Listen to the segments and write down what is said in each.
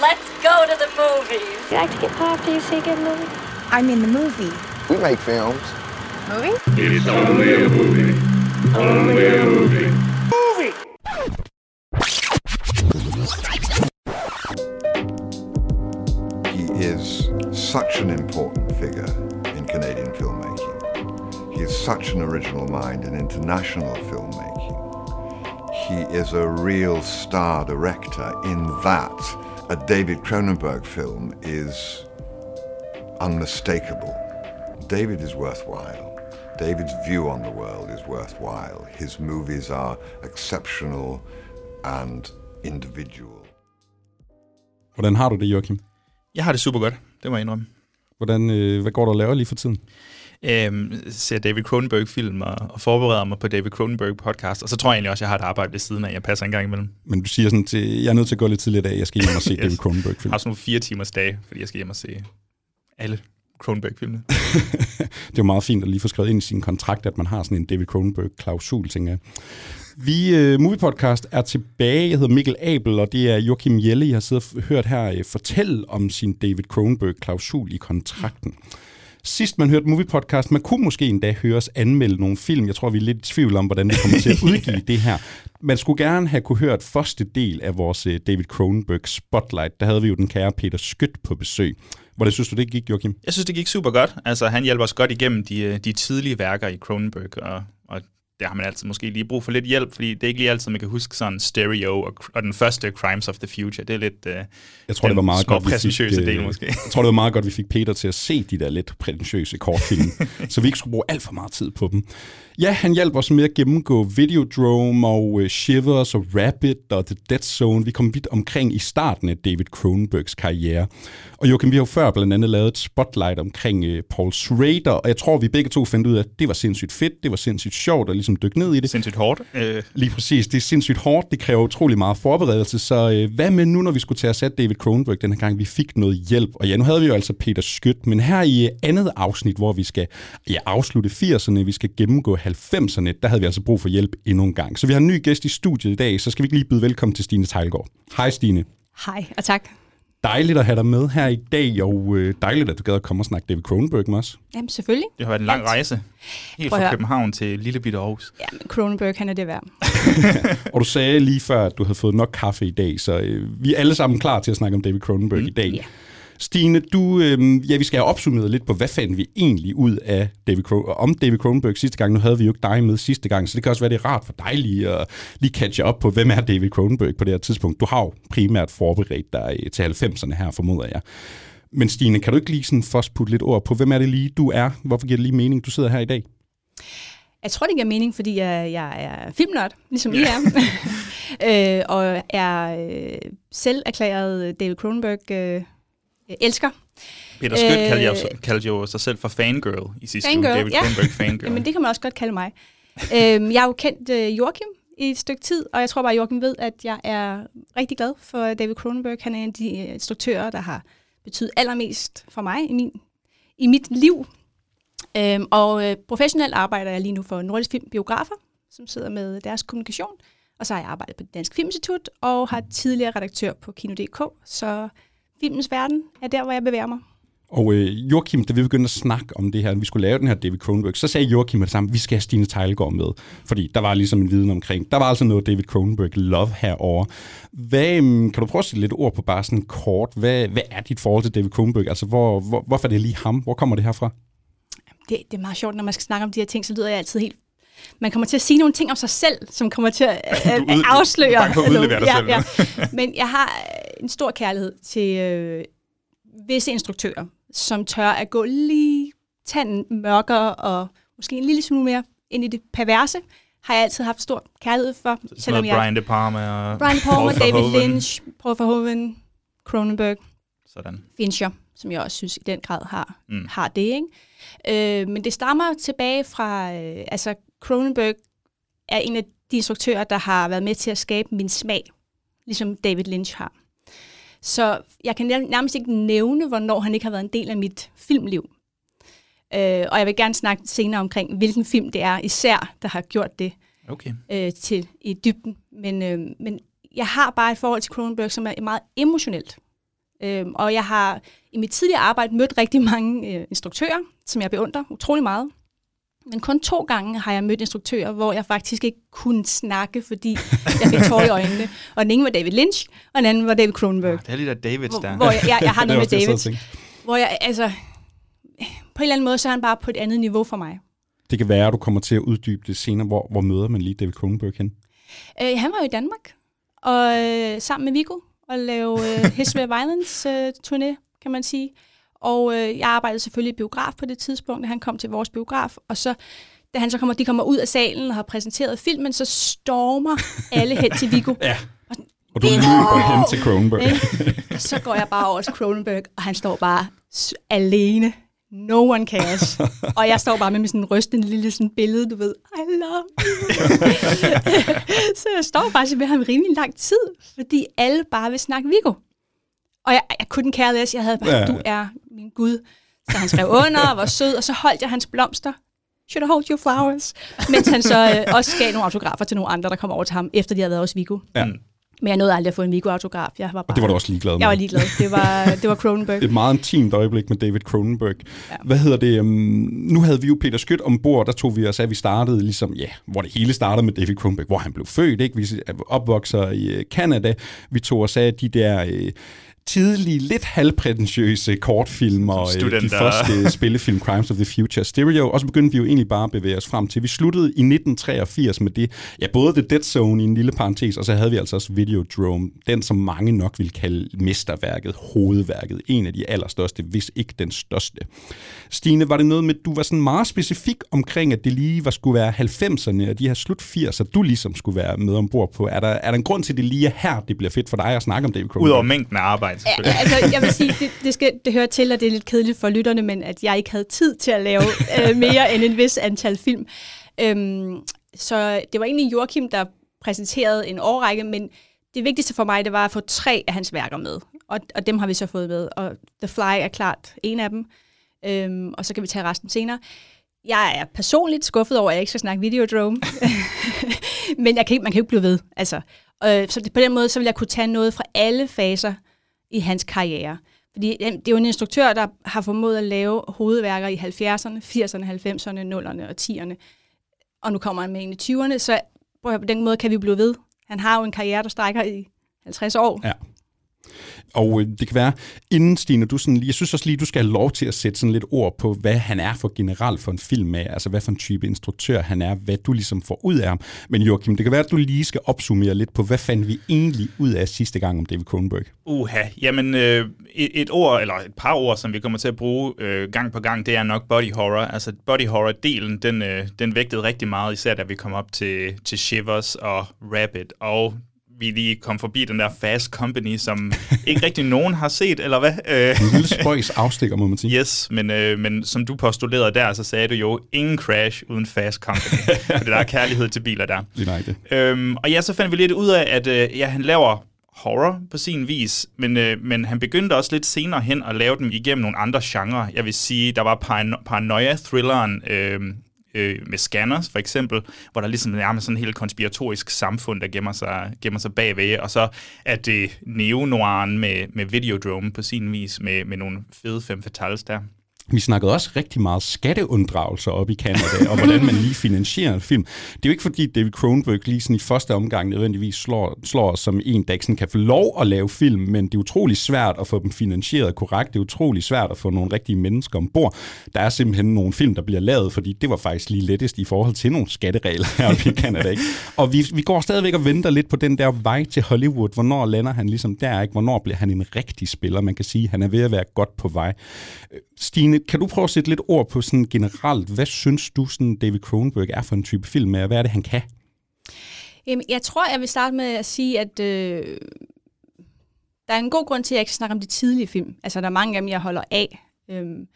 Let's go to the movies. You like to get pop after you see a good movie? I mean the movie. We make films. Movie? It's only a movie. Only a movie. movie. He is such an important figure in Canadian filmmaking. He is such an original mind in international filmmaking. He is a real star director in that a David Cronenberg film is unmistakable. David is worthwhile. David's view on the world is worthwhile. His movies are exceptional and individual. Hvordan har du det, Joachim? Jeg har det super godt, det må jeg indrømme. Hvordan, øh, hvad går du og laver lige for tiden? Øhm, ser David Cronenberg-film og, og forbereder mig på David Cronenberg-podcast, og så tror jeg egentlig også, at jeg har et arbejde ved siden af, jeg passer en gang imellem. Men du siger sådan til, jeg er nødt til at gå lidt tidligere i dag, jeg skal hjem og se Yes. David Cronenberg-film. Jeg har sådan nogle fire timers dage, fordi jeg skal hjem og se alle Cronenberg-filmene. det er jo meget fint at lige få skrevet ind i sin kontrakt, at man har sådan en David Cronenberg-klausul, tænker jeg. Vi, uh, Movie Podcast, er tilbage. Jeg hedder Mikkel Abel, og det er Joachim Jelle, jeg har siddet og hørt her uh, fortælle om sin David Cronenberg-klausul i kontrakten. Sidst man hørte Movie Podcast, man kunne måske endda høre os anmelde nogle film. Jeg tror, vi er lidt i tvivl om, hvordan vi kommer til at udgive det her. Man skulle gerne have kunne hørt første del af vores uh, David Cronenberg Spotlight. Der havde vi jo den kære Peter Skødt på besøg. Hvordan synes du, det gik, Joachim? Jeg synes, det gik super godt. Altså, han hjælper os godt igennem de, øh, de tidlige værker i Cronenberg, og, og der har man altid måske lige brug for lidt hjælp, fordi det er ikke lige altid, man kan huske sådan Stereo og, og den første Crimes of the Future. Det er lidt uh, Jeg tror, det var meget godt, vi fik, præsentøse øh, del måske. Jeg tror, det var meget godt, vi fik Peter til at se de der lidt prætentiøse kortfilm, så vi ikke skulle bruge alt for meget tid på dem. Ja, han hjalp os med at gennemgå Videodrome og uh, Shivers og Rabbit og The Dead Zone. Vi kom vidt omkring i starten af David Cronenbergs karriere. Og Joachim, vi har jo før blandt andet lavet et spotlight omkring uh, Paul Schrader, og jeg tror, vi begge to fandt ud af, at det var sindssygt fedt, det var sindssygt sjovt at ligesom dykke ned i det. Sindssygt hårdt. Øh, Lige præcis. Det er sindssygt hårdt. Det kræver utrolig meget forberedelse. Så øh, hvad med nu, når vi skulle til at sætte David Cronenberg den her gang? Vi fik noget hjælp. Og ja, nu havde vi jo altså Peter Skødt. Men her i øh, andet afsnit, hvor vi skal ja, afslutte 80'erne, vi skal gennemgå 90'erne, der havde vi altså brug for hjælp endnu en gang. Så vi har en ny gæst i studiet i dag, så skal vi ikke lige byde velkommen til Stine Tejlgaard. Hej Stine. Hej, og tak. Dejligt at have dig med her i dag, og øh, dejligt, at du gad at komme og snakke David Cronenberg med os. Jamen, selvfølgelig. det har været en lang rejse. Helt fra. København til lille bitte Aarhus. Ja, men Cronenberg, han er det værd. Og du sagde lige før, at du havde fået nok kaffe i dag, så øh, vi er alle sammen klar til at snakke om David Cronenberg mm, i dag. ja. Stine, du, øh, ja, vi skal have opsummeret lidt på, hvad fandt vi egentlig ud af David Cro- om David Cronenberg sidste gang. Nu havde vi jo ikke dig med sidste gang, så det kan også være, det er rart for dig lige at lige catche op på, hvem er David Cronenberg på det her tidspunkt. Du har jo primært forberedt dig øh, til 90'erne her, formoder jeg. Men Stine, kan du ikke lige sådan først putte lidt ord på, hvem er det lige, du er? Hvorfor giver det lige mening, du sidder her i dag? Jeg tror, det giver mening, fordi jeg, jeg er filmnørd, ligesom I er. øh, og er øh, selv erklæret David Cronenberg øh, elsker. Peter Skødt Øh, kaldte, jo, kaldte jo sig selv for fangirl i sidste Fangirl, uge. David ja. Cronenberg fangirl. Jamen, det kan man også godt kalde mig. øhm, jeg har jo kendt øh, Joachim i et stykke tid, og jeg tror bare, at Joachim ved, at jeg er rigtig glad for David Cronenberg. Han er en af de øh, instruktører, der har betydet allermest for mig i, min, i mit liv. Øhm, og øh, professionelt arbejder jeg lige nu for Nordisk Film Biografer, som sidder med deres kommunikation. Og så har jeg arbejdet på det Danske Filminstitut, og har tidligere redaktør på Kino.dk. Så filmens verden er der, hvor jeg bevæger mig. Og øh, Joachim, da vi begyndte at snakke om det her, at vi skulle lave den her David Cronenberg, så sagde Joachim med det samme, vi skal have Stine Tejlgaard med. Fordi der var ligesom en viden omkring. Der var altså noget David Cronenberg love herover. Hvad, øhm, kan du prøve at sætte lidt ord på bare sådan kort? Hvad, hvad er dit forhold til David Cronenberg? Altså, hvor, hvor, hvorfor er det lige ham? Hvor kommer det her fra? det, det er meget sjovt, når man skal snakke om de her ting, så lyder jeg altid helt... Man kommer til at sige nogle ting om sig selv, som kommer til at, at, ud- afsløre. du er bange for at udlevere dig ja, selv, Ja. Men jeg har øh, en stor kærlighed til øh, visse instruktører, som tør at gå lige tanden mørkere og måske en lille smule mere ind i det perverse, har jeg altid haft stor kærlighed for. Sådan noget Brian De Palma og Brian Palmer, Paul David. Lynch, Paul Verhoeven, Cronenberg, Sådan. Fincher, som jeg også synes i den grad har, mm. har det. Ikke? Øh, men det stammer tilbage fra, øh, altså Cronenberg er en af de instruktører, der har været med til at skabe min smag, ligesom David Lynch har. Så jeg kan nær- nærmest ikke nævne, hvornår han ikke har været en del af mit filmliv. Øh, og jeg vil gerne snakke senere omkring, hvilken film det er især, der har gjort det Okay. øh, til i dybden. Men, øh, men jeg har bare et forhold til Cronenberg, som er meget emotionelt. Øhm, og jeg har i mit tidligere arbejde mødt rigtig mange øh, instruktører, som jeg beundrer utrolig meget. Men kun to gange har jeg mødt instruktører, hvor jeg faktisk ikke kunne snakke, fordi jeg fik tår i øjnene. Og den ene var David Lynch, og den anden var David Cronenberg. Det er lige der Davids Hvor, der. hvor jeg, jeg, jeg har noget med David, hvor jeg, altså, på en eller anden måde, så er han bare på et andet niveau for mig. Det kan være, at du kommer til at uddybe det senere. Hvor, hvor møder man lige David Cronenberg hen? Øh, han var jo i Danmark, og øh, sammen med Viggo, og lave øh, History of Violence øh, turné, kan man sige. Og øh, jeg arbejdede selvfølgelig i biograf på det tidspunkt, da han kom til vores biograf, og så da han så kommer, de kommer ud af salen og har præsenteret filmen, så stormer alle hen til Viggo. Ja. Og du løber hen til Cronenberg. Og så går jeg bare over til Cronenberg, og han står bare alene. No one cares. og jeg står bare med sådan en rystende lille sådan billede, du ved, I love you. så jeg står faktisk med ham rimelig lang tid, fordi alle bare vil snakke Viggo. Og jeg, jeg kunne care less. Jeg havde bare, ja. du er min Gud. Så han skrev under og var sød, og så holdt jeg hans blomster. Should I hold your flowers? Mens han så øh, også gav nogle autografer til nogle andre, der kom over til ham, efter de havde været hos Viggo. Ja. Men jeg nåede aldrig at få en Viggo-autograf. Jeg var bare, Og det var du også ligeglad med. jeg var ligeglad. Det var, det var Cronenberg. et meget intimt øjeblik med David Cronenberg. Ja. Hvad hedder det? Um, nu havde vi jo Peter Skødt ombord, der tog vi os af, at vi startede ligesom, ja, hvor det hele startede med David Cronenberg, hvor han blev født, ikke? Vi er opvokser i øh, Canada. Vi tog os af de der øh, tidlige, lidt halvprætentiøse kortfilm og øh, de første spillefilm Crimes of the Future Stereo, og så begyndte vi jo egentlig bare at bevæge os frem til. Vi sluttede i 1983 med det, ja, både The Dead Zone i en lille parentes, og så havde vi altså også Videodrome, den som mange nok vil kalde mesterværket, hovedværket, en af de allerstørste, hvis ikke den største. Stine, var det noget med, at du var sådan meget specifik omkring, at det lige var skulle være 90'erne og de her slut 80'er, du ligesom skulle være med ombord på? Er der, er der en grund til, at det lige er her, det bliver fedt for dig at snakke om David Cronenberg? Udover mængden af arbejde, Ja, altså, jeg vil sige, det, det, skal, det hører til, og det er lidt kedeligt for lytterne, men at jeg ikke havde tid til at lave øh, mere end en vis antal film. Øhm, så det var egentlig Joachim, der præsenterede en årrække, men det vigtigste for mig, det var at få tre af hans værker med. Og, og dem har vi så fået med. Og The Fly er klart en af dem. Øhm, og så kan vi tage resten senere. Jeg er personligt skuffet over, at jeg ikke skal snakke Videodrome. Men jeg kan ikke, man kan jo ikke blive ved. Altså, øh, så det, på den måde, så vil jeg kunne tage noget fra alle faser i hans karriere. Fordi det er jo en instruktør, der har formået at lave hovedværker i 70'erne, 80'erne, 90'erne, 0'erne og 10'erne. Og nu kommer han med en i 20'erne, så på den måde kan vi blive ved. Han har jo en karriere, der strækker i 50 år. Ja. Og øh, det kan være, inden Stine, du sådan lige, jeg synes også lige, du skal have lov til at sætte sådan lidt ord på, hvad han er for generelt for en film af, altså hvad for en type instruktør han er, hvad du ligesom får ud af ham. Men Joachim, det kan være, at du lige skal opsummere lidt på, hvad fandt vi egentlig ud af sidste gang om David Cronenberg? Uha, jamen øh, et, et ord, eller et par ord, som vi kommer til at bruge øh, gang på gang, det er nok body horror. Altså body horror-delen, den, øh, den vægtede rigtig meget, især da vi kom op til, til Shivers og Rabbit, og vi lige kom forbi den der Fast Company, som ikke rigtig nogen har set, eller hvad? Øh, En lille spøjs afstikker, må man sige. Yes, men, øh, men som du postulerede der, så sagde du jo, ingen crash uden Fast Company. For der er kærlighed til biler der. Lige nej, det. Øhm, og ja, så fandt vi lidt ud af, at øh, ja, han laver horror på sin vis, men, øh, men han begyndte også lidt senere hen at lave dem igennem nogle andre genrer. Jeg vil sige, der var parano- paranoia-thrilleren øh, øh, med Scanners for eksempel, hvor der ligesom nærmest sådan en helt konspiratorisk samfund, der gemmer sig, gemmer sig bagved, og så er det neo med, med Videodrome på sin vis, med, med nogle fede fem fatales der. Vi snakkede også rigtig meget skatteunddragelser op i Canada, og hvordan man lige finansierer en film. Det er jo ikke fordi David Cronenberg lige sådan i første omgang nødvendigvis slår, slår os som en, der ikke sådan kan få lov at lave film, men det er utrolig svært at få dem finansieret korrekt. Det er utrolig svært at få nogle rigtige mennesker ombord. Der er simpelthen nogle film, der bliver lavet, fordi det var faktisk lige lettest i forhold til nogle skatteregler her i Canada. Ikke? Og vi, vi går stadigvæk og venter lidt på den der vej til Hollywood. Hvornår lander han ligesom der? Ikke? Hvornår bliver han en rigtig spiller? Man kan sige, at han er ved at være godt på vej. Stine, kan du prøve at sætte lidt ord på sådan generelt, hvad synes du, sådan David Cronenberg er for en type film, og hvad er det, han kan? Jamen, jeg tror, jeg vil starte med at sige, at øh, der er en god grund til, at jeg ikke snakker snakke om de tidlige film. Altså, der er mange af dem, jeg holder af. Øhm,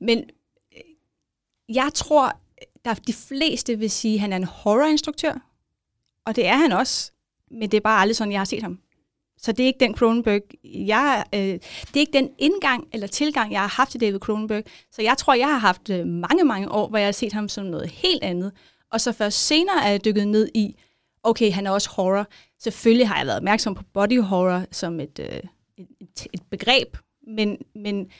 men øh, jeg tror, der er de fleste vil sige, at han er en horrorinstruktør. Og det er han også. Men det er bare aldrig sådan, jeg har set ham. Så det er ikke den Cronenberg, jeg, øh, det er ikke den indgang eller tilgang, jeg har haft til David Cronenberg. Så jeg tror, jeg har haft øh, mange, mange år, hvor jeg har set ham som noget helt andet. Og så først senere er jeg dykket ned i, okay, han er også horror. Selvfølgelig har jeg været opmærksom på body horror som et, øh, et, et begreb, men, men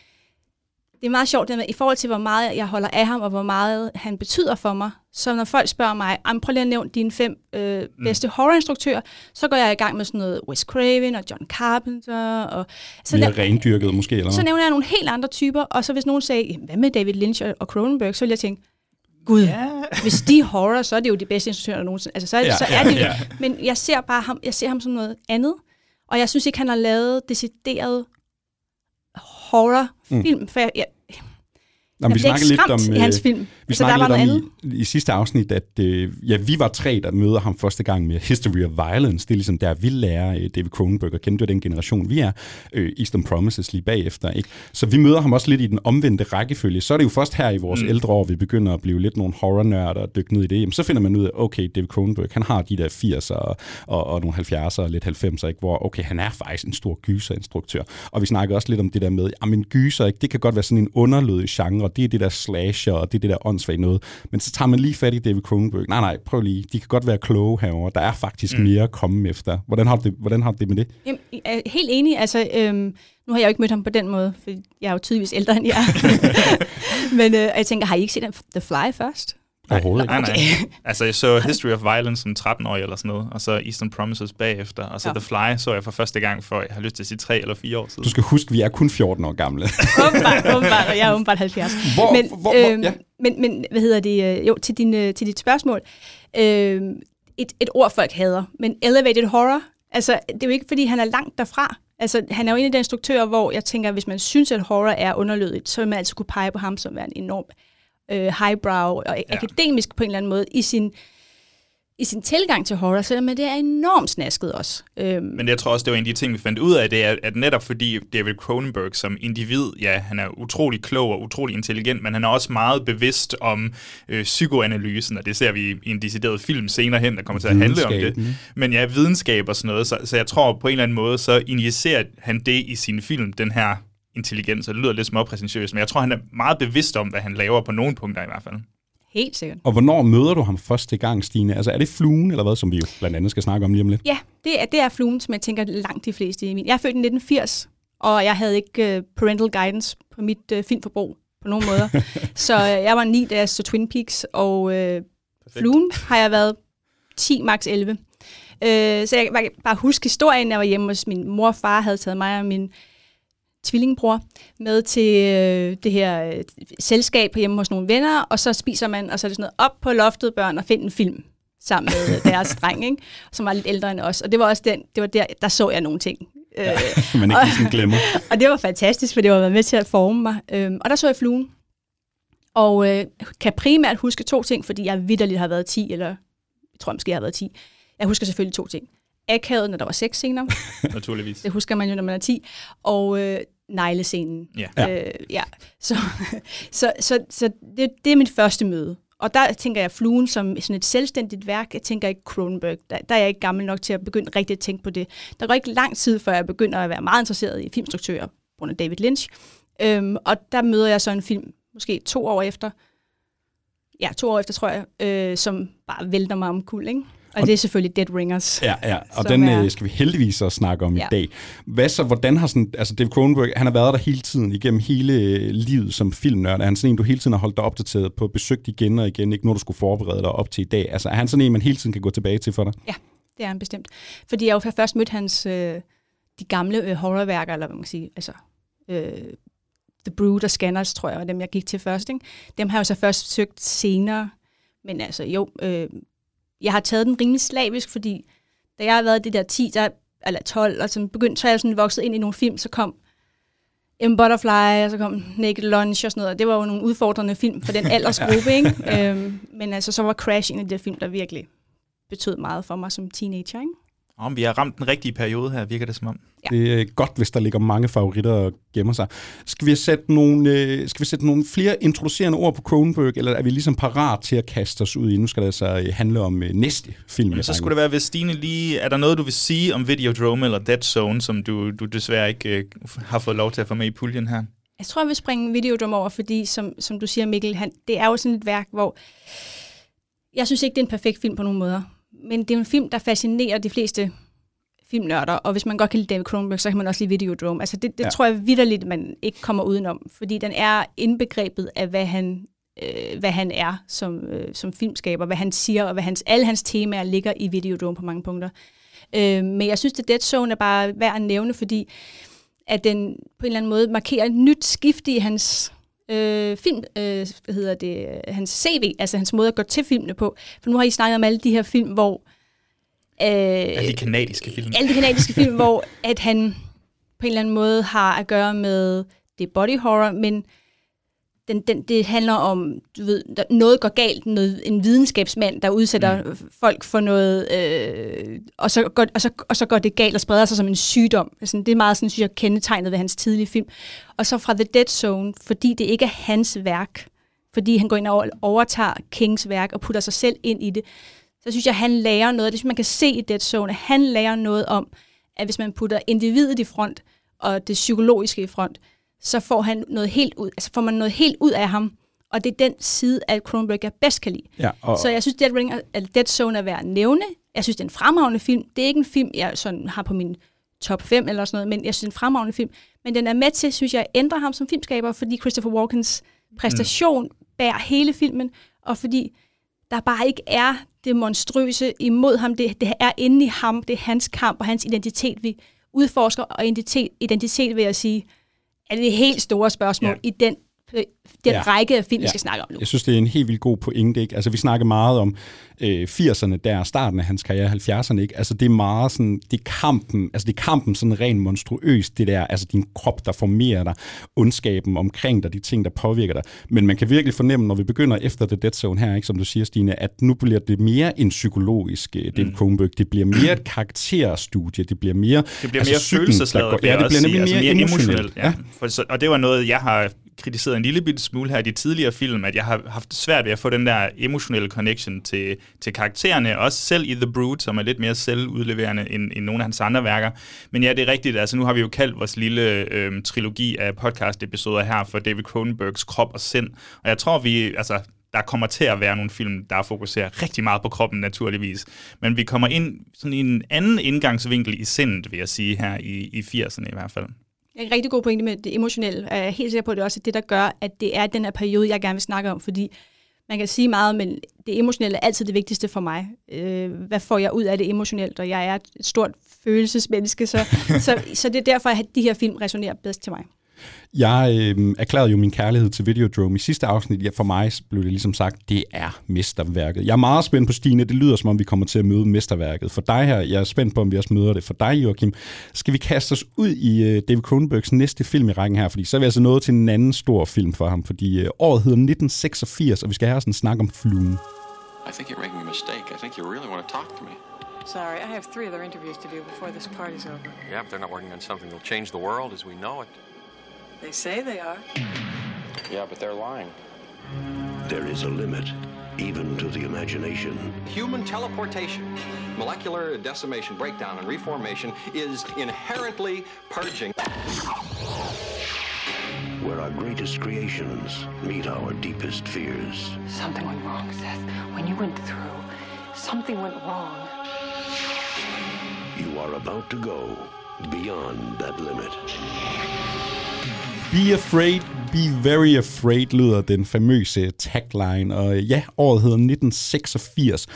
det er meget sjovt, det med, i forhold til, hvor meget jeg holder af ham, og hvor meget han betyder for mig. Så når folk spørger mig, prøv lige at nævne dine fem øh, bedste mm. horrorinstruktører, så går jeg i gang med sådan noget Wes Craven og John Carpenter. Og, så Mere rendyrket måske, eller Så nævner jeg nogle helt andre typer, og så hvis nogen sagde, hvad med David Lynch og Cronenberg, så vil jeg tænke, Gud, ja. hvis de er horror, så er det jo de bedste instruktører nogensinde. Altså, så, ja, så er ja, det ja. Men jeg ser bare ham, jeg ser ham som noget andet, og jeg synes ikke, han har lavet decideret horrorfilm, mm. for jeg, jeg, Nå, vi snakkede lidt om, i hans film. Vi altså, snakkede lidt om i, i sidste afsnit, at øh, ja, vi var tre, der møder ham første gang med History of Violence. Det er ligesom der, vi lærer øh, David Cronenberg at kende. Det den generation, vi er. Øh, Eastern Promises lige bagefter. Ikke? Så vi møder ham også lidt i den omvendte rækkefølge. Så er det jo først her i vores mm. ældre år, vi begynder at blive lidt nogle horror-nørder og dykke ned i det. Jamen, så finder man ud af, okay, David Cronenberg, han har de der 80'er og, og, og nogle 70'er og lidt 90'er, ikke? hvor okay, han er faktisk en stor gyserinstruktør. Og vi snakker også lidt om det der med, at gyser, ikke? det kan godt være sådan en underlødig genre. Det er det der slasher, og det er det der åndssvagt noget. Men så tager man lige fat i David Cronenberg. Nej, nej, prøv lige. De kan godt være kloge herover. Der er faktisk mm. mere at komme efter. Hvordan har du det, hvordan har du det med det? Jamen, jeg er helt enig. Altså, øhm, nu har jeg jo ikke mødt ham på den måde, for jeg er jo tydeligvis ældre end jeg Men øh, jeg tænker, har I ikke set The Fly først? Overhovedet. Nej, nej. altså, jeg så History of Violence som 13-årig eller sådan noget, og så Eastern Promises bagefter, og så ja. The Fly så jeg for første gang for, jeg har lyst til at sige, tre eller fire år siden. Du skal huske, vi er kun 14 år gamle. åbenbart, åbenbart, og jeg er åbenbart 70. Hvor, men, hvor, hvor, øhm, ja. men, men, hvad hedder det, øh, jo, til, din, øh, til dit spørgsmål. Øh, et, et ord, folk hader, men elevated horror, altså, det er jo ikke, fordi han er langt derfra. Altså, han er jo en af de instruktører, hvor jeg tænker, hvis man synes, at horror er underlødigt, så vil man altid kunne pege på ham som en enorm øh, highbrow og ja. akademisk på en eller anden måde i sin, i sin tilgang til horror, selvom det er enormt snasket også. Øhm. Men jeg tror også, det var en af de ting, vi fandt ud af, det er, at netop fordi David Cronenberg som individ, ja, han er utrolig klog og utrolig intelligent, men han er også meget bevidst om øh, psykoanalysen, og det ser vi i en decideret film senere hen, der kommer til at handle om det. Men ja, videnskab og sådan noget, så, så jeg tror på en eller anden måde, så injicerer han det i sin film, den her intelligens, og det lyder lidt småpræsentøst, men jeg tror, han er meget bevidst om, hvad han laver på nogle punkter i hvert fald. Helt sikkert. Og hvornår møder du ham første gang, Stine? Altså er det fluen, eller hvad, som vi jo blandt andet skal snakke om lige om lidt? Ja, det er, det er fluen, som jeg tænker langt de fleste i min. Jeg er født i 1980, og jeg havde ikke uh, parental guidance på mit uh, filmforbrug på nogen måder. så uh, jeg var 9, da jeg så Twin Peaks, og uh, fluen har jeg været 10, max 11. Uh, så jeg kan bare huske historien, jeg var hjemme hos min mor og far, havde taget mig og min tvillingbror med til øh, det her øh, selskab hjemme hos nogle venner, og så spiser man, og så er det sådan noget, op på loftet børn og find en film sammen med deres dreng, ikke? som var lidt ældre end os. Og det var også den, det var der, der så jeg nogle ting. Ja, man ikke sådan glemmer. og det var fantastisk, for det var med til at forme mig. Øhm, og der så jeg fluen. Og øh, kan primært huske to ting, fordi jeg vidderligt har været 10, eller jeg tror måske, jeg har været 10. Jeg husker selvfølgelig to ting akavet, når der var seks scener. Naturligvis. Det husker man jo, når man er 10. Og øh, neglescenen. Ja. Øh, ja. Så, så, så, så det, det er mit første møde. Og der tænker jeg fluen som sådan et selvstændigt værk. Jeg tænker ikke Cronenberg. Der, der er jeg ikke gammel nok til at begynde rigtig at tænke på det. Der går ikke lang tid, før jeg begynder at være meget interesseret i filmstruktører, på grund af David Lynch. Øhm, og der møder jeg så en film, måske to år efter, ja, to år efter, tror jeg, øh, som bare vælter mig om kul, ikke? Og, og det er selvfølgelig Dead Ringers. Ja, ja og den er, øh, skal vi heldigvis også snakke om ja. i dag. Hvad så, hvordan har sådan, altså David Cronenberg, han har været der hele tiden, igennem hele øh, livet som filmnørd. Er han sådan en, du hele tiden har holdt dig opdateret på, besøgt igen og igen, ikke når du skulle forberede dig op til i dag? Altså er han sådan en, man hele tiden kan gå tilbage til for dig? Ja, det er han bestemt. Fordi jeg jo først mødte hans, øh, de gamle øh, horrorværker, eller hvad man kan sige, altså øh, The Brood og Scanners, tror jeg, var dem, jeg gik til først. Ikke? Dem har jeg jo så først søgt senere. Men altså jo, øh, jeg har taget den rimelig slavisk, fordi da jeg har været det der 10, der, eller 12, og så begyndte, så er jeg sådan vokset ind i nogle film, så kom M. Butterfly, og så kom Naked Lunch og sådan noget, og det var jo nogle udfordrende film for den aldersgruppe, ikke? øhm, men altså, så var Crash en af de film, der virkelig betød meget for mig som teenager, ikke? Om vi har ramt den rigtige periode her, virker det som om. Ja. Det er godt, hvis der ligger mange favoritter og gemmer sig. Skal vi sætte nogle, øh, skal vi sætte nogle flere introducerende ord på Cronenberg, eller er vi ligesom parat til at kaste os ud i? Nu skal det altså øh, handle om øh, næste film. Men så skulle det være, hvis Stine lige... Er der noget, du vil sige om Videodrome eller Dead Zone, som du, du desværre ikke øh, har fået lov til at få med i puljen her? Jeg tror, jeg vil springe Videodrome over, fordi som, som du siger, Mikkel, han, det er jo sådan et værk, hvor... Jeg synes ikke, det er en perfekt film på nogen måder men det er en film, der fascinerer de fleste filmnørder, og hvis man godt kan lide David Cronenberg, så kan man også lide Videodrome. Altså det, det Ja. tror jeg vidderligt, man ikke kommer udenom, fordi den er indbegrebet af, hvad han, øh, hvad han er som, øh, som filmskaber, hvad han siger, og hvad hans, alle hans temaer ligger i Videodrome på mange punkter. Øh, men jeg synes, at Dead Zone er bare værd at nævne, fordi at den på en eller anden måde markerer et nyt skift i hans øh, film, øh, hvad hedder det, hans CV, altså hans måde at gå til filmene på. For nu har I snakket om alle de her film, hvor øh, Alle de kanadiske film. alle de kanadiske film, hvor at han på en eller anden måde har at gøre med det body horror, men den, den, det handler om, du ved, der, noget går galt, noget, en videnskabsmand, der udsætter mm. folk for noget, øh, og, så går, og, så, og så går det galt og spreder sig som en sygdom. Altså, det er meget sådan, synes jeg, kendetegnet ved hans tidlige film. Og så fra The Dead Zone, fordi det ikke er hans værk, fordi han går ind og overtager Kings værk og putter sig selv ind i det, så synes jeg, han lærer noget. Det synes man kan se i Dead Zone, at han lærer noget om, at hvis man putter individet i front, og det psykologiske i front, så får, han noget helt ud, altså får man noget helt ud af ham. Og det er den side af Cronenberg, jeg bedst kan lide. Ja, og, Så jeg synes, Dead, Ring, at Dead Zone er værd at nævne. Jeg synes, det er en fremragende film. Det er ikke en film, jeg sådan har på min top 5 eller sådan noget, men jeg synes, det er en fremragende film. Men den er med til, synes jeg, at ændre ham som filmskaber, fordi Christopher Walkens præstation mm. bærer hele filmen, og fordi der bare ikke er det monstrøse imod ham. Det, det er inde i ham, det er hans kamp og hans identitet, vi udforsker, og identitet, identitet vil jeg sige, er det helt store spørgsmål Ja. i den, den Ja. ja. række af film, vi Ja. skal snakke om nu. Jeg synes, det er en helt vildt god pointe. Ikke? Altså, vi snakker meget om øh, 80'erne, der starten af hans karriere, 70'erne. Ikke? Altså, det er meget sådan, det er kampen, altså det er kampen sådan rent monstruøst, det der, altså din krop, der formerer dig, ondskaben omkring dig, de ting, der påvirker dig. Men man kan virkelig fornemme, når vi begynder efter The Dead Zone her, ikke, som du siger, Stine, at nu bliver det mere en psykologisk øh, David mm. Cronenberg. Det bliver mere et karakterstudie. Det bliver mere... Det bliver altså, mere følelsesladet, Ja, det bliver sige. nemlig altså, mere emotionelt. Ja. For, så, og det var noget, jeg har kritiseret en lille bitte smule her i de tidligere film, at jeg har haft svært ved at få den der emotionelle connection til, til karaktererne, også selv i The Brood, som er lidt mere selvudleverende end, end nogle af hans andre værker. Men ja, det er rigtigt, altså nu har vi jo kaldt vores lille øh, trilogi af podcast-episoder her for David Cronenbergs krop og sind, og jeg tror, vi, altså, der kommer til at være nogle film, der fokuserer rigtig meget på kroppen naturligvis. Men vi kommer ind sådan i en anden indgangsvinkel i sindet, vil jeg sige, her i, i 80'erne i hvert fald. En rigtig god pointe med det emotionelle. Jeg er helt sikker på, at det også er det, der gør, at det er den her periode, jeg gerne vil snakke om, fordi man kan sige meget, men det emotionelle er altid det vigtigste for mig. Øh, hvad får jeg ud af det emotionelt? Og jeg er et stort følelsesmenneske, så, så, så det er derfor, at de her film resonerer bedst til mig. Jeg øh, erklærede jo min kærlighed til Videodrome i sidste afsnit. Ja, for mig blev det ligesom sagt, det er mesterværket. Jeg er meget spændt på Stine. Det lyder som om, vi kommer til at møde mesterværket. For dig her, jeg er spændt på, om vi også møder det. For dig, Joachim, skal vi kaste os ud i øh, David Cronenbergs næste film i rækken her? Fordi så er vi altså nået til en anden stor film for ham. Fordi øh, året hedder 1986, og vi skal have sådan en snak om fluen. I think you're making a mistake. I think you really want to talk to me. Sorry, I have three other interviews to do before this party's over. Yeah, but they're not working on something that'll change the world as we know it. They say they are. Yeah, but they're lying. There is a limit, even to the imagination. Human teleportation, molecular decimation, breakdown, and reformation is inherently purging. Where our greatest creations meet our deepest fears. Something went wrong, Seth. When you went through, something went wrong. You are about to go beyond that limit. Be afraid, be very afraid, lyder den famøse tagline. Og ja, året hedder 1986.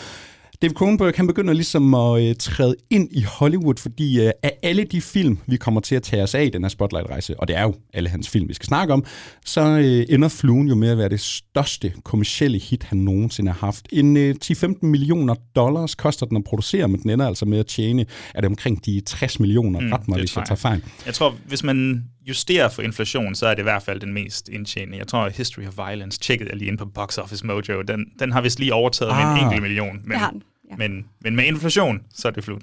David Cronenberg, han begynder ligesom at øh, træde ind i Hollywood, fordi øh, af alle de film, vi kommer til at tage os af i den her Spotlight-rejse, og det er jo alle hans film, vi skal snakke om, så øh, ender Fluen jo med at være det største kommercielle hit, han nogensinde har haft. En øh, 10-15 millioner dollars koster den at producere, men den ender altså med at tjene, er det omkring de 60 millioner, mm, ret mig, hvis jeg tager fejl. Jeg tror, hvis man justerer for inflation, så er det i hvert fald den mest indtjenende. Jeg tror, History of Violence, tjekkede jeg lige ind på Box Office Mojo, den, den har vist lige overtaget ah, med en Ah. enkelt million. Men, Det har den, ja. men, men med inflation, så er det flut.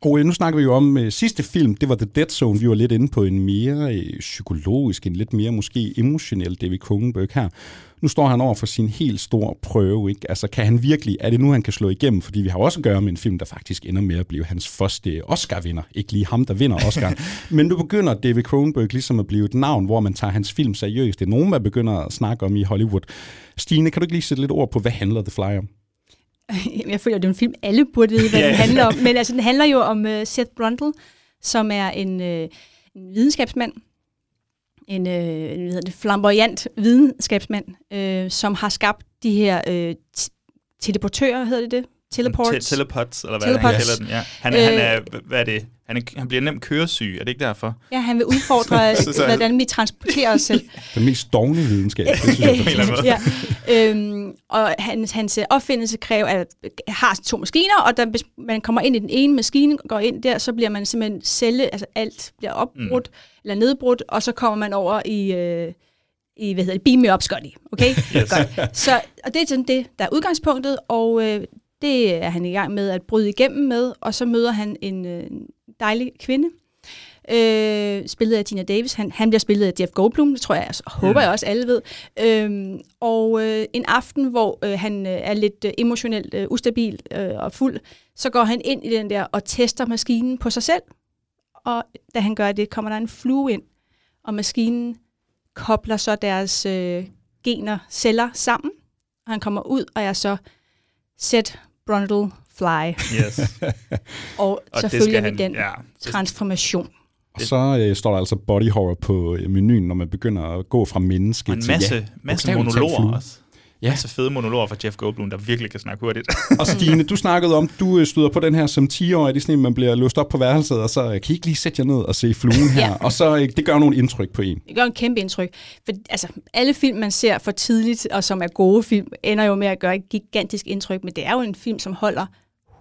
Og øh, nu snakker vi jo om øh, sidste film, det var The Dead Zone. Vi var lidt inde på en mere øh, psykologisk, en lidt mere måske emotionel David Cronenberg her. Nu står han over for sin helt store prøve, ikke? Altså, kan han virkelig, er det nu, han kan slå igennem? Fordi vi har også at gøre med en film, der faktisk ender med at blive hans første Oscar-vinder. Ikke lige ham, der vinder Oscar. Men nu begynder David Cronenberg ligesom at blive et navn, hvor man tager hans film seriøst. Det er nogen, man begynder at snakke om i Hollywood. Stine, kan du ikke lige sætte lidt ord på, hvad handler The Fly om? jeg føler, det er en film, alle burde vide, hvad den handler om. Men altså, den handler jo om uh, Seth Brundle, som er en, uh, en videnskabsmand, en, uh, hvad hedder det, flamboyant videnskabsmand, uh, som har skabt de her t- teleportører, hedder det det? Teleports. Te- telepots, eller hvad Telepots. han kalder den. Ja. Han, er, han, Øh, er, hvad er det? Han, er, han bliver nemt køresyg, er det ikke derfor? Ja, han vil udfordre, Så- så- hvordan vi transporterer os selv. Den mest dogne videnskab, det synes jeg er På en eller anden fantastisk. måde. ja. øhm, og hans, hans opfindelse kræver, at har to maskiner, og der, hvis man kommer ind i den ene maskine, går ind der, så bliver man simpelthen celle, altså alt bliver opbrudt, mm. eller nedbrudt, og så kommer man over i, øh, i hvad hedder det, beam me up, Scotty. Okay? Yes. Godt. Så, og det er sådan det, der er udgangspunktet, og øh, det er han i gang med at bryde igennem med, og så møder han en øh, dejlig kvinde, øh, spillet af Tina Davis. Han, han bliver spillet af Jeff Goldblum, det tror jeg, og håber jeg også alle ved. Øhm, og øh, en aften, hvor øh, han øh, er lidt øh, emotionelt øh, ustabil øh, og fuld, så går han ind i den der og tester maskinen på sig selv. Og da han gør det, kommer der en flue ind, og maskinen kobler så deres øh, gener, celler sammen. Og han kommer ud og er så set Brundle fly. Yes. Og, Og vi han- den ja, transformation. Og så øh, står der altså body horror på øh, menuen, når man begynder at gå fra menneske Og en til masse, ja, masse monologer også. Ja. Masse fede monologer fra Jeff Goldblum, der virkelig kan snakke hurtigt. Og Stine, du snakkede om, du øh, støder på den her som 10-årig, det er sådan, en, man bliver låst op på værelset, og så øh, kan I ikke lige sætte jer ned og se fluen her, Ja. og så øh, det gør nogle indtryk på en. Det gør en kæmpe indtryk. For altså, alle film, man ser for tidligt, og som er gode film, ender jo med at gøre et gigantisk indtryk, men det er jo en film, som holder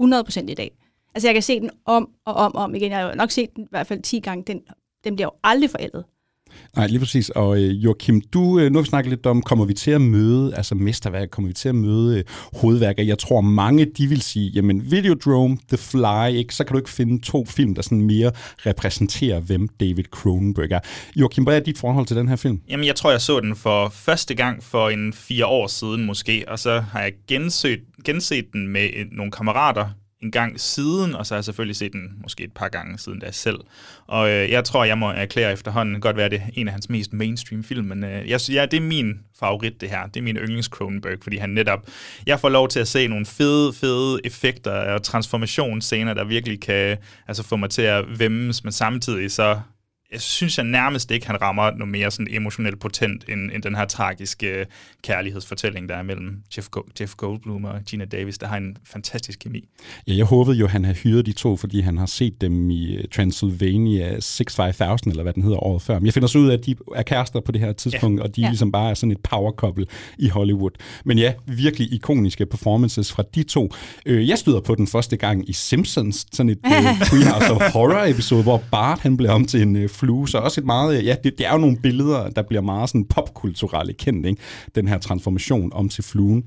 100% i dag. Altså, jeg kan se den om og om og om igen. Jeg har jo nok set den i hvert fald 10 gange. Den, den bliver jo aldrig forældet. Nej, lige præcis. Og øh, Joachim, du, øh, nu har vi snakket lidt om, kommer vi til at møde, altså mesterværk, kommer vi til at møde øh, hovedværker? Jeg tror mange, de vil sige, jamen Videodrome, The Fly, ikke? så kan du ikke finde to film, der sådan mere repræsenterer, hvem David Cronenberg er. Joachim, hvad er dit forhold til den her film? Jamen, jeg tror, jeg så den for første gang for en fire år siden måske, og så har jeg genset, genset den med øh, nogle kammerater en gang siden, og så har jeg selvfølgelig set den måske et par gange siden da selv. Og øh, jeg tror, jeg må erklære efterhånden, godt være det en af hans mest mainstream film, men øh, jeg, ja, det er min favorit det her. Det er min yndlings Cronenberg, fordi han netop, jeg får lov til at se nogle fede, fede effekter og transformationsscener, der virkelig kan altså, få mig til at væmmes, men samtidig så jeg synes jeg nærmest ikke, han rammer noget mere sådan emotionelt potent, end, end den her tragiske øh, kærlighedsfortælling, der er mellem Jeff, Go- Jeff Goldblum og Gina Davis, der har en fantastisk kemi. Ja, jeg håbede jo, han havde hyret de to, fordi han har set dem i øh, Transylvania 65000, eller hvad den hedder året før. Men jeg finder så ud af, at de er kærester på det her tidspunkt, ja. og de Ja. ligesom bare er sådan et power couple i Hollywood. Men ja, virkelig ikoniske performances fra de to. Øh, jeg støder på den første gang i Simpsons, sådan et Treehouse of Horror episode, hvor Bart han bliver om til en flue, så også et meget, ja, det, det er jo nogle billeder, der bliver meget sådan popkulturelle kendt, ikke? den her transformation om til fluen.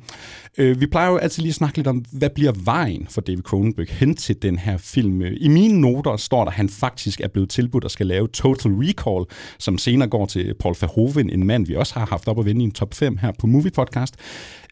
Øh, vi plejer jo altid lige at snakke lidt om, hvad bliver vejen for David Cronenberg hen til den her film. Øh, I mine noter står der, at han faktisk er blevet tilbudt at skal lave Total Recall, som senere går til Paul Verhoeven, en mand, vi også har haft op at vende i en top 5 her på Movie Podcast.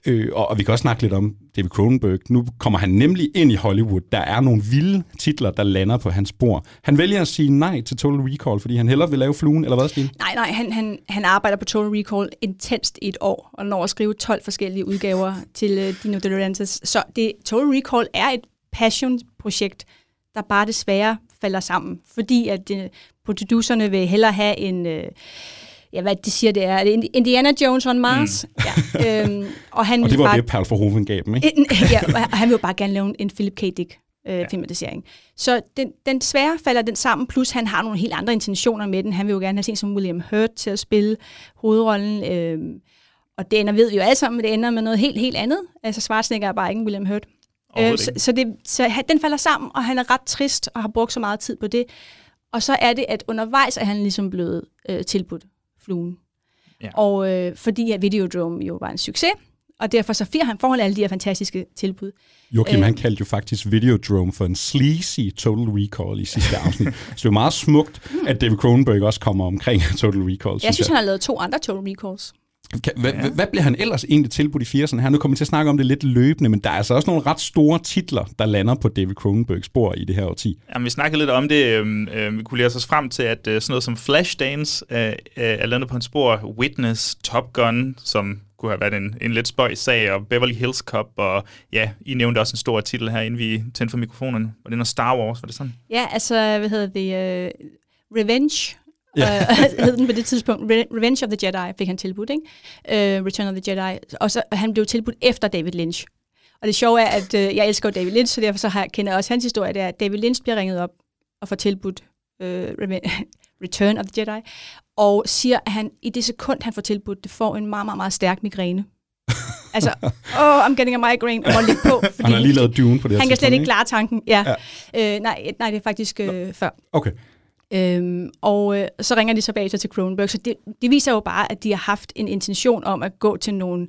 Øh, og, og vi kan også snakke lidt om David Cronenberg. Nu kommer han nemlig ind i Hollywood. Der er nogle vilde titler, der lander på hans bord. Han vælger at sige nej til Total Recall, fordi han hellere vil lave fluen, eller hvad, Stine? Nej, nej, han, han, han arbejder på Total Recall intenst i et år, og når at skrive 12 forskellige udgaver til uh, Dino De Laurentiis. Så det, Total Recall er et passion-projekt, der bare desværre falder sammen, fordi at uh, producerne vil hellere have en... Uh, ja, hvad de siger, det er, det Indiana Jones on Mars. Mm. Ja, øhm, og han Og det var bare, det, Paul Verhoeven gav dem, ikke? En, ja, og han vil jo bare gerne lave en Philip K. Dick øh, ja. filmatisering. Så den, den svære falder den sammen, plus han har nogle helt andre intentioner med den. Han vil jo gerne have sådan som William Hurt til at spille hovedrollen. Øh, og det ender, ved vi jo alle sammen, det ender med noget helt, helt andet. Altså Schwarzenegger er bare ikke William Hurt. Øh, så, så, det, så den falder sammen, og han er ret trist og har brugt så meget tid på det. Og så er det, at undervejs er han ligesom blevet øh, tilbudt fluen. Ja. Og øh, fordi at Videodrome jo var en succes, og derfor så får han, han alle de her fantastiske tilbud. Joachim, Øh. han kaldte jo faktisk Videodrome for en sleazy Total Recall i sidste afsnit. så det er jo meget smukt, at David Cronenberg også kommer omkring Total Recall, Jeg synes, han har lavet to andre Total Recalls. Kan, hvad, ja. hvad bliver han ellers egentlig tilbudt i 80'erne her? Nu kommer vi til at snakke om det lidt løbende, men der er altså også nogle ret store titler, der lander på David Cronenbergs spor i det her årti. Jamen, vi snakkede lidt om det. øhm, øh, vi kunne læse os frem til, at øh, sådan noget som Flashdance øh, øh, er landet på en spor. Witness, Top Gun, som kunne have været en, en lidt spøjs sag, og Beverly Hills Cop, og ja, I nævnte også en stor titel her, inden vi tændte for mikrofonen. Var det noget Star Wars, var det sådan? Ja, altså, hvad hedder det? Uh, Revenge. Ja. Hed den på det tidspunkt. Re- Revenge of the Jedi fik han tilbudt, ikke? Uh, Return of the Jedi. Og så han blev tilbudt efter David Lynch. Og det sjove er, at uh, jeg elsker David Lynch, så derfor så har, jeg- kender jeg også hans historie. Det er, at David Lynch bliver ringet op og får tilbudt uh, Return of the Jedi. Og siger, at han i det sekund, han får tilbudt, det får en meget, meget, meget stærk migræne. altså, oh, I'm getting a migraine, og må ligge på. Fordi Han har lige lavet Dune på det her Han kan slet ikke klare tanken. Ja. Ja. Øh, nej, nej, det er faktisk øh, før. Okay. Øhm, og øh, så ringer de så bagefter til Cronenberg, så det, det viser jo bare, at de har haft en intention om at gå til nogle,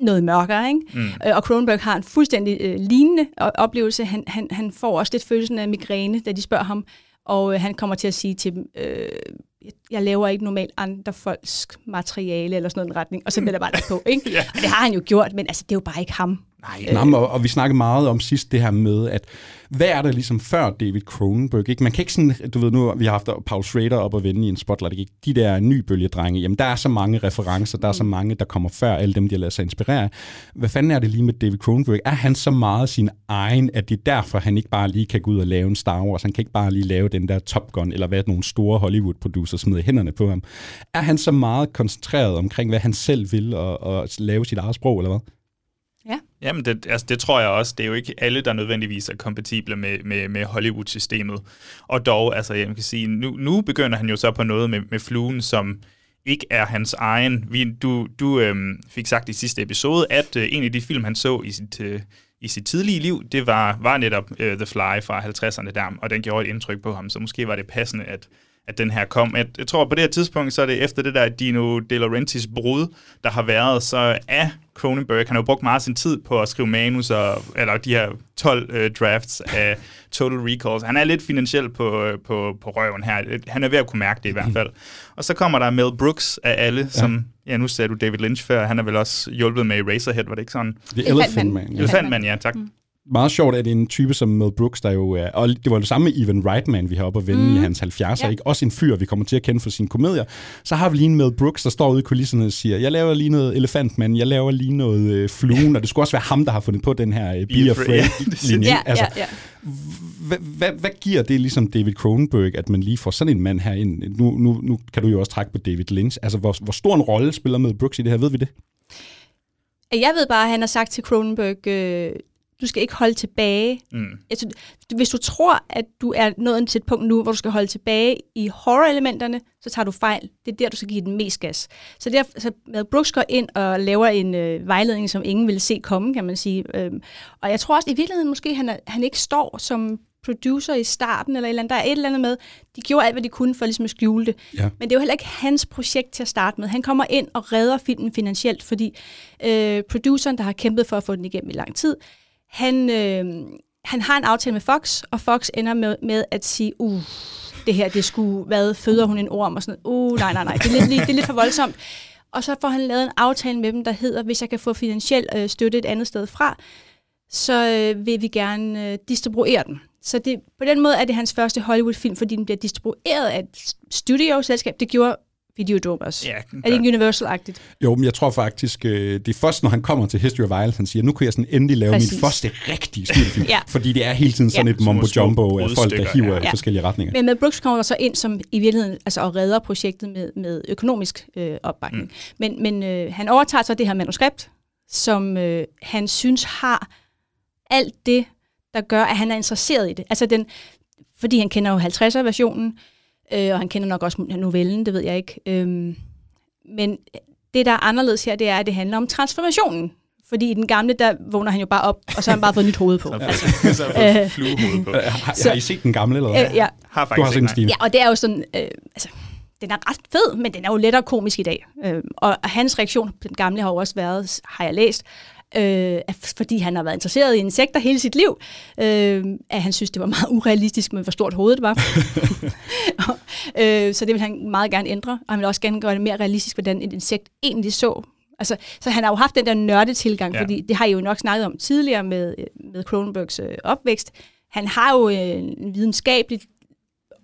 noget mørkere, ikke? Mm. Øh, og Cronenberg har en fuldstændig øh, lignende oplevelse. Han, han, han får også lidt følelsen af migræne, da de spørger ham, og øh, han kommer til at sige til dem, øh, jeg laver ikke normalt andre folks materiale, eller sådan noget retning, og så bliver der bare lagt på, ikke? Ja. Og det har han jo gjort, men altså, det er jo bare ikke ham. Nej, Nå, men, og, og vi snakkede meget om sidst det her med, at hvad er der ligesom før David Cronenberg? Ikke? Man kan ikke sådan, du ved nu, vi har haft Paul Schrader op og vende i en spotlight, ikke? de der nybølgedrenge, jamen der er så mange referencer, der er så mange, der kommer før alle dem, de har ladet sig inspirere. Hvad fanden er det lige med David Cronenberg? Er han så meget sin egen, at det er derfor, han ikke bare lige kan gå ud og lave en Star Wars? Han kan ikke bare lige lave den der Top Gun, eller hvad nogle store Hollywood-producer smider hænderne på ham. Er han så meget koncentreret omkring, hvad han selv vil, og, og lave sit eget sprog, eller hvad? Jamen, det, altså, det tror jeg også. Det er jo ikke alle, der nødvendigvis er kompatible med, med, med Hollywood-systemet. Og dog, altså, jeg kan sige, nu, nu begynder han jo så på noget med, med fluen, som ikke er hans egen. Vi, du du øhm, fik sagt i sidste episode, at øh, en af de film, han så i sit, øh, i sit tidlige liv, det var, var netop øh, The Fly fra 50'erne der, og den gjorde et indtryk på ham, så måske var det passende, at, at den her kom. Jeg, jeg tror, på det her tidspunkt, så er det efter det der Dino De Laurentiis brud, der har været, så er Cronenberg, han har jo brugt meget af sin tid på at skrive manus, og, eller de her 12 øh, drafts af Total Recalls. Han er lidt finansiel på, øh, på, på røven her. Han er ved at kunne mærke det i hvert fald. Og så kommer der Mel Brooks af alle, ja. som, ja, nu sagde du David Lynch før, han er vel også hjulpet med Eraserhead, var det ikke sådan? The Elephant Man. ja. Elefantman, ja, tak. Mm. Meget sjovt, at det en type som Mel Brooks, der jo er, og det var det samme med Evan Reitman, vi har oppe at vende mm. i hans 70'er, Ja. ikke? Også en fyr, vi kommer til at kende for sine komedier. Så har vi lige en Mel Brooks, der står ude i kulisserne og siger, jeg laver lige noget Elefantman, jeg laver lige noget øh, fluen, og det skulle også være ham, der har fundet på den her øh, Be Be Afraid Afraid. linje. Ja, altså, ja, ja. hvad, hvad, hvad giver det ligesom David Cronenberg, at man lige får sådan en mand her ind? Nu, nu, nu kan du jo også trække på David Lynch. Altså, hvor, hvor stor en rolle spiller Mel Brooks i det her? Ved vi det? Jeg ved bare, at han har sagt til Cronenberg, øh, du skal ikke holde tilbage. Mm. Altså, hvis du tror, at du er nået til et punkt nu, hvor du skal holde tilbage i horror-elementerne, så tager du fejl. Det er der, du skal give den mest gas. Så, derfor, så Mel Brooks går ind og laver en øh, vejledning, som ingen vil se komme, kan man sige. Øhm, og jeg tror også, i virkeligheden måske, han, er, han ikke står som producer i starten, eller et eller andet. Der er et eller andet med, de gjorde alt, hvad de kunne for ligesom at skjule det. Ja. Men det er jo heller ikke hans projekt til at starte med. Han kommer ind og redder filmen finansielt, fordi øh, produceren, der har kæmpet for at få den igennem i lang tid, han, øh, han har en aftale med Fox, og Fox ender med, med at sige, uh, det her, det skulle, hvad, føder hun en orm og sådan noget. Uh, nej, nej, nej, det er lidt, det er lidt for voldsomt. Og så får han lavet en aftale med dem, der hedder, hvis jeg kan få finansiel øh, støtte et andet sted fra, så øh, vil vi gerne øh, distribuere den. Så det, på den måde er det hans første Hollywood-film, fordi den bliver distribueret af et studio-selskab. Det gjorde Videodrome også. Ja, Er det ikke Universal-agtigt? Jo, men jeg tror faktisk, øh, det er først, når han kommer til History of Violence, han siger, nu kan jeg sådan endelig lave Præcis. min første rigtige stilfilm. Ja. Fordi det er hele tiden sådan Ja. et mumbo-jumbo af folk, der hiver ja. i forskellige retninger. Men Mel Brooks kommer så ind som i virkeligheden altså at redder projektet med, med økonomisk øh, opbakning. Mm. Men, men øh, han overtager så det her manuskript, som øh, han synes har alt det, der gør, at han er interesseret i det. Altså den, fordi han kender jo 50'er-versionen, øh, og han kender nok også novellen, det ved jeg ikke. Øhm, men det, der er anderledes her, det er, at det handler om transformationen. Fordi i den gamle, der vågner han jo bare op, og så har han bare fået nyt hoved på. Så, Altså, så har fået fluehoved på. Øh, Har, Så- har I set den gamle, eller hvad? øh, ja, Har Du har faktisk set en stil. Ja, og det er jo sådan, øh, altså, den er ret fed, men den er jo lettere komisk i dag. Øh, og hans reaktion på den gamle har jo også været, har jeg læst, øh, fordi han har været interesseret i insekter hele sit liv, øh, at han synes, det var meget urealistisk med, hvor stort hovedet det var. øh, så det vil han meget gerne ændre, og han vil også gerne gøre det mere realistisk, hvordan et insekt egentlig så. Altså, så han har jo haft den der nørdetilgang, Ja. ja. fordi det har I jo nok snakket om tidligere med, med Cronenbergs øh, opvækst. Han har jo øh, en videnskabelig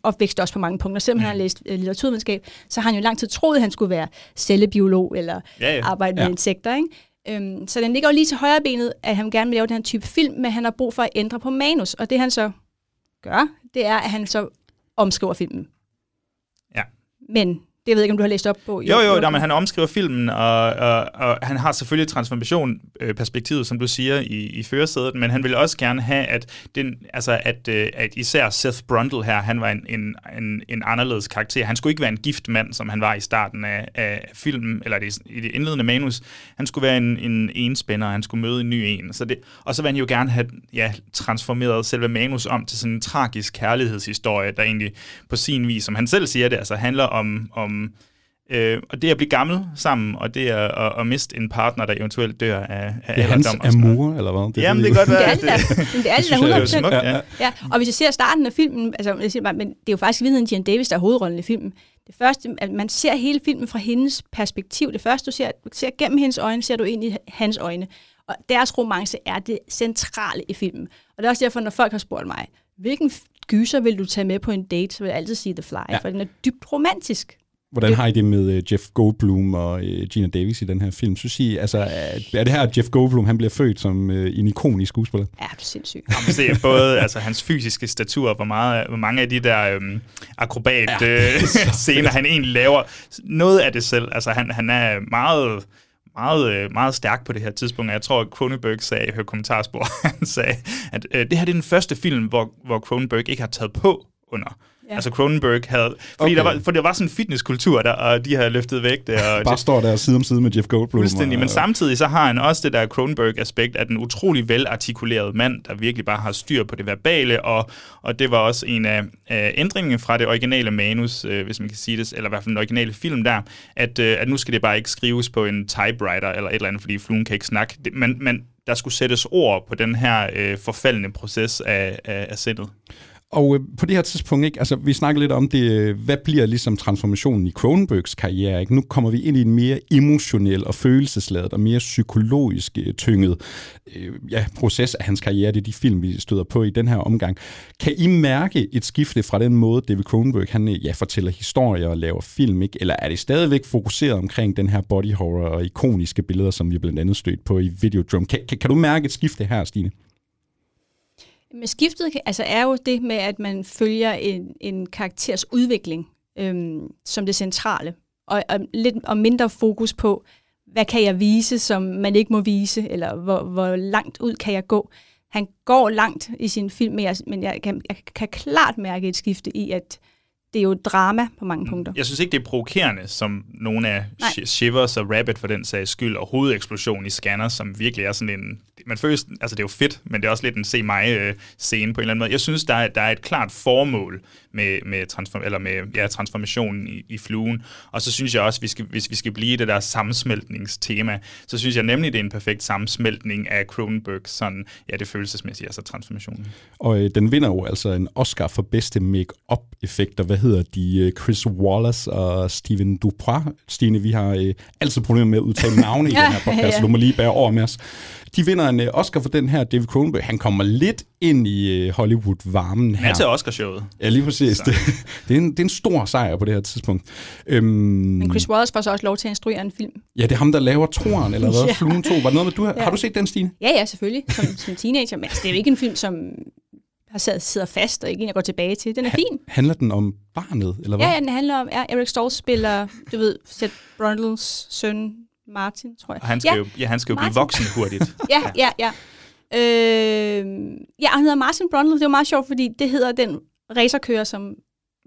opvækst også på mange punkter. Selvom han har læst øh, litteraturvidenskab, så har han jo lang tid troet, at han skulle være cellebiolog eller Ja, ja. arbejde med Ja. insekter. Ikke? Øhm, så den ligger jo lige til højre benet, at han gerne vil lave den her type film, men han har brug for at ændre på manus. Og det han så gør, det er, at han så omskriver filmen. Ja. Men det ved jeg ikke, om du har læst op på. Jo, jo, jo men han omskriver filmen, og, og, og han har selvfølgelig transformation-perspektivet, som du siger, i, i førersædet, men han vil også gerne have, at, den, altså, at, øh, at især Seth Brundle her, han var en, en, en, en anderledes karakter. Han skulle ikke være en gift mand, som han var i starten af, af filmen, eller det, i det indledende manus. Han skulle være en, en enspænder, og han skulle møde en ny en. Så det, og så vil han jo gerne have ja, transformeret selve manus om til sådan en tragisk kærlighedshistorie, der egentlig på sin vis, som han selv siger det, altså handler om, om Øh, og det at blive gammel sammen, og det er at, at miste en partner, der eventuelt dør af, af Det er hans amour, eller hvad? Jamen, ved det kan godt være. Det er det det er det synes jeg er 100%. smukt, ja. Ja, og hvis jeg ser starten af filmen, altså jeg siger bare, men det er jo faktisk virkeligheden Gian Davis, der er hovedrollen i filmen. Det første, at man ser hele filmen fra hendes perspektiv. Det første, du ser, du ser gennem hendes øjne, ser du ind i hans øjne. Og deres romance er det centrale i filmen. Og det er også derfor, når folk har spurgt mig, hvilken gyser vil du tage med på en date, så vil jeg altid sige The Fly, ja. for den er dybt romantisk. Hvordan har I det med uh, Jeff Goldblum og uh, Gina Davis i den her film? Synes I, altså, er er det her, at Jeff Goldblum han bliver født som en ikonisk skuespiller? Ja, du er sindssyg. Man ser både altså, hans fysiske statur, hvor, meget, hvor mange af de der øhm, akrobat Ja, øh, scener, han egentlig laver. Noget af det selv. Altså, han, han er meget meget, øh, meget stærk på det her tidspunkt. og Jeg tror, at Cronenberg sagde, hørte kommentarspor, han sagde, at øh, det her det er den første film, hvor, hvor Cronenberg ikke har taget på under. Ja. Altså Cronenberg havde... Fordi Okay. der var, for der var sådan en fitnesskultur der, og de har løftet vægte. Og Bare står der side om side med Jeff Goldblum. Fuldstændig, og, men samtidig så har han også det der Cronenberg-aspekt af den utrolig velartikulerede mand, der virkelig bare har styr på det verbale, og, og det var også en af, af ændringerne fra det originale manus, øh, hvis man kan sige det, eller i hvert fald den originale film der, at, øh, at nu skal det bare ikke skrives på en typewriter eller et eller andet, fordi fluen kan ikke snakke. Det, men, men der skulle sættes ord på den her øh, forfaldende proces af, af, af sindet. Og øh, på det her tidspunkt, ikke, altså, vi snakker lidt om det, øh, hvad bliver ligesom transformationen i Cronenbergs karriere? Ikke? Nu kommer vi ind i en mere emotionel og følelsesladet og mere psykologisk øh, tynget øh, ja, proces af hans karriere. Det er de film, vi støder på i den her omgang. Kan I mærke et skifte fra den måde, David Cronenberg han, øh, ja, fortæller historier og laver film? Ikke? Eller er det stadigvæk fokuseret omkring den her body horror og ikoniske billeder, som vi blandt andet stødt på i Videodrome? Kan, kan, kan du mærke et skifte her, Stine? Men skiftet altså, er jo det med, at man følger en, en karakters udvikling øhm, som det centrale, og, og lidt og mindre fokus på, hvad kan jeg vise, som man ikke må vise, eller hvor, hvor langt ud kan jeg gå. Han går langt i sin film, men jeg, men jeg, kan, jeg kan klart mærke et skifte i, at det er jo drama på mange punkter. Jeg synes ikke, det er provokerende, som nogle af Nej. Sh- Shivers og Rabbit for den sags skyld, og hovedeksplosion i Scanner, som virkelig er sådan en... Man føler, altså det er jo fedt, men det er også lidt en se mig øh, scene på en eller anden måde. Jeg synes, der er, der er et klart formål med, med, transform, eller med ja, transformationen i, i fluen. Og så synes jeg også, vi skal, hvis vi skal blive det der sammensmeltningstema, så synes jeg nemlig, det er en perfekt sammensmeltning af Cronenberg, sådan, ja, det følelsesmæssige, altså transformationen. Og øh, den vinder jo altså en Oscar for bedste make-up-effekter. Hvad hedder de? Øh, Chris Wallace og Steven Duprat. Stine, vi har øh, altid problemer med at udtale navne i Ja, den her podcast, ja. så du må lige bære over med os. De vinder en øh, Oscar for den her, David Cronenberg. Han kommer lidt ind i øh, Hollywood-varmen Han er til her. Oscarshowet. Ja, lige præcis. Det, det, er en, det er en stor sejr på det her tidspunkt. Øhm, Men Chris Wallace får så også lov til at instruere en film. ja, det er ham, der laver Troeren, eller hvad? Ja. Fluen 2. Var det noget med, du har, Ja. har du set den, Stine? Ja, ja, selvfølgelig, som, som teenager, men altså, det er jo ikke en film, som har sidder fast, og ikke en, jeg går tilbage til. Den er fin. Handler den om barnet, eller hvad? Ja, ja, den handler om, ja, Eric Stoltz spiller, du ved, Seth Brundles søn, Martin, tror jeg. Og han skal ja, jo, ja, han skal jo blive voksen hurtigt. Ja, ja, ja. Øh, ja, han hedder Martin Brundle. Det var meget sjovt, fordi det hedder den racerkører, som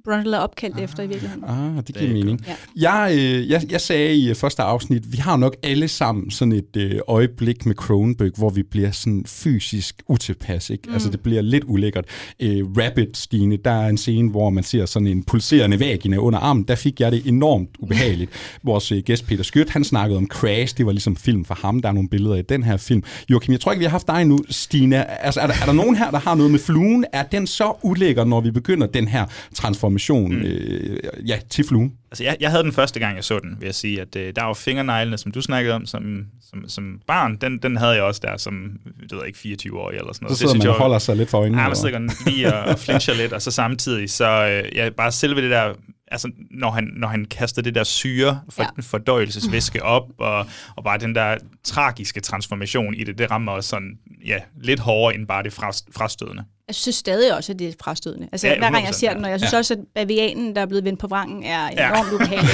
Brundle er opkaldt ah, efter i virkeligheden. Ah, det Det giver er mening. Ja. Jeg, øh, jeg, jeg sagde i øh, første afsnit, vi har nok alle sammen sådan et øh, øjeblik med Cronenberg, hvor vi bliver sådan fysisk utilpas. Ikke? Mm. Altså det bliver lidt ulækkert. Øh, Rabbit, Stine, der er en scene, hvor man ser sådan en pulserende vagina under armen. Der fik jeg det enormt ubehageligt. Vores øh, gæst Peter Skødt, han snakkede om Crash. Det var ligesom film for ham. Der er nogle billeder i den her film. Joachim, jeg tror ikke, vi har haft dig nu, Stine. Altså, er, der, er der nogen her, der har noget med fluen? Er den så ulækker, når vi begynder den her transformation transformation mm. øh, ja, til flue. Altså, jeg, jeg havde den første gang, jeg så den, vil jeg sige, at øh, der var fingerneglene, som du snakkede om som, som, som barn, den, den havde jeg også der som, det ved ikke, 24 år eller sådan noget. Så sidder det, man og holder sig lidt for øjnene. Ja, man sidder lige og, og flincher lidt, og så samtidig, så øh, ja, bare selve det der altså, når han, når han kaster det der syre, for, ja. fordøjelsesvæske op, og, og bare den der tragiske transformation i det, det rammer også sådan, ja, lidt hårdere end bare det frastødende. Jeg synes stadig også, at det er frastødende. Altså, ja, hver gang jeg ser den, og jeg synes ja. også, at bavianen, der er blevet vendt på vrangen, er enormt ja. ubehageligt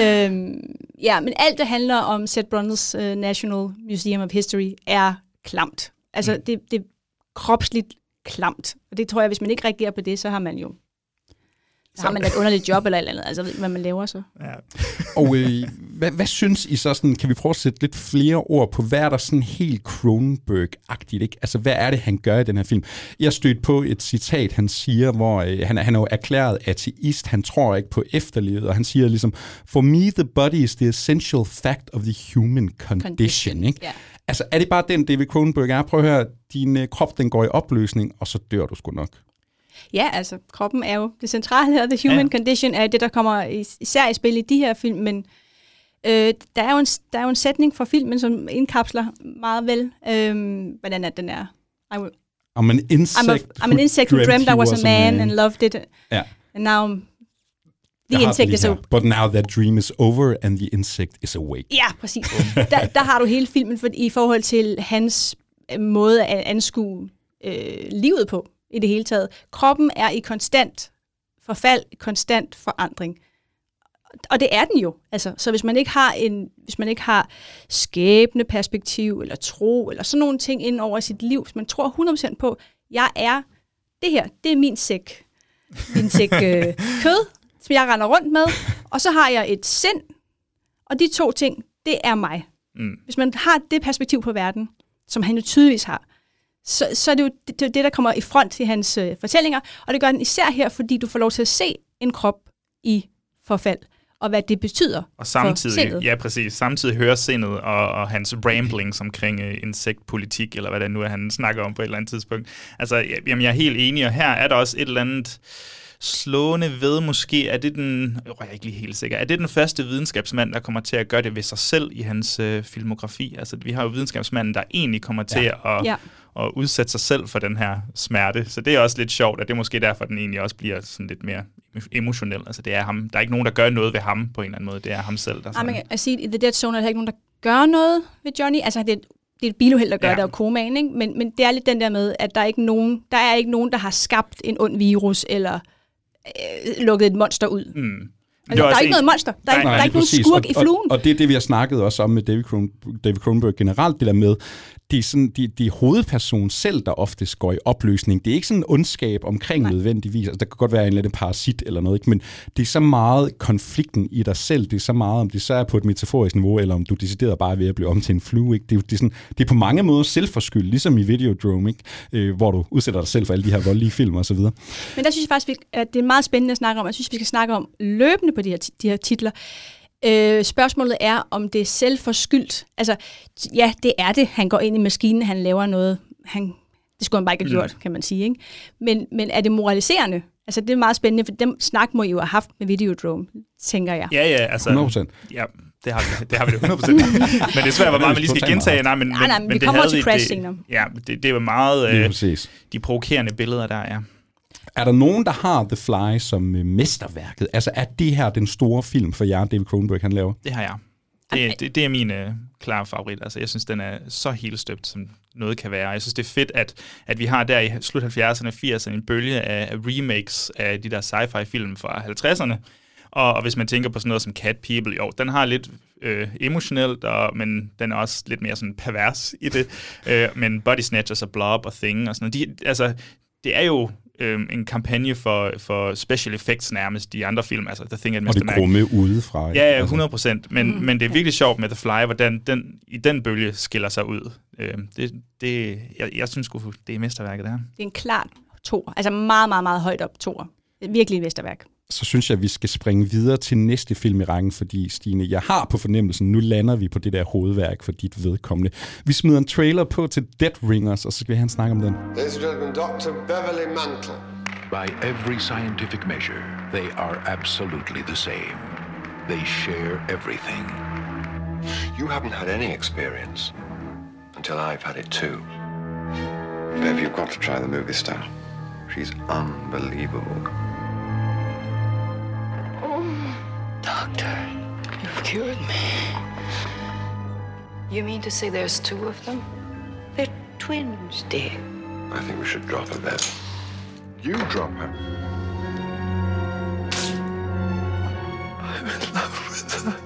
øhm, ja, men alt, det handler om Seth Brundles uh, National Museum of History, er klamt. Altså, mm. det, det er kropsligt klamt. Og det tror jeg, hvis man ikke reagerer på det, så har man jo så har man et underligt job eller eller andet. Altså, jeg ved ikke, hvad man laver så. Ja. og øh, hvad, hvad synes I så, sådan, kan vi prøve at sætte lidt flere ord på, hvad er der sådan helt Cronenberg-agtigt? Ikke? Altså, hvad er det, han gør i den her film? Jeg stødte på et citat, han siger, hvor øh, han, han er jo erklæret ateist, han tror ikke på efterlivet, og han siger ligesom, For me, the body is the essential fact of the human condition. condition ikke? Yeah. Altså, er det bare den, David Cronenberg er? Prøv at høre, din øh, krop, den går i opløsning, og så dør du sgu nok. Ja, altså kroppen er jo det centrale, og the human ja. condition er det, der kommer især i spil i de her film, men øh, der, er jo en, der er jo en sætning fra filmen, som indkapsler meget vel, øh, hvordan er den er. I will, I'm an insect, I'm, a, I'm an insect who dreamt I was, was a man, man and loved it. Ja. And now The insect is a... But now that dream is over, and the insect is awake. Ja, præcis. der, der har du hele filmen for, i forhold til hans øh, måde at anskue øh, livet på i det hele taget. Kroppen er i konstant forfald, konstant forandring. Og det er den jo. Altså, så hvis man ikke har en, hvis man ikke har skæbne perspektiv eller tro eller sådan nogle ting ind over sit liv, hvis man tror 100% på, jeg er det her, det er min sæk, min sæk øh, kød, som jeg render rundt med, og så har jeg et sind, og de to ting, det er mig. Mm. Hvis man har det perspektiv på verden, som han jo tydeligvis har, så, så er det jo det, det, der kommer i front i hans øh, fortællinger, og det gør den især her, fordi du får lov til at se en krop i forfald, og hvad det betyder Og samtidig, ja præcis, samtidig hører sindet og, og hans ramblings omkring øh, insektpolitik, eller hvad det nu er, han snakker om på et eller andet tidspunkt. Altså, jamen, jeg er helt enig, og her er der også et eller andet slående ved måske, er det den, jeg er ikke lige helt sikker, er det den første videnskabsmand, der kommer til at gøre det ved sig selv i hans øh, filmografi? Altså, vi har jo videnskabsmanden, der egentlig kommer til ja. at, ja at udsætte sig selv for den her smerte. Så det er også lidt sjovt, at det er måske derfor, den egentlig også bliver sådan lidt mere emotionel. Altså det er ham. Der er ikke nogen, der gør noget ved ham på en eller anden måde. Det er ham selv. Der ja, man kan sige, i The Dead Zone er der ikke nogen, der gør noget ved Johnny. Altså det, det er et biluheld, der gør ja. det, og komaen, ikke? Men, men det er lidt den der med, at der er ikke nogen, der er ikke nogen, der har skabt en ond virus, eller øh, lukket et monster ud. Mm. Altså, der er ikke en... noget monster. Der er, nej, ikke, der er ikke nogen skurk og, i fluen. Og, og det er det, vi har snakket også om med David, Kron, David Cronenberg generelt, det der med, det er, sådan, de, de er hovedpersonen selv, der ofte går i opløsning. Det er ikke sådan en ondskab omkring Nej. nødvendigvis. Altså, der kan godt være en eller anden parasit eller noget, ikke? men det er så meget konflikten i dig selv. Det er så meget, om det så er på et metaforisk niveau, eller om du decideret bare ved at blive om til en flue. Ikke? Det, er, det, er sådan, det er på mange måder selvforskyld, ligesom i Videodrome, ikke? Øh, hvor du udsætter dig selv for alle de her voldelige film og så videre. Men der synes jeg faktisk, at det er meget spændende at snakke om. Jeg synes, vi skal snakke om løbende på de her, de her titler. Øh, spørgsmålet er, om det er selvforskyldt. Altså, ja, det er det. Han går ind i maskinen, han laver noget. Han, det skulle han bare ikke have gjort, mm. kan man sige. Ikke? Men, men er det moraliserende? Altså, det er meget spændende, for dem snak må I jo have haft med Videodrome, tænker jeg. Ja, ja, altså... 100%. Ja, det har vi, det har vi det 100%. men det er svært, hvor meget man lige skal gentage. Nej, men, nej, nej, men, men vi kommer til crash det, Ja, det, det var meget øh, de provokerende billeder, der er. Er der nogen, der har The Fly som øh, mesterværket? Altså, er det her den store film for jer, David Cronenberg, han laver? Det har jeg. Det, det, det er min øh, klare favorit. Altså, jeg synes, den er så helt støbt, som noget kan være. Jeg synes, det er fedt, at, at vi har der i slut 70'erne og 80'erne en bølge af remakes af de der sci-fi-film fra 50'erne. Og, og hvis man tænker på sådan noget som Cat People, jo, den har lidt øh, emotionelt, og, men den er også lidt mere sådan pervers i det. øh, men Body Snatchers og Blob og Thing og sådan noget, de, altså, det er jo øh, en kampagne for, for special effects nærmest i andre film, altså The Thing at Mr. Og det grumme udefra. Ja, ja, 100 altså. procent. Men, mm, men det er virkelig sjovt med The Fly, hvordan den, i den bølge skiller sig ud. Øh, det, det, jeg, jeg synes det er mesterværket, det her. Det er en klart to. Altså meget, meget, meget højt op to. Virkelig et mesterværk så synes jeg, at vi skal springe videre til næste film i rækken, fordi Stine, jeg har på fornemmelsen, nu lander vi på det der hovedværk for dit vedkommende. Vi smider en trailer på til Dead Ringers, og så skal vi have en snak om den. Ladies and gentlemen, Dr. Beverly Mantle. By every scientific measure, they are absolutely the same. They share everything. You haven't had any experience until I've had it too. Bev, you've got to try the movie star. She's unbelievable. Doctor, you've cured me. You mean to say there's two of them? They're twins, dear. I think we should drop her, Bev. You drop her. I'm in love with her.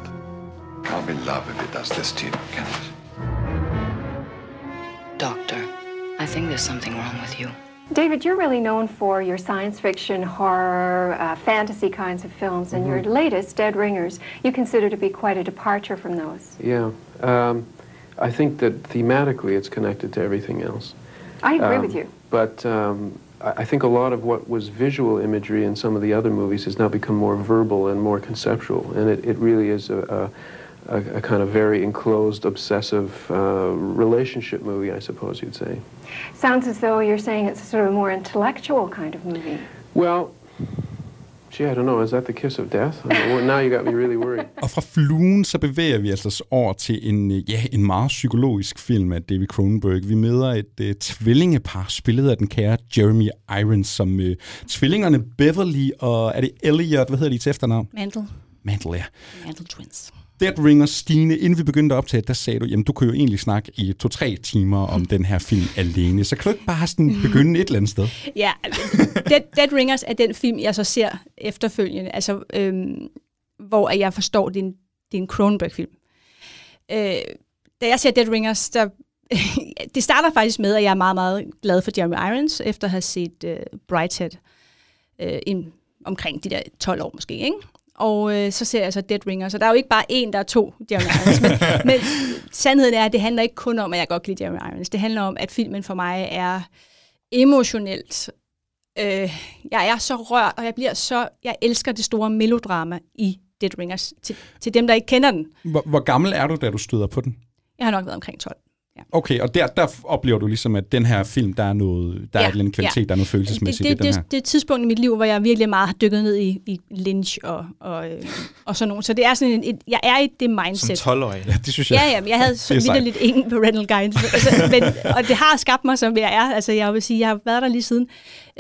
Can't be love if it does this to you, can it? Doctor, I think there's something wrong with you. David, you're really known for your science fiction, horror, uh, fantasy kinds of films, and your latest, Dead Ringers, you consider to be quite a departure from those. Yeah. Um, I think that thematically it's connected to everything else. I agree Um, with you. But um, I I think a lot of what was visual imagery in some of the other movies has now become more verbal and more conceptual, and it, it really is a, a, a, a kind of very enclosed, obsessive uh, relationship movie, I suppose you'd say. Sounds as though you're saying it's a sort of a more intellectual kind of movie. Well, gee, I don't know. Is that the kiss of death? I mean, well, now you got me really worried. Og fra fluen, så bevæger vi altså over til en, ja, en meget psykologisk film af David Cronenberg. Vi møder et uh, tvillingepar, spillet af den kære Jeremy Irons, som uh, tvillingerne Beverly og er det Elliot, hvad hedder de til efternavn? Mantle. Mantle, ja. Mantle Twins. Dead Ringer, Stine, inden vi begyndte at optage, der sagde du, jamen du kan jo egentlig snakke i to-tre timer om den her film alene. Så kan du ikke bare sådan begynde et eller andet sted? Ja, Dead, Dead Ringers er den film, jeg så ser efterfølgende, altså, øhm, hvor jeg forstår, det er en, det er en Cronenberg-film. Øh, da jeg ser Dead Ringers, der, det starter faktisk med, at jeg er meget, meget glad for Jeremy Irons, efter at have set øh, Brighthead øh, in, omkring de der 12 år måske, ikke? Og øh, så ser jeg så Dead Ringer. Så der er jo ikke bare en, der er to Jeremy Irons. Men, men sandheden er, at det handler ikke kun om, at jeg godt kan lide Jeremy Irons. Det handler om, at filmen for mig er emotionelt. Øh, jeg er så rørt, og jeg bliver så... Jeg elsker det store melodrama i Dead Ringers. Til, til dem, der ikke kender den. Hvor, hvor gammel er du, da du støder på den? Jeg har nok været omkring 12. Okay, og der, der oplever du ligesom, at den her film, der er noget, der ja, er andet kvalitet, ja. der er noget følelsesmæssigt det, det, i den det, her. Det er et tidspunkt i mit liv, hvor jeg virkelig meget har dykket ned i, i Lynch og, og, øh, og sådan noget. Så det er sådan en, et, jeg er i det mindset. Som 12-årig. Ja, det synes jeg. Ja, ja, men jeg havde så Det vidt lidt ingen parental guidance. altså, men, og det har skabt mig, som jeg er. Altså, jeg vil sige, jeg har været der lige siden.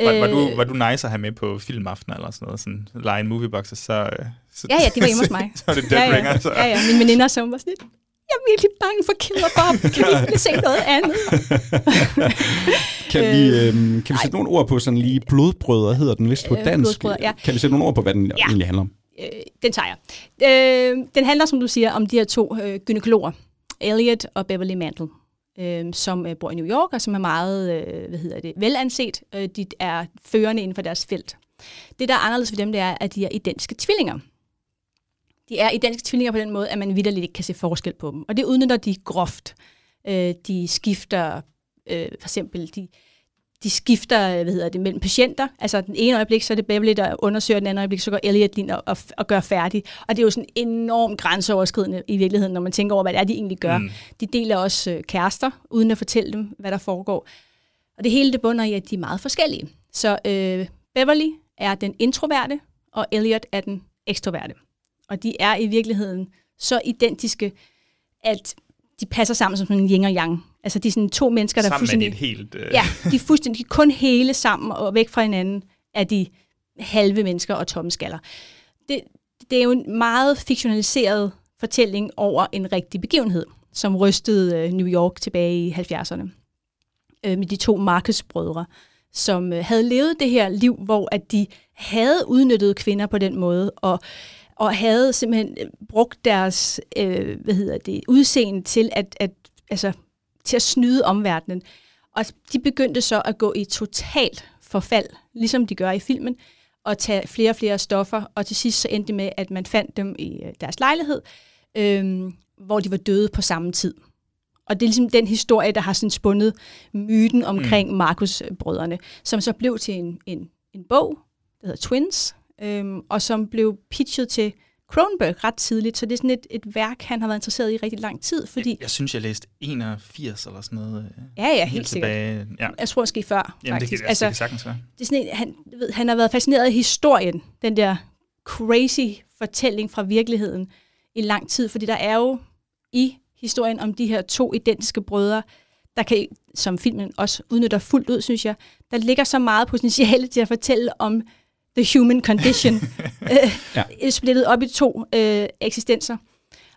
Var, var, du, Øh, var du nice at have med på filmaften eller sådan noget? Sådan lege en moviebox, så, øh, så... Ja, ja, de var hjemme hos mig. så var det Dead ja, ja. Ringer, så... Ja, ja, mine veninder, som var sådan lidt, jeg er virkelig bange for Killer Bob. Kan vi ikke se noget andet? Kan vi, øh, kan vi sætte nogle ord på sådan lige blodbrødre, hedder den vist på Øh, dansk? ja. Kan vi sætte nogle ord på, hvad den Ja. egentlig handler om? øh, den tager jeg. Øh, den handler, som du siger, om de her to øh, gynekologer, Elliot og Beverly Mantle, øh, som øh, bor i New York, og som er meget øh, hvad hedder det, velanset. Øh, de er førende inden for deres felt. Det, der er anderledes ved dem, det er, at de er identiske tvillinger. De er identiske tvillinger på den måde, at man vidderligt ikke kan se forskel på dem. Og det udnytter de groft. Øh, de skifter, øh, for eksempel, de, de skifter hvad hedder det, mellem patienter. Altså den ene øjeblik, så er det Beverly, der undersøger, den anden øjeblik, så går Elliot ind og, og, og gør færdig. Og det er jo sådan enormt grænseoverskridende i virkeligheden, når man tænker over, hvad det er, de egentlig gør. Mm. De deler også øh, kærester, uden at fortælle dem, hvad der foregår. Og det hele det bunder i, at de er meget forskellige. Så øh, Beverly er den introverte, og Elliot er den ekstroverte. Og de er i virkeligheden så identiske, at de passer sammen som sådan en yin og yang. Altså de er sådan to mennesker, der er Sammen er fuldstændig... et helt... Øh... Ja, de er fuldstændig kun hele sammen og væk fra hinanden er de halve mennesker og tomme skaller. Det, det er jo en meget fiktionaliseret fortælling over en rigtig begivenhed, som rystede øh, New York tilbage i 70'erne. Øh, med de to Marcus-brødre, som øh, havde levet det her liv, hvor at de havde udnyttet kvinder på den måde, og og havde simpelthen øh, brugt deres øh, hvad hedder det, udseende til at, at, altså, til at snyde omverdenen. Og de begyndte så at gå i totalt forfald, ligesom de gør i filmen, og tage flere og flere stoffer, og til sidst så endte det med, at man fandt dem i øh, deres lejlighed, øh, hvor de var døde på samme tid. Og det er ligesom den historie, der har sådan spundet myten omkring mm. Markus-brødrene, som så blev til en, en, en bog, der hedder Twins, øhm, og som blev pitchet til Cronenberg ret tidligt, så det er sådan et, et værk, han har været interesseret i rigtig lang tid, fordi... Jeg, jeg synes, jeg læste 81 eller sådan noget. øh, Ja, ja, helt tilbage. sikkert. Ja. Jeg tror måske før, Jamen, det faktisk. kan, altså, det kan sagtens være. det er sådan en, han, ved, han har været fascineret af historien, den der crazy fortælling fra virkeligheden i lang tid, fordi der er jo i historien om de her to identiske brødre, der kan, som filmen også udnytter fuldt ud, synes jeg, der ligger så meget potentiale til at fortælle om the human condition, øh, ja. splittet op i to øh, eksistenser.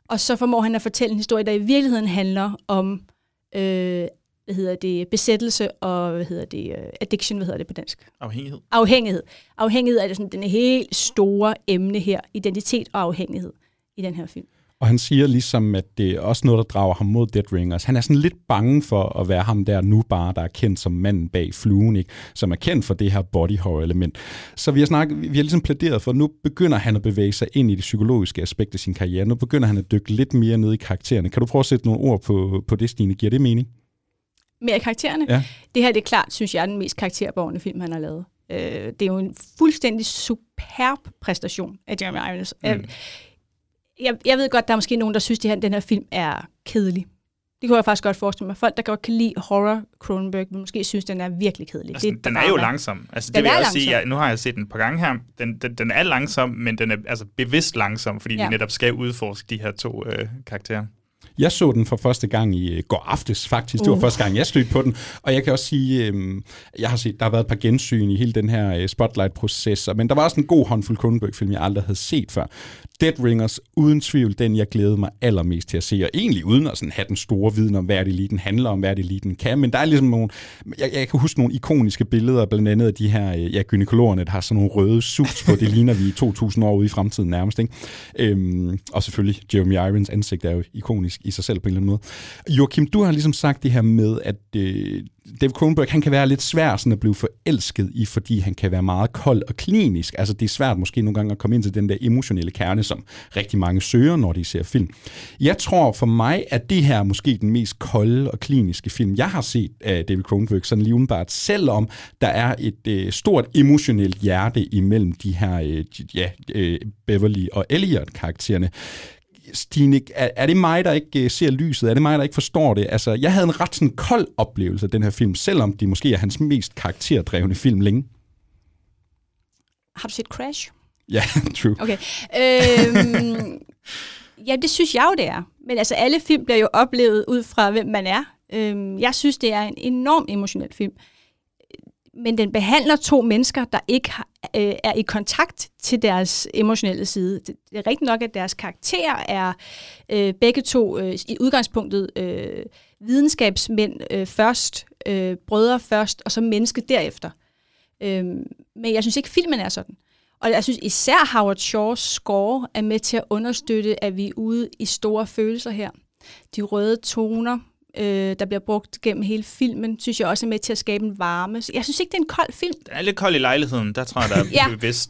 Og så formår han at fortælle en historie, der i virkeligheden handler om øh, hvad hedder det, besættelse og hvad hedder det, øh, addiction, hvad hedder det på dansk? Afhængighed. Afhængighed. Afhængighed er det sådan den helt store emne her, identitet og afhængighed i den her film. Og han siger ligesom, at det er også noget, der drager ham mod Dead Ringers. Han er sådan lidt bange for at være ham der nu bare, der er kendt som manden bag fluen, ikke? som er kendt for det her body horror element. Så vi har, snakket, vi har ligesom plæderet for, at nu begynder han at bevæge sig ind i det psykologiske aspekt af sin karriere. Nu begynder han at dykke lidt mere ned i karaktererne. Kan du prøve at sætte nogle ord på, på det, Stine? Giver det mening? Mere karaktererne? Ja. Det her det er klart, synes jeg, er den mest karakterborgende film, han har lavet. Øh, det er jo en fuldstændig superb præstation af Jeremy Irons. Mm. Jeg, jeg ved godt, der er måske nogen, der synes, at den her film er kedelig. Det kunne jeg faktisk godt forestille mig. Folk, der godt kan lide horror Cronenberg, vil måske synes, den er virkelig kedelig. Altså, det den er jo langsom. Altså, det Den vil jeg også langsom. sige. Jeg, nu har jeg set den et par gange her. Den, den, den er langsom, men den er altså bevidst langsom, fordi ja. De netop skal udforske de her to øh, karakterer. Jeg så den for første gang i øh, går aftes, faktisk. Det var Uh. første gang, jeg stødte på den. Og jeg kan også sige, øh, jeg har set, der har været et par gensyn i hele den her øh, Spotlight-proces. Men der var også en god håndfuld Cronenberg-film, jeg aldrig havde set før. Dead Ringers, uden tvivl, den jeg glædede mig allermest til at se. Og egentlig uden at sådan have den store viden om, hvad det lige den handler om, hvad det lige den kan. Men der er ligesom nogle, jeg, jeg kan huske nogle ikoniske billeder, blandt andet af de her, øh, ja, gynekologerne, der har sådan nogle røde suits på. Det ligner vi 2000 år ude i fremtiden nærmest, ikke? Øhm, og selvfølgelig, Jeremy Irons ansigt er jo ikonisk i sig selv på en eller anden måde. Joachim, du har ligesom sagt det her med, at øh, David Cronenberg, han kan være lidt svær sådan at blive forelsket i, fordi han kan være meget kold og klinisk. Altså det er svært måske nogle gange at komme ind til den der emotionelle kerne, som rigtig mange søger, når de ser film. Jeg tror for mig, at det her er måske den mest kolde og kliniske film, jeg har set af David Cronenberg, sådan lige udenbart, selvom der er et øh, stort emotionelt hjerte imellem de her øh, ja, øh, Beverly og Elliot-karaktererne. Stine, er, er det mig, der ikke øh, ser lyset? Er det mig, der ikke forstår det? Altså, jeg havde en ret sådan kold oplevelse af den her film, selvom det måske er hans mest karakterdrevne film længe. Har du set Crash? Ja, true. Okay. Øhm, ja, det synes jeg jo, det er. Men altså, alle film bliver jo oplevet ud fra, hvem man er. Øhm, jeg synes, det er en enorm emotionel film. Men den behandler to mennesker, der ikke øh, er i kontakt til deres emotionelle side. Det, det er rigtigt nok, at deres karakterer er øh, begge to øh, i udgangspunktet øh, videnskabsmænd øh, først, øh, brødre først, og så menneske derefter. Øhm, men jeg synes ikke, filmen er sådan. Og jeg synes især Howard Shaws score er med til at understøtte, at vi er ude i store følelser her. De røde toner, øh, der bliver brugt gennem hele filmen, synes jeg også er med til at skabe en varme. Så jeg synes ikke, det er en kold film. Den er lidt kold i lejligheden. Der tror jeg, der er Ja.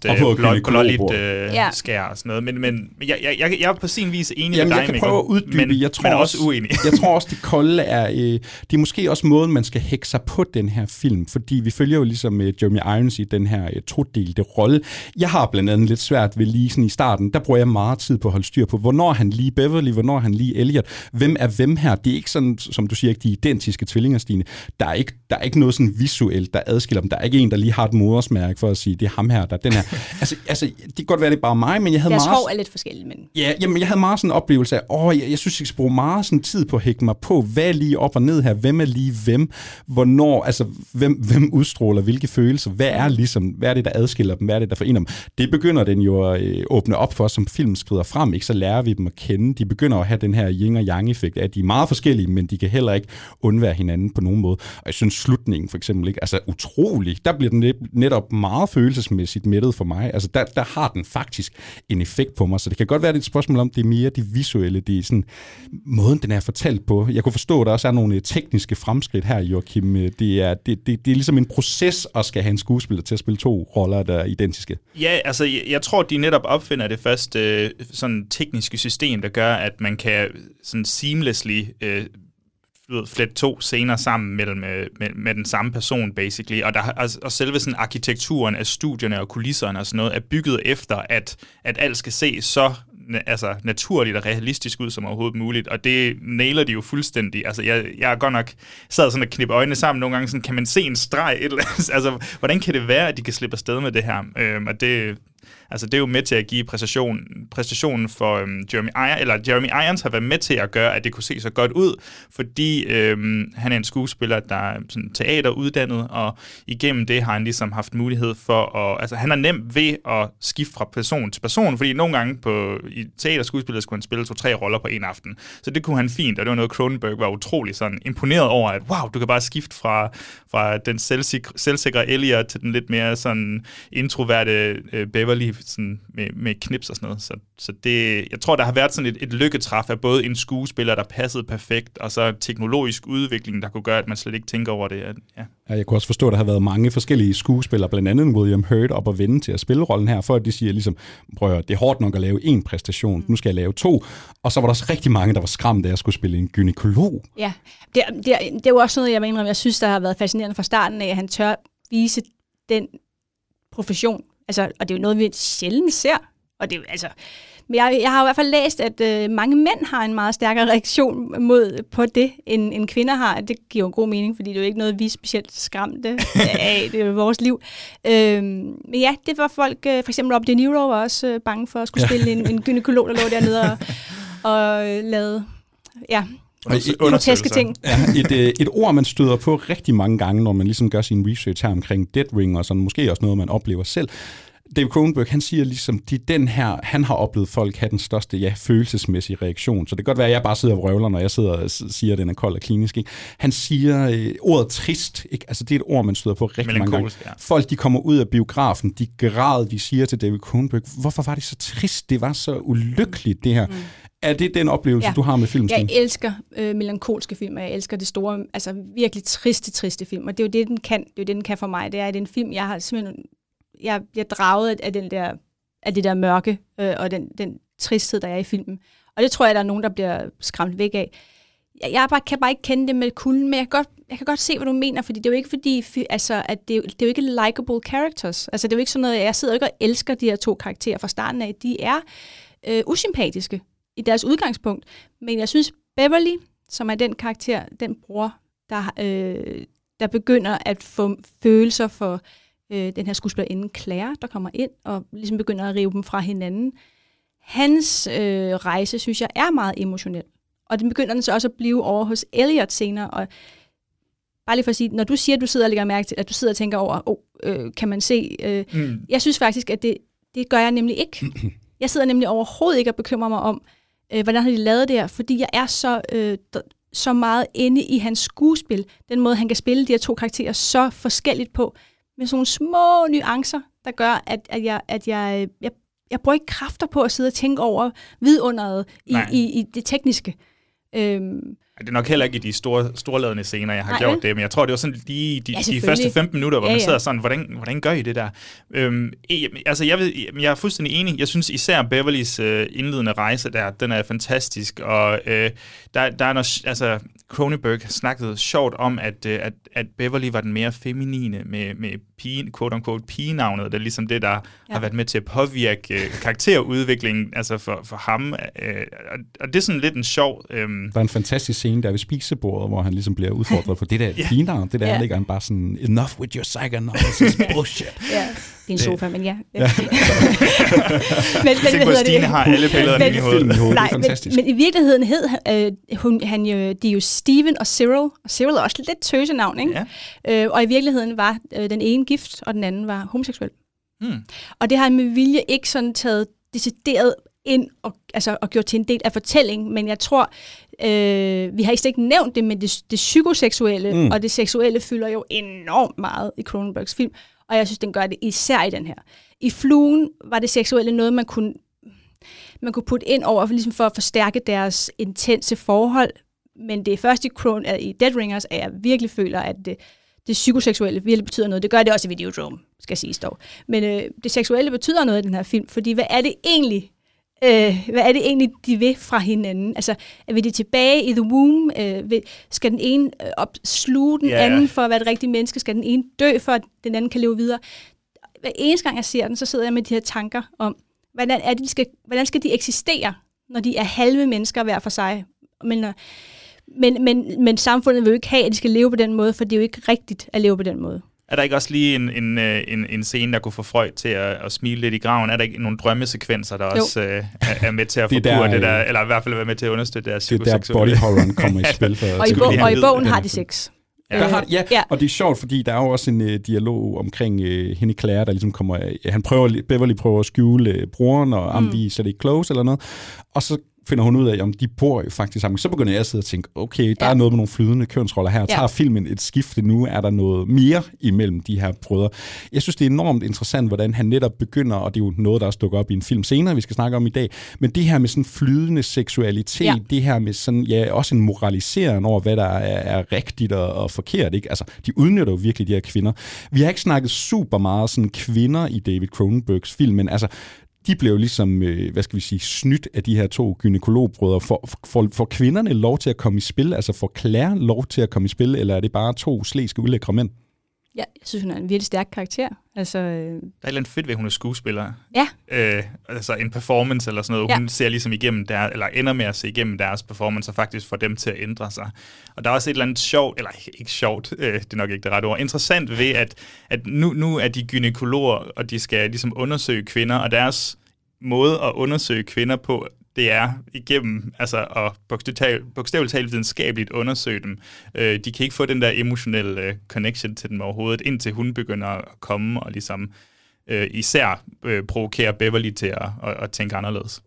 Og øh, på blot, blåligt øh, Ja. skær og sådan noget. Men, men jeg, jeg, jeg, jeg er på sin vis enig Jamen, med dig, jeg kan prøve at uddybe. men, jeg tror men også uenig. jeg tror også, det kolde er, øh, det er måske også måden, man skal hække sig på den her film, fordi vi følger jo ligesom øh, Jeremy Irons i den her øh, todelte rolle. Jeg har blandt andet lidt svært ved lige sådan i starten, der bruger jeg meget tid på at holde styr på, hvornår han lige Beverly, hvornår han lige Elliot, hvem er hvem her? Det er ikke sådan, som du siger, ikke de identiske tvillinger, Stine. Der er ikke, der er ikke noget sådan visuelt, der adskiller dem. Der er ikke en, der lige har et modersmærke for at sige, det er ham her, der er den her. altså, altså, det kan godt være, det er bare mig, men jeg havde Deres meget... hår er lidt forskellige, men... Ja, jamen, jeg havde meget sådan en oplevelse af, åh, jeg, jeg synes, jeg skal bruge meget sådan tid på at hække mig på, hvad er lige op og ned her, hvem er lige hvem, hvornår, altså, hvem, hvem udstråler hvilke følelser, hvad er ligesom, hvad er det, der adskiller dem, hvad er det, der forener dem. Det begynder den jo at øh, åbne op for, som film skrider frem, ikke? så lærer vi dem at kende. De begynder at have den her yin og yang effekt, at de er meget forskellige, men de kan heller ikke undvære hinanden på nogen måde. Og jeg synes, slutningen for eksempel, ikke? altså utrolig, der bliver den netop meget følelsesmæssigt mættet for mig. Altså der, der har den faktisk en effekt på mig, så det kan godt være, det er et spørgsmål om, det er mere det visuelle, det er sådan måden, den er fortalt på. Jeg kunne forstå, at der også er nogle øh, tekniske fremskridt her, Joachim. Øh, det er, det, det, det er ligesom en proces at skal have en skuespiller til at spille to roller, der er identiske. Ja, altså jeg, jeg tror, de netop opfinder det første øh, sådan tekniske system, der gør, at man kan sådan seamlessly øh, flet to scener sammen mellem, øh, med, med den samme person, basically. Og, der, altså, og selve sådan arkitekturen af studierne og kulisserne og sådan noget er bygget efter, at, at alt skal se så altså, naturligt og realistisk ud som overhovedet muligt, og det nailer de jo fuldstændig. Altså, jeg, jeg er godt nok sad sådan og knippe øjnene sammen nogle gange, sådan, kan man se en streg? Et eller andet? altså, hvordan kan det være, at de kan slippe afsted med det her? Øhm, og det, altså, det er jo med til at give præstation, præstationen for øhm, Jeremy Irons, eller Jeremy Irons har været med til at gøre, at det kunne se så godt ud, fordi øhm, han er en skuespiller, der er sådan teateruddannet, og igennem det har han ligesom haft mulighed for at, altså han er nem ved at skifte fra person til person, fordi nogle gange på, i teaterskuespillet skulle han spille to-tre roller på en aften, så det kunne han fint, og det var noget, Cronenberg var utrolig sådan imponeret over, at wow, du kan bare skifte fra, fra den selvsikre, selvsikre Elliot til den lidt mere sådan introverte øh, Beverly sådan med, med knips og sådan noget, så, så det, jeg tror, der har været sådan et, et lykketræf af både en skuespiller, der passede perfekt, og så teknologisk udvikling, der kunne gøre, at man slet ikke tænker over det. At, ja. Ja, jeg kunne også forstå, at der har været mange forskellige skuespillere, blandt andet William Hurt, op og vende til at spille rollen her, for at de siger ligesom, prøv at det er hårdt nok at lave en præstation, nu skal jeg lave to. Og så var der også rigtig mange, der var skræmt af, at jeg skulle spille en gynekolog. Ja, det, er- det, det er jo også noget, jeg mener, jeg synes, der har været fascinerende fra starten af, at han tør vise den profession. Altså, og det er jo noget, vi sjældent ser. Og det, er jo- altså, men jeg, jeg har i hvert fald læst, at øh, mange mænd har en meget stærkere reaktion mod på det, end, end kvinder har. Det giver jo en god mening, fordi det er jo ikke noget, vi er specielt skræmte af. Det er jo vores liv. Øhm, men ja, det var folk, øh, for eksempel Rob De Niro var også øh, bange for at skulle spille en, en gynekolog, der lå dernede og, og øh, lavede ja, groteske ting. Ja, et, et ord, man støder på rigtig mange gange, når man ligesom gør sin research her omkring Dead Ring, og sådan måske også noget, man oplever selv. David Cronenberg, han siger ligesom, de den her, han har oplevet folk have den største, ja, følelsesmæssige reaktion. Så det kan godt være, at jeg bare sidder og vrøvler, når jeg sidder og siger, at den er kold og klinisk. Ikke? Han siger øh, ordet trist, ikke? altså det er et ord, man støder på rigtig mange gange. Ja. Folk, de kommer ud af biografen, de græd, de siger til David Cronenberg, hvorfor var det så trist? Det var så ulykkeligt, det her. Mm. Er det den oplevelse, ja. du har med filmen? Jeg elsker øh, melankolske film, og jeg elsker det store, altså virkelig triste, triste film. Og det er jo det, den kan. Det er jo det, den kan for mig. Det er, at det er en film, jeg har simpelthen... Jeg bliver draget af- den der, af det der mørke, øh, og den, den tristhed, der er i filmen. Og det tror jeg, der er nogen, der bliver skræmt væk af. Jeg, jeg bare, kan bare ikke kende det med kulden, men jeg kan, godt, jeg kan godt se, hvad du mener, fordi det er jo ikke fordi, altså, at det, er jo- det er jo ikke likable characters. Altså, det er jo ikke sådan noget, jeg sidder ikke og elsker de her to karakterer fra starten af. De er øh, usympatiske i deres udgangspunkt. Men jeg synes, Beverly, som er den karakter, den bror, der, øh, der begynder at få følelser for øh, den her skuespillerinde Claire, der kommer ind og ligesom begynder at rive dem fra hinanden. Hans øh, rejse, synes jeg, er meget emotionel. Og den begynder den så også at blive over hos Elliot senere. Og bare lige for at sige, når du siger, at du sidder og lægger mærke til, at du sidder og tænker over, oh, øh, kan man se... Øh, Mm. Jeg synes faktisk, at det, det gør jeg nemlig ikke. Jeg sidder nemlig overhovedet ikke og bekymrer mig om, øh, hvordan har de lavet det her, fordi jeg er så, øh, så meget inde i hans skuespil. Den måde, han kan spille de her to karakterer så forskelligt på, med sådan nogle små nuancer, der gør, at, at, jeg, at jeg, jeg, jeg bruger ikke kræfter på at sidde og tænke over vidunderet i, Nej. i, i det tekniske. Øhm, Det er nok heller ikke i de store, storladende scener, jeg har Nej, gjort det, men jeg tror, det var sådan lige de, Ja, de første 15 minutter, hvor Ja, ja, man sidder sådan, hvordan, hvordan gør I det der? Øhm, eh, altså, jeg, ved, jeg er fuldstændig enig. Jeg synes især Beverlys øh, indledende rejse der, den er fantastisk, og øh, der, der er noget, altså, Cronenberg snakkede sjovt om, at, øh, at, at Beverly var den mere feminine med, med pige, quote-unquote pigenavnet, det er ligesom det, der ja. har været med til at påvirke øh, karakterudviklingen altså for, for ham. Øh, og, og det er sådan lidt en sjov... Øh, Der er en fantastisk scene der ved spisebordet, hvor han ligesom bliver udfordret på det der yeah. pinavn. Det der yeah. ligger han bare sådan, enough with your psychoanalysis bullshit. ja, det er en sofa, men ja. Ja. men, på, at Stine har alle billederne Men- i hovedet. Hovedet, det Nej, er fantastisk. men, men i virkeligheden hed øh, hun, han jo, de er jo Steven og Cyril, og Cyril er også lidt tøsenavn, ikke? Ja. Øh, og i virkeligheden var øh, den ene gift, og den anden var homoseksuel. Hmm. Og det har han med vilje ikke sådan taget decideret ind og, altså, og gjort til en del af fortællingen, men jeg tror, øh, vi har ikke nævnt det, men det, det psykoseksuelle Mm. og det seksuelle fylder jo enormt meget i Cronenbergs film, og jeg synes, den gør det især i den her. I Fluen var det seksuelle noget, man kunne, man kunne putte ind over, ligesom for at forstærke deres intense forhold, men det er først i, øh, i Dead Ringers, at jeg virkelig føler, at det, det psykoseksuelle virkelig betyder noget. Det gør det også i Videodrome, skal siges dog. Men øh, det seksuelle betyder noget i den her film, fordi hvad er det egentlig, øh, hvad er det egentlig, de vil fra hinanden? Altså, er vi de tilbage i The Womb? Øh, vil, skal den ene øh, op, sluge den yeah. anden for at være et rigtigt menneske? Skal den ene dø, for at den anden kan leve videre? Hver eneste gang, jeg ser den, så sidder jeg med de her tanker om, hvordan, er det, de skal, hvordan skal de eksistere, når de er halve mennesker hver for sig? Men, øh, men, men, men samfundet vil jo ikke have, at de skal leve på den måde, for det er jo ikke rigtigt at leve på den måde. Er der ikke også lige en, en, øh, en, en scene, der kunne få Freud til at, at smile lidt i graven? Er der ikke nogle drømmesekvenser, der jo. også øh, er, er med til at Det er forpure der, det der, øh, eller i hvert fald være med til at understøtte deres Det er der body horroren kommer i spil. For, Og i, bo- og i bogen har de sex. Ja. Der har, ja, ja. ja, og det er sjovt, fordi der er jo også en uh, dialog omkring uh, hende Claire, der ligesom kommer... Uh, han prøver, Beverly prøver at skjule uh, broren, og mm. vi er slet ikke close eller noget. Og så finder hun ud af, om de bor jo faktisk sammen. Så begynder jeg at sidde og tænke, okay, der ja. er noget med nogle flydende kønsroller her. Ja. Tager filmen et skifte nu? Er der noget mere imellem de her brødre? Jeg synes, det er enormt interessant, hvordan han netop begynder, og det er jo noget, der også dukker op i en film senere, vi skal snakke om i dag, men det her med sådan flydende seksualitet, Ja. det her med sådan, ja, også en moralisering over, hvad der er, er rigtigt og, og forkert, ikke? Altså, de udnytter jo virkelig de her kvinder. Vi har ikke snakket super meget sådan kvinder i David Cronenbergs film, men altså, de blev ligesom, øh, hvad skal vi sige, snydt af de her to gynekologbrødre. For, for, for kvinderne lov til at komme i spil? Altså får Claire lov til at komme i spil, eller er det bare to slæske ulækre mænd? Ja, jeg synes, hun er en virkelig stærk karakter. Altså, øh, Der er et eller andet fedt ved, at hun er skuespiller. Ja. Øh, altså en performance eller sådan noget. Ja. Hun ser ligesom igennem der, eller ender med at se igennem deres performance, og faktisk får dem til at ændre sig. Og der er også et eller andet sjovt, eller ikke sjovt, øh, det er nok ikke det rette ord, interessant ved, at, at nu, nu er de gynekologer, og de skal ligesom undersøge kvinder, og deres måde at undersøge kvinder på, det er igennem, altså at bogstav- bogstaveligt talt videnskabeligt undersøge dem. Øh, de kan ikke få den der emotionelle øh, connection til dem overhovedet, indtil hun begynder at komme og ligesom øh, især øh, provokere Beverly til at, at, at tænke anderledes.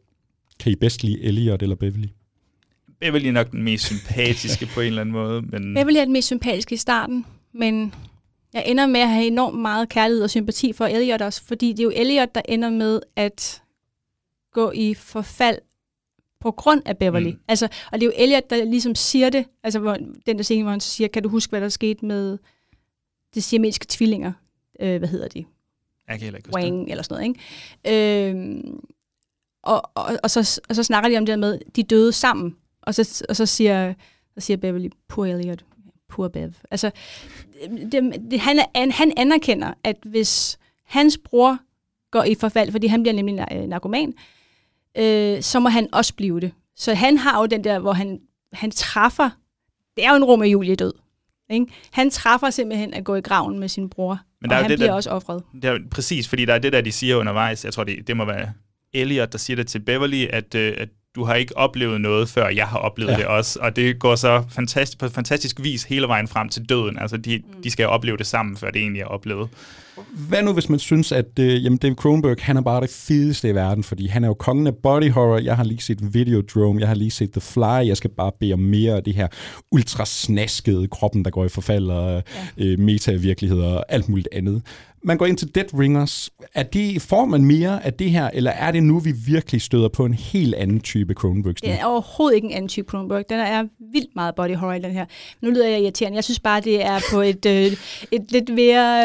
Kan I bedst lide Elliot eller Beverly? Beverly er nok den mest sympatiske på en eller anden måde, men Beverly er den mest sympatiske i starten, men jeg ender med at have enormt meget kærlighed og sympati for Elliot også, fordi det er jo Elliot, der ender med at gå i forfald på grund af Beverly. Mm. Altså, og det er jo Elliot, der ligesom siger det, altså hvor, den der scene, hvor han siger, kan du huske, hvad der skete med de siamesiske tvillinger? Øh, hvad hedder de? jeg kan heller ikke. Wang eller sådan noget, ikke? Øhm, og, og, og, så, og så snakker de om det der med, de døde sammen. Og så, og så, siger, så siger Beverly, poor Elliot, poor Bev. Altså, det, det, han, er, han anerkender, at hvis hans bror går i forfald, fordi han bliver nemlig nar- narkoman, øh, så må han også blive det. Så han har jo den der, hvor han, han træffer, det er jo en Romeo og Julie død. Ikke? Han træffer simpelthen at gå i graven med sin bror, Men og der er jo han det bliver der- også offret. Er, jo præcis, fordi der er det der, de siger undervejs. Jeg tror, det, det må være Elliot, der siger det til Beverly, at, øh, at du har ikke oplevet noget, før jeg har oplevet Ja. det også. Og det går så fantastisk, på fantastisk vis hele vejen frem til døden. Altså, de, mm. de skal jo opleve det sammen, før det egentlig er oplevet. Hvad nu, hvis man synes, at øh, jamen David Cronenberg, han er bare det fedeste i verden, fordi han er jo kongen af body horror. Jeg har lige set Videodrome, jeg har lige set The Fly. Jeg skal bare bede om mere af det her ultrasnaskede kroppen, der går i forfald, og ja. øh, meta-virkeligheder og alt muligt andet. Man går ind til Dead Ringers. Er det, får man mere af det her, eller er det nu, vi virkelig støder på en helt anden type Cronenberg-stil? Det er overhovedet ikke en anden type Cronenberg. Den er vildt meget body horror i den her. Nu lyder jeg irriterende. Jeg synes bare, det er på et, øh, et lidt mere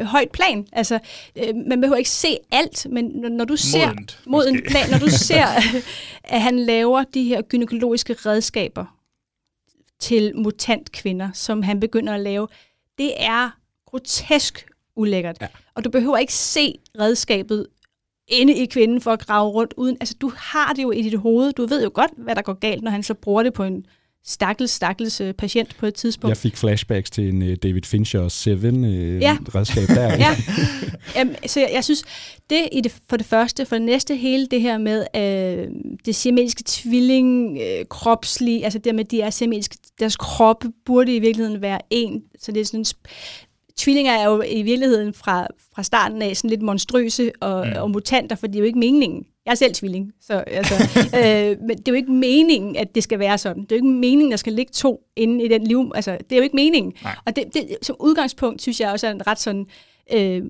øh, højt plan. Altså, øh, man behøver ikke se alt, men når- når du ser... Modent, Moden måske. plan, når du ser, at han laver de her gynækologiske redskaber til mutant kvinder, som han begynder at lave, det er grotesk ulækkert. Ja. Og du behøver ikke se redskabet inde i kvinden for at grave rundt uden. Altså, du har det jo i dit hoved. Du ved jo godt, hvad der går galt, når han så bruger det på en stakkels, stakkels øh, patient på et tidspunkt. Jeg fik flashbacks til en uh, David Fincher 7 uh, Ja. redskab der. ja. Jamen, så jeg, jeg synes, det i det, for det første, for det næste hele det her med øh, det siamesiske tvilling, øh, kropslige, altså det med, de er siamesiske, deres kroppe burde i virkeligheden være en, så det er sådan Tvillinger er jo i virkeligheden fra, fra starten af sådan lidt monstrøse og, mm. og mutanter, for det er jo ikke meningen. Jeg er selv tvilling, så altså, øh, men det er jo ikke meningen, at det skal være sådan. Det er jo ikke meningen, at der skal ligge to inde i den liv. Altså, det er jo ikke meningen. Nej. Og det, det, som udgangspunkt synes jeg også er en ret sådan øh,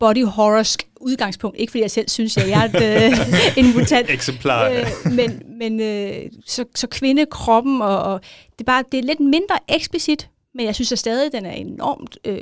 body horrorsk udgangspunkt. Ikke fordi jeg selv synes, at jeg er et, øh, en mutant. Eksemplar, ja. Øh, men men øh, så, så kvindekroppen, og, og det, er bare, det er lidt mindre eksplicit, men jeg synes at stadig, den er enormt øh,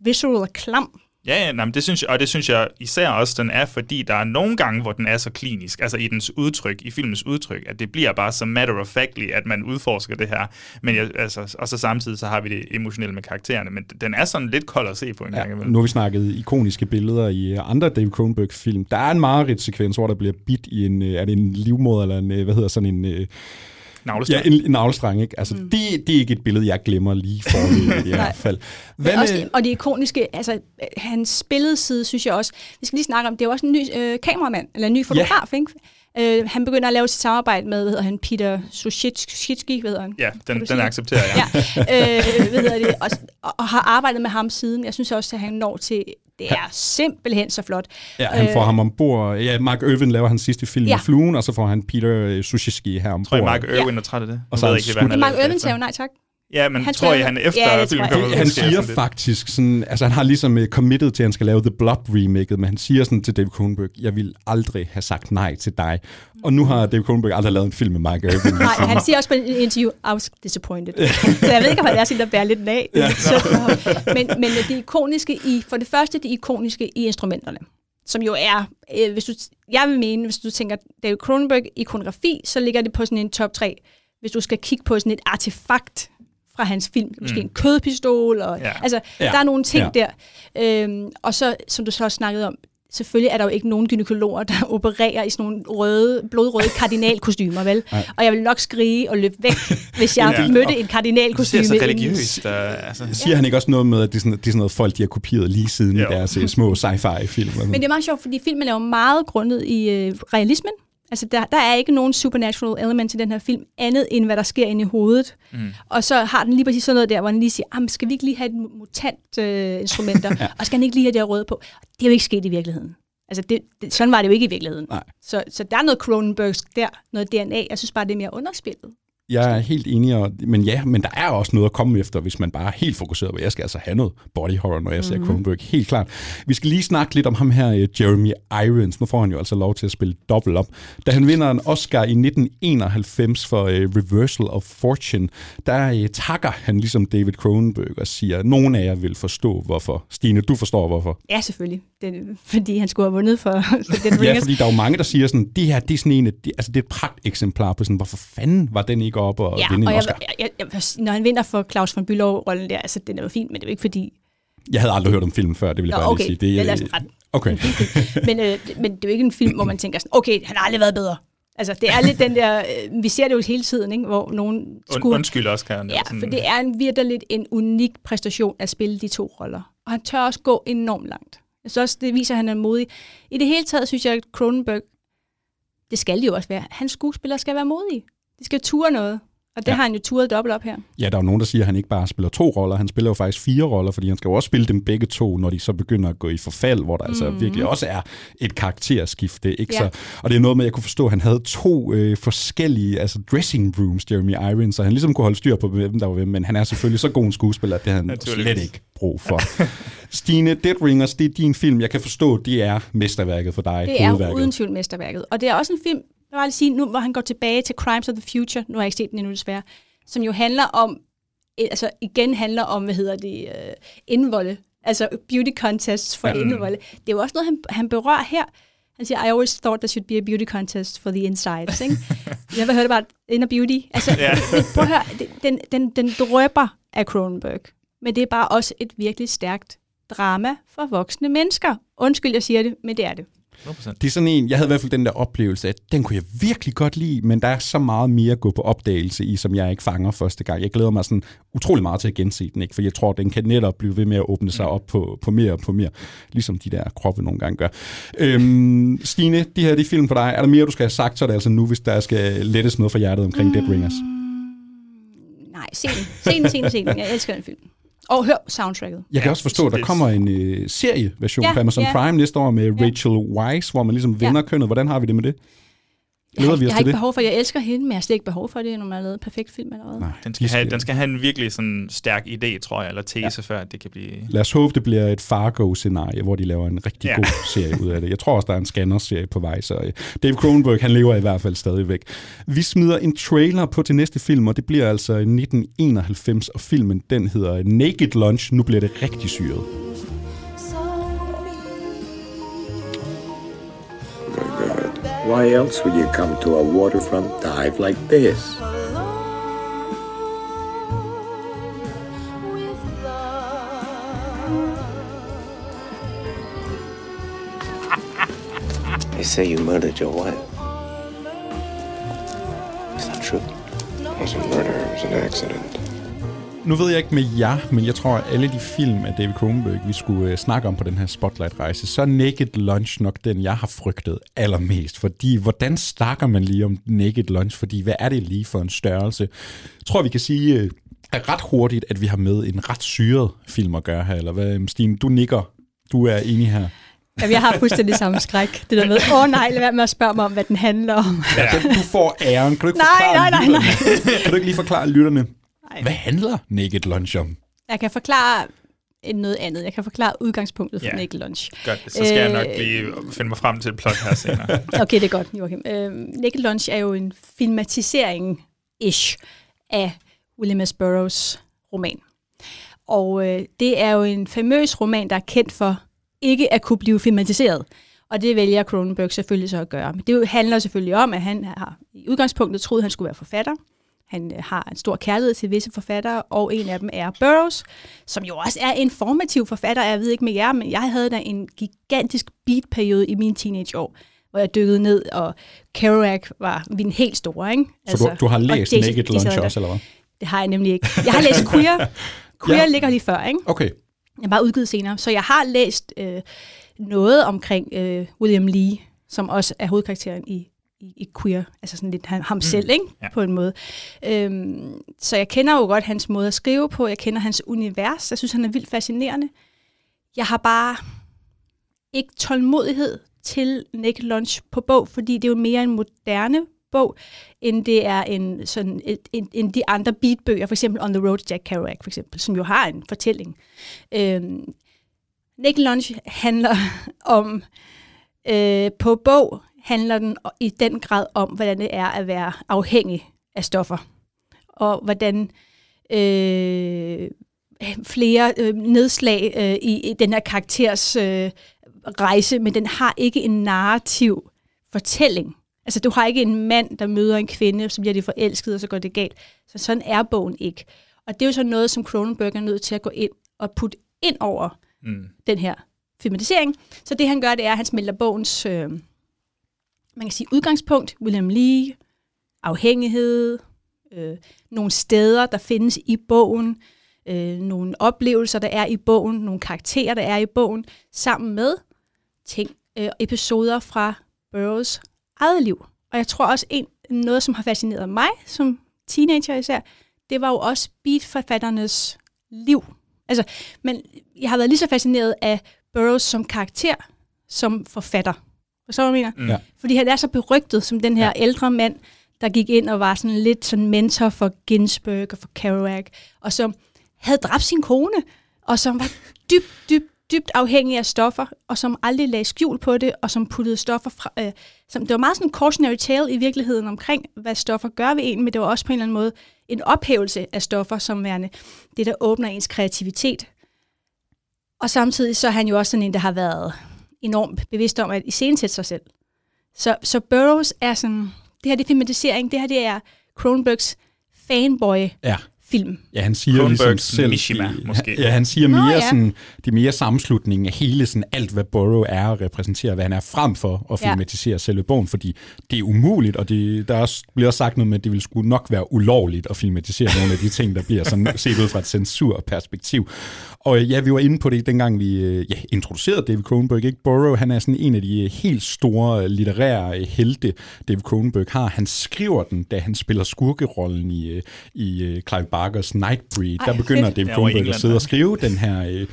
visual og klam. Ja, ja nej, men det synes jeg, og det synes jeg især også, den er, fordi der er nogle gange, hvor den er så klinisk, altså i dens udtryk, i filmens udtryk, at det bliver bare så matter of factly, at man udforsker det her. Men jeg, altså, og så samtidig så har vi det emotionelle med karaktererne, men den er sådan lidt kold at se på en ja, gang imellem. Nu har vi snakket ikoniske billeder i andre David Cronenberg-film. Der er en mareridt-sekvens, hvor der bliver bit i en, øh, er det en livmoder, eller en, øh, hvad hedder sådan en... Navlestreng. Ja, en, en navlestreng, ikke? Altså, mm. det, det er ikke et billede, jeg glemmer lige for i hvert fald. Hvad også det, og det ikoniske, altså hans billedside, synes jeg også, vi skal lige snakke om, det er jo også en ny øh, kameramand, eller en ny fotograf, ja. ikke? Øh, han begynder at lave sit samarbejde med, hvad hedder han, Peter Sushitsky, hvad hedder han? Ja, den, den accepterer jeg. ja. Øh, hvad hedder det? Og, og, har arbejdet med ham siden. Jeg synes også, at han når til det er simpelthen så flot. Ja, han får øh, ham ombord. Ja, Mark Irvin laver hans sidste film ja. i Fluen, og så får han Peter øh, Sushiski her ombord. Tror jeg, Mark Irvin er træt af det? Og så ved ikke, hvad han Mark Irvin sagde nej tak. Ja, men han tror jeg, han efter ja, filmen kommer Han siger faktisk sådan, altså han har ligesom uh, committed til, at han skal lave The Blob remake, men han siger sådan til David Cronenberg, jeg vil aldrig have sagt nej til dig. Og nu har David Cronenberg aldrig lavet en film med Mark Irvin. Nej, han siger også på en interview, I was disappointed. så jeg ved ikke, om han er sådan, der bærer lidt af. Ja. men, men det ikoniske i, for det første det ikoniske i instrumenterne som jo er, øh, hvis du, jeg vil mene, hvis du tænker David Cronenberg ikonografi, så ligger det på sådan en top 3. Hvis du skal kigge på sådan et artefakt fra hans film, måske mm. en kødpistol, og, ja. altså, ja. der er nogle ting ja. der. Øhm, og så, som du så også snakkede om, selvfølgelig er der jo ikke nogen gynekologer, der opererer i sådan nogle røde, blodrøde kardinalkostymer, vel? Nej. Og jeg vil nok skrige og løbe væk, hvis jeg ja. mødte en kardinalkostyme. Det er så religiøst. Der, altså. Siger han ikke også noget med, at det er sådan, det er sådan noget folk, de har kopieret lige siden jo. deres uh, små sci-fi-film? Men det er meget sjovt, fordi filmen er jo meget grundet i uh, realismen. Altså, der, der er ikke nogen supernatural element i den her film, andet end hvad der sker inde i hovedet. Mm. Og så har den lige præcis sådan noget der, hvor den lige siger, skal vi ikke lige have et mutant-instrumenter, øh, ja. og skal den ikke lige have det røde på? Det er jo ikke sket i virkeligheden. Altså, det, det, sådan var det jo ikke i virkeligheden. Nej. Så, så der er noget Cronenbergs der, noget DNA. Jeg synes bare, det er mere underspillet. Jeg er helt enig, og, men ja, men der er også noget at komme efter, hvis man bare er helt fokuseret på, jeg skal altså have noget body horror, når jeg ser mm-hmm. Cronenberg, helt klart. Vi skal lige snakke lidt om ham her, øh, Jeremy Irons. Nu får han jo altså lov til at spille dobbelt op. Da han vinder en Oscar i 1991 for uh, Reversal of Fortune, der uh, takker han ligesom David Cronenberg og siger, at nogen af jer vil forstå, hvorfor. Stine, du forstår, hvorfor. Ja, selvfølgelig. Det, fordi han skulle have vundet for den Ja, fordi der er jo mange, der siger sådan, det her, det er sådan en, det, altså det er et pragt eksemplar på sådan, hvorfor fanden var den ikke op og ja, vinde og en Oscar? Jeg, jeg, jeg, når han vinder for Claus von Bülow-rollen der, altså den er jo fint, men det er jo ikke fordi... Jeg havde aldrig hørt om filmen før, det vil jeg Nå, bare okay. lige sige. Det, er, okay. men, øh, men det er jo ikke en film, hvor man tænker sådan, okay, han har aldrig været bedre. Altså, det er lidt den der, øh, vi ser det jo hele tiden, ikke? hvor nogen skulle... undskyld også, Karen. Ja, for det er en virkelig en unik præstation at spille de to roller. Og han tør også gå enormt langt. Jeg synes også, det viser, at han er modig. I det hele taget synes jeg, at Cronenberg, det skal de jo også være, hans skuespillere skal være modige. De skal ture noget. Og det ja. har han jo turet dobbelt op her. Ja, der er jo nogen, der siger, at han ikke bare spiller to roller, han spiller jo faktisk fire roller, fordi han skal jo også spille dem begge to, når de så begynder at gå i forfald, hvor der mm. altså virkelig også er et karakterskifte. Ikke? Ja. Så, og det er noget med, at jeg kunne forstå, at han havde to øh, forskellige altså dressing rooms, Jeremy Irons, så han ligesom kunne holde styr på, hvem der var hvem, men han er selvfølgelig så god en skuespiller, at det har han slet ikke brug for. Stine, Dead Ringers, det er din film. Jeg kan forstå, det er mesterværket for dig. Det er uden tvivl mesterværket. Og det er også en film, jeg vil lige sige, nu hvor han går tilbage til Crimes of the Future, nu har jeg ikke set den endnu desværre, som jo handler om, altså igen handler om, hvad hedder det, uh, indvolde, altså beauty contests for ja. indvolde. Det er jo også noget, han, han berører her. Han siger, I always thought there should be a beauty contest for the insides. Ikke? jeg har hørt bare inner beauty. Altså, ja. prøv at høre, den, den, den drøber af Cronenberg. Men det er bare også et virkelig stærkt drama for voksne mennesker. Undskyld, jeg siger det, men det er det. 100%. Det er sådan en, jeg havde i hvert fald den der oplevelse, at den kunne jeg virkelig godt lide, men der er så meget mere at gå på opdagelse i, som jeg ikke fanger første gang. Jeg glæder mig sådan utrolig meget til at gense den, ikke? for jeg tror, den kan netop blive ved med at åbne sig op på, på mere og på mere, ligesom de der kroppe nogle gange gør. Øhm, Stine, de her de film for dig. Er der mere, du skal have sagt, så er det altså nu, hvis der skal lettes noget fra hjertet omkring mm. Dead Ringers? Nej, se den. Se den, se den, se den. Jeg elsker den film. Og hør soundtracket. Jeg kan ja, også forstå, at der kommer en uh, serieversion ja, på Amazon ja. Prime næste år med ja. Rachel Weisz, hvor man ligesom vender ja. kønnet. Hvordan har vi det med det? Jeg, vi jeg har ikke det? behov for det. Jeg elsker hende, men jeg har slet ikke behov for det, når man har lavet en perfekt film eller hvad. Nej, den, skal have, den skal have en virkelig sådan stærk idé, tror jeg, eller tese, ja. før det kan blive... Lad os håbe, det bliver et Fargo-scenarie, hvor de laver en rigtig ja. god serie ud af det. Jeg tror også, der er en scanner-serie på vej, så øh, Dave Cronenberg, han lever i hvert fald stadigvæk. Vi smider en trailer på til næste film, og det bliver altså 1991, og filmen den hedder Naked Lunch. Nu bliver det rigtig syret. Why else would you come to a waterfront dive like this? They say you murdered your wife. Is that true? It wasn't murder, it was an accident. Nu ved jeg ikke med jer, men jeg tror, at alle de film af David Cronenberg, vi skulle uh, snakke om på den her Spotlight-rejse, så er Naked Lunch nok den, jeg har frygtet allermest. Fordi, hvordan snakker man lige om Naked Lunch? Fordi, hvad er det lige for en størrelse? Jeg tror, vi kan sige er ret hurtigt, at vi har med en ret syret film at gøre her. Eller hvad, Stine, du nikker. Du er enig her. Jamen, jeg har fuldstændig samme skræk. Det der med, åh oh, nej, lad være med at spørge mig om, hvad den handler om. Ja. Den, du får æren. Kan du ikke Nej, nej, nej, nej. lytterne? Kan du ikke lige forklare lytterne, hvad handler Naked Lunch om? Jeg kan forklare noget andet. Jeg kan forklare udgangspunktet for Ja. Naked Lunch. Godt, så skal jeg nok Øh, lige finde mig frem til et plot her senere. Okay, det er godt, Joachim. Øh, Naked Lunch er jo en filmatisering-ish af William S. Burroughs roman. Og øh, det er jo en famøs roman, der er kendt for ikke at kunne blive filmatiseret. Og det vælger Cronenberg selvfølgelig så at gøre. Men det handler selvfølgelig om, at han har i udgangspunktet troet, at han skulle være forfatter. Han øh, har en stor kærlighed til visse forfattere, og en af dem er Burroughs, som jo også er en formativ forfatter. Jeg ved ikke med jer, men jeg havde da en gigantisk beat-periode i mine teenageår, hvor jeg dykkede ned, og Kerouac var min helt store. Ikke? Så du, du har læst Jason- Naked Lunch også, eller hvad? Det har jeg nemlig ikke. Jeg har læst Queer. Queer Ja. ligger lige før, ikke? Okay. Jeg bare udgivet senere. Så jeg har læst øh, noget omkring øh, William Lee, som også er hovedkarakteren i, i, Queer. Altså sådan lidt han, ham Mm. selv, ikke? Ja. På en måde. Øhm, så jeg kender jo godt hans måde at skrive på. Jeg kender hans univers. Jeg synes, han er vildt fascinerende. Jeg har bare ikke tålmodighed til Naked Lunch på bog, fordi det er jo mere en moderne bog, end det er en, sådan et, en, en de andre beatbøger, for eksempel On the Road Jack Kerouac, for eksempel, som jo har en fortælling. Øhm, Naked Lunch handler om, øh, på bog handler den i den grad om, hvordan det er at være afhængig af stoffer, og hvordan øh, flere øh, nedslag øh, i, i den her karakters øh, rejse, men den har ikke en narrativ fortælling. Altså, du har ikke en mand, der møder en kvinde, så bliver de forelsket, og så går det galt. Så sådan er bogen ikke. Og det er jo så noget, som Cronenberg er nødt til at gå ind og putte ind over Mm. den her filmatisering. Så det, han gør, det er, at han smelter bogens øh, man kan sige, udgangspunkt, William Lee, afhængighed, øh, nogle steder, der findes i bogen, øh, nogle oplevelser, der er i bogen, nogle karakterer, der er i bogen, sammen med ting, øh, episoder fra Burroughs eget liv. Og jeg tror også, en, noget, som har fascineret mig som teenager især, det var jo også beatforfatternes liv. Altså, men jeg har været lige så fascineret af Burroughs som karakter, som forfatter. Forstår du, hvad jeg mener? Ja. Fordi han er så berygtet som den her ja. ældre mand, der gik ind og var sådan lidt sådan mentor for Ginsberg og for Kerouac, og som havde dræbt sin kone, og som var dybt, dybt, dybt afhængig af stoffer, og som aldrig lagde skjul på det, og som puttede stoffer fra... Øh, som, det var meget sådan en cautionary tale i virkeligheden omkring, hvad stoffer gør ved en, men det var også på en eller anden måde en ophævelse af stoffer som værende det, der åbner ens kreativitet. Og samtidig så er han jo også sådan en, der har været enormt bevidst om at iscenesætte sig selv. Så, så Burroughs er sådan, det her det er filmatisering, det her det er Cronenbergs fanboy Ja film. Ja, han siger Cronenbergs ligesom selv... Mishima, måske. Ja, han siger Nå, mere ja. sådan, det er mere sammenslutningen af hele sådan alt, hvad Burrow er og repræsenterer, hvad han er frem for at Ja. filmatisere selve bogen, fordi det er umuligt, og det, der er også, bliver også sagt noget med, at det vil skulle nok være ulovligt at filmatisere nogle af de ting, der bliver sådan set ud fra et censurperspektiv. Og øh, ja, vi var inde på det, dengang vi øh, ja, introducerede David Cronenberg. Ikke? Burrow, han er sådan en af de øh, helt store litterære helte, David Cronenberg har. Han skriver den, da han spiller skurkerollen i, i Clive Barkers Nightbreed. Ej, Der begynder fedt. David Cronenberg at sidde og skrive den her øh,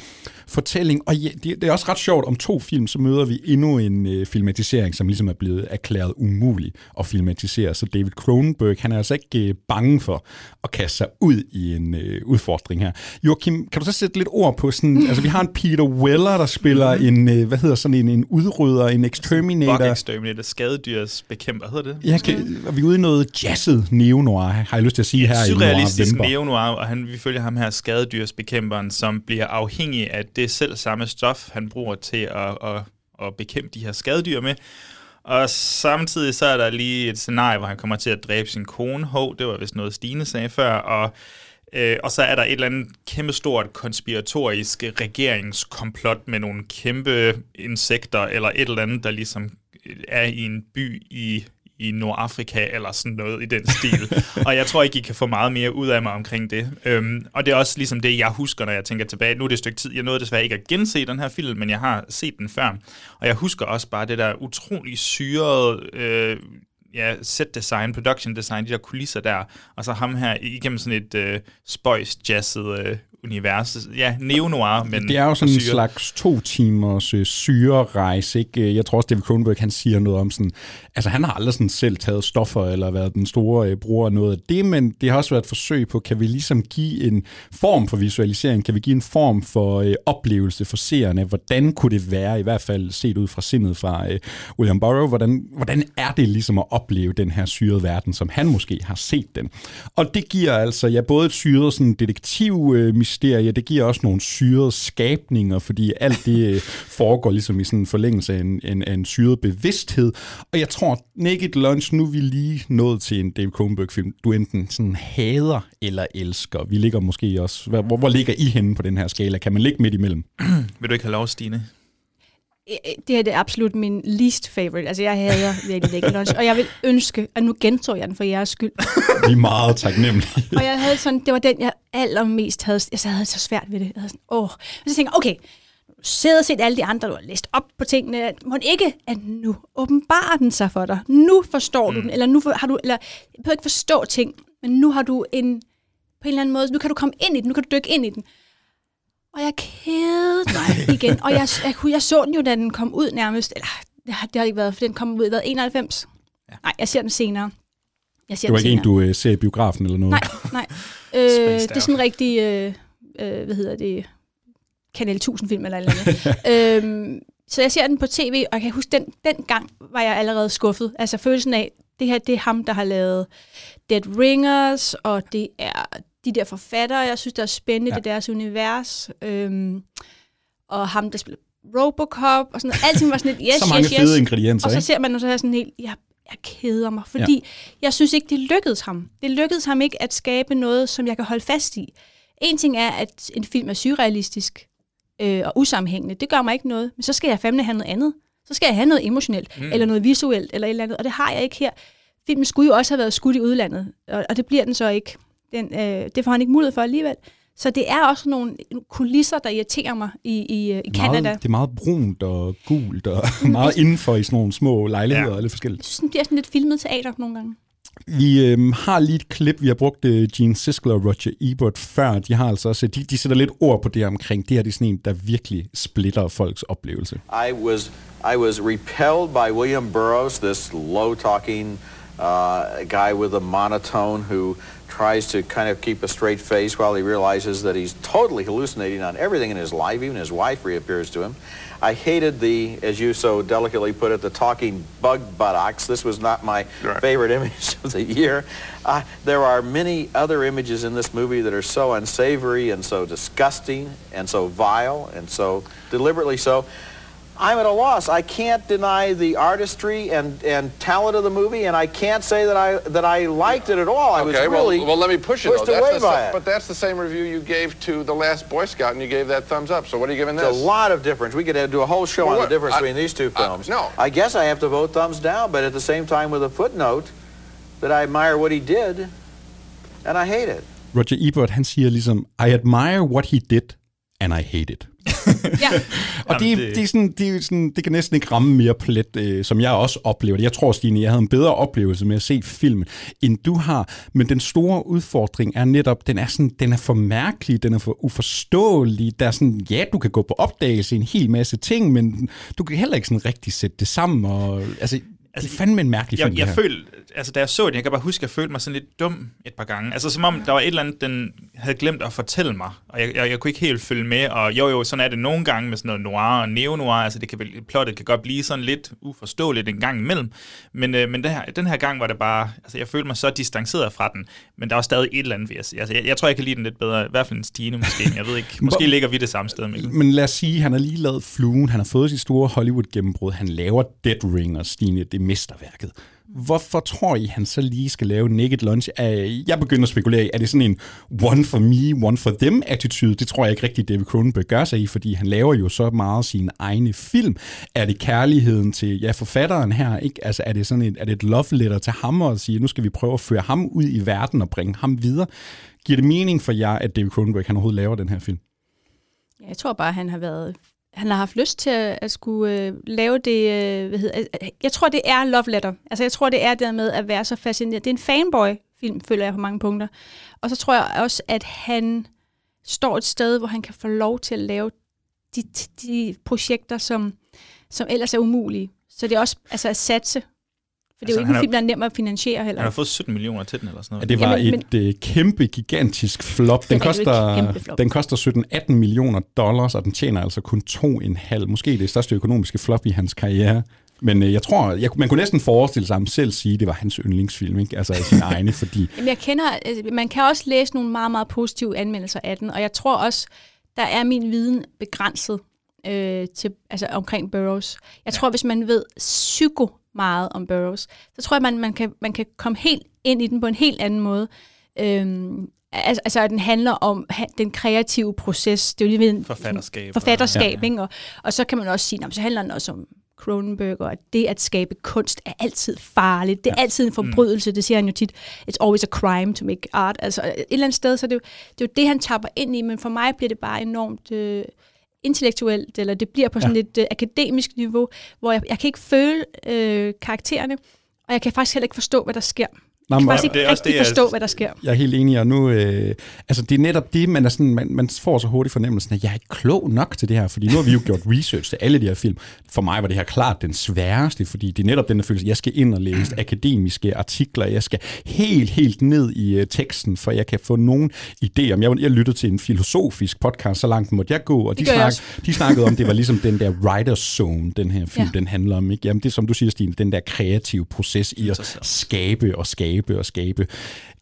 fortælling. Og ja, det, det er også ret sjovt, om to film, så møder vi endnu en øh, filmatisering, som ligesom er blevet erklæret umulig at filmatisere. Så David Cronenberg, han er altså ikke øh, bange for at kaste sig ud i en øh, udfordring her. Joachim, kan du så sætte lidt ord på sådan, altså vi har en Peter Weller, der spiller en, øh, hvad hedder sådan en, en udrydder, en exterminator. Bug Exterminator, skadedyrs bekæmper, hedder det? Ja, kan, er vi ude i noget jazzet neo-noir, har jeg lyst til at sige her i Surrealistisk neo-noir, og han, vi følger ham her, skadedyrsbekæmperen, som bliver afhængig af det er selv samme stof, han bruger til at, at, at bekæmpe de her skadedyr med. Og samtidig så er der lige et scenarie, hvor han kommer til at dræbe sin kone. Hov, det var vist noget Stine sagde før. Og, øh, og så er der et eller andet kæmpestort konspiratorisk regeringskomplot med nogle kæmpe insekter, eller et eller andet, der ligesom er i en by i i Nordafrika, eller sådan noget i den stil. og jeg tror ikke, I kan få meget mere ud af mig omkring det. Øhm, og det er også ligesom det, jeg husker, når jeg tænker tilbage. Nu er det et stykke tid. Jeg nåede desværre ikke at gense den her film, men jeg har set den før. Og jeg husker også bare det der utrolig syrede... Øh, ja, set design, production design, de der kulisser der, og så ham her igennem sådan et øh, spøjs jazzet øh, univers. Ja, neo-noir, men Det er jo sådan en slags to timers øh, syrerejse. Ikke? Jeg tror også, David Cronenberg han siger noget om sådan... Altså, han har aldrig sådan selv taget stoffer eller været den store øh, bruger af noget af det, men det har også været et forsøg på, kan vi ligesom give en form for visualisering? Kan vi give en form for øh, oplevelse for seerne? Hvordan kunne det være, i hvert fald set ud fra sindet fra øh, William Burroughs, hvordan, hvordan er det ligesom at opleve den her syrede verden, som han måske har set den? Og det giver altså, ja, både et syret sådan detektiv øh, mysterie, det giver også nogle syrede skabninger, fordi alt det øh, foregår ligesom i sådan en forlængelse af en, en, en syret bevidsthed. Og jeg tror, Naked Lunch, nu er vi lige nået til en David Cronenberg-film, du enten sådan hader eller elsker. Vi ligger måske også, hvor, hvor, hvor ligger I henne på den her skala? Kan man ligge midt imellem? Vil du ikke have lov, Stine? Øh, Det her det er absolut min least favorite. Altså, jeg hader virkelig Naked Lunch, og jeg vil ønske, at nu gentog jeg den for jeres skyld. Vi er meget taknemmelige. og jeg havde sådan, det var den, jeg allermest havde, jeg havde så svært ved det. Jeg havde sådan, åh. Og så tænkte jeg, okay, sidder og set alle de andre, du har læst op på tingene, må ikke, at nu åbenbarer den sig for dig. Nu forstår du den, eller nu har du, eller, jeg behøver ikke forstå ting, men nu har du en, på en eller anden måde, nu kan du komme ind i den, nu kan du dykke ind i den. Og jeg kædede mig igen, og jeg, jeg, kunne- jeg så den jo, da den kom ud nærmest, eller det har, det har ikke været, for den kom ud i hvad, 91? Ja. Nej, jeg ser den senere. Jeg ser Det var ikke en, senere. du øh, ser i biografen eller noget? Nej, nej. Øh, det er sådan en rigtig, øh, øh, hvad hedder det, Kanal 1000 film eller et eller andet. øhm, så jeg ser den på tv, og jeg kan huske, den, den gang var jeg allerede skuffet. Altså følelsen af, det her det er ham, der har lavet Dead Ringers, og det er de der forfattere, jeg synes, der er spændende, Ja. det er deres univers. Øhm, og ham, der spiller Robocop, og sådan noget. Alting var sådan lidt, yes, Så mange yes, yes. fede ingredienser, Og så ser man, og så er jeg sådan helt, jeg, jeg keder mig, fordi ja. jeg synes ikke, det lykkedes ham. Det lykkedes ham ikke at skabe noget, som jeg kan holde fast i. En ting er, at en film er surrealistisk øh, og usammenhængende. Det gør mig ikke noget. Men så skal jeg fandme have noget andet. Så skal jeg have noget emotionelt, mm. eller noget visuelt, eller et eller andet. Og det har jeg ikke her. Filmen skulle jo også have været skudt i udlandet, og, og det bliver den så ikke. Den, øh, det får han ikke mulighed for alligevel. Så det er også nogle kulisser, der irriterer mig i, i, øh, i Canada. Meget, det er meget brunt og gult og meget indenfor i sådan nogle små lejligheder ja. og lidt forskelligt. Jeg synes, den bliver sådan lidt filmet teater nogle gange. Vi øhm, har lige et klip, vi har brugt øh, Gene Siskel og Roger Ebert før. De har altså også, de, de sætter lidt ord på det omkring. Det her det er sådan en, der virkelig splitter folks oplevelse. I was I was repelled by William Burroughs, this low-talking uh, guy with a monotone who tries to kind of keep a straight face while he realizes that he's totally hallucinating on everything in his life. Even his wife reappears to him. I hated the, as you so delicately put it, the talking bug buttocks. This was not my favorite image of the year. Uh, there are many other images in this movie that are so unsavory and so disgusting and so vile and so deliberately so. I'm at a loss. I can't deny the artistry and, and talent of the movie, and I can't say that I that I liked it at all. I was Okay, well, really well, let me push you though. pushed That's away the, by sa- it. but that's the same review you gave to the last Boy Scout, and you gave that thumbs up. So what are you giving There's this? a lot of difference. We could do a whole show Well, on what? the difference I- between these two films. no. I guess I have to vote thumbs down, but at the same time with a footnote that I admire what he did, and I hate it. Roger Ebert, han siger ligesom, I admire what he did, and I hate it. ja. Og det, det, det, er sådan, det, er sådan, det kan næsten ikke ramme mere plet, øh, som jeg også oplever det. Jeg tror, Stine, jeg havde en bedre oplevelse med at se filmen, end du har. Men den store udfordring er netop, den er, sådan, den er for mærkelig, den er for uforståelig. Der er sådan, ja, du kan gå på opdagelse i en hel masse ting, men du kan heller ikke sådan rigtig sætte det sammen. Og, altså, det er fandme en mærkelig film, jeg, jeg her. følte, altså da jeg så den, jeg kan bare huske, at jeg følte mig sådan lidt dum et par gange. Altså som om, der var et eller andet, den havde glemt at fortælle mig, og jeg, jeg, jeg kunne ikke helt følge med, og jo jo, sådan er det nogle gange med sådan noget noir og neo-noir, altså det kan, plottet kan godt blive sådan lidt uforståeligt en gang imellem, men, øh, men den, her, den her gang var det bare, altså jeg følte mig så distanceret fra den, men der var stadig et eller andet, jeg sige. Altså jeg, jeg tror, jeg kan lide den lidt bedre, i hvert fald en Stine måske, jeg ved ikke, måske Hvor- ligger vi det samme sted, Mikkel. Men lad os sige, han har lige lavet Fluen, han har fået sit store Hollywood-gennembrud, han laver Dead Ring og Stine, det mesterværket. Hvorfor tror I, han så lige skal lave Naked Lunch? Jeg begynder at spekulere i, er det sådan en one for me, one for them attitude? Det tror jeg ikke rigtigt, David Cronenberg gør sig i, fordi han laver jo så meget sine egne film. Er det kærligheden til ja, forfatteren her? Ikke? Altså, er det sådan et, er det et love letter til ham og sige, nu skal vi prøve at føre ham ud i verden og bringe ham videre? Giver det mening for jer, at David Cronenberg han overhovedet laver den her film? Ja, jeg tror bare, han har været han har haft lyst til at, at skulle øh, lave det, øh, hvad hedder, øh, øh, jeg tror, det er love letter. Altså, jeg tror, det er det med at være så fascineret. Det er en fanboy-film, føler jeg på mange punkter. Og så tror jeg også, at han står et sted, hvor han kan få lov til at lave de, de projekter, som, som ellers er umulige. Så det er også altså, at satse. For det er Altså, jo ikke en film, der er nem at finansiere heller. Han har fået 17 millioner til den eller sådan Ja, noget. det var Jamen, et øh, kæmpe, gigantisk flop. Den er koster, flop. den koster 17-18 millioner dollars, og den tjener altså kun 2,5. Måske det største økonomiske flop i hans karriere. Men øh, jeg tror, jeg, man kunne næsten forestille sig ham selv sige, at det var hans yndlingsfilm, ikke? altså af sin egne, fordi Jamen, jeg kender, altså, man kan også læse nogle meget, meget positive anmeldelser af den, og jeg tror også, der er min viden begrænset øh, til, altså, omkring Burroughs. Jeg tror, hvis man ved psyko meget om Burroughs, så tror jeg, man, man, kan, man kan komme helt ind i den på en helt anden måde. Øhm, altså, altså, at den handler om den kreative proces. Det er jo lige ved Forfatterskab. forfatterskab, Ja. ikke? Og, og så kan man også sige, "Nå, men så handler den også om Cronenberg, og at det at skabe kunst er altid farligt. Det er ja. altid en forbrydelse, det siger han jo tit. It's always a crime to make art. Altså et eller andet sted, så er det, jo, det er jo det, han tapper ind i, men for mig bliver det bare enormt øh, intellektuelt, eller det bliver på sådan Ja. lidt øh, akademisk niveau, hvor jeg, jeg kan ikke føle øh, karaktererne, og jeg kan faktisk heller ikke forstå, hvad der sker. Nå, Jeg kan faktisk er ikke også rigtig det, jeg- forstå, hvad der sker. Jeg er helt enig, og nu, øh, altså det er netop det, man, er sådan, man, man får så hurtigt fornemmelsen, at jeg er ikke klog nok til det her, fordi nu har vi jo gjort research til alle de her film. For mig var det her klart den sværeste, fordi det er netop den der følelse, jeg skal ind og læse akademiske artikler, jeg skal helt, helt ned i uh, teksten, for jeg kan få nogen idé om, jeg, jeg lyttede til en filosofisk podcast, så langt måtte jeg gå, og de, Det snak, de snakkede om, det var ligesom den der writer's zone, den her film, Ja. den handler om. Ikke? Jamen det er, som du siger, Stine, den der kreative proces i at skabe og skabe og skabe.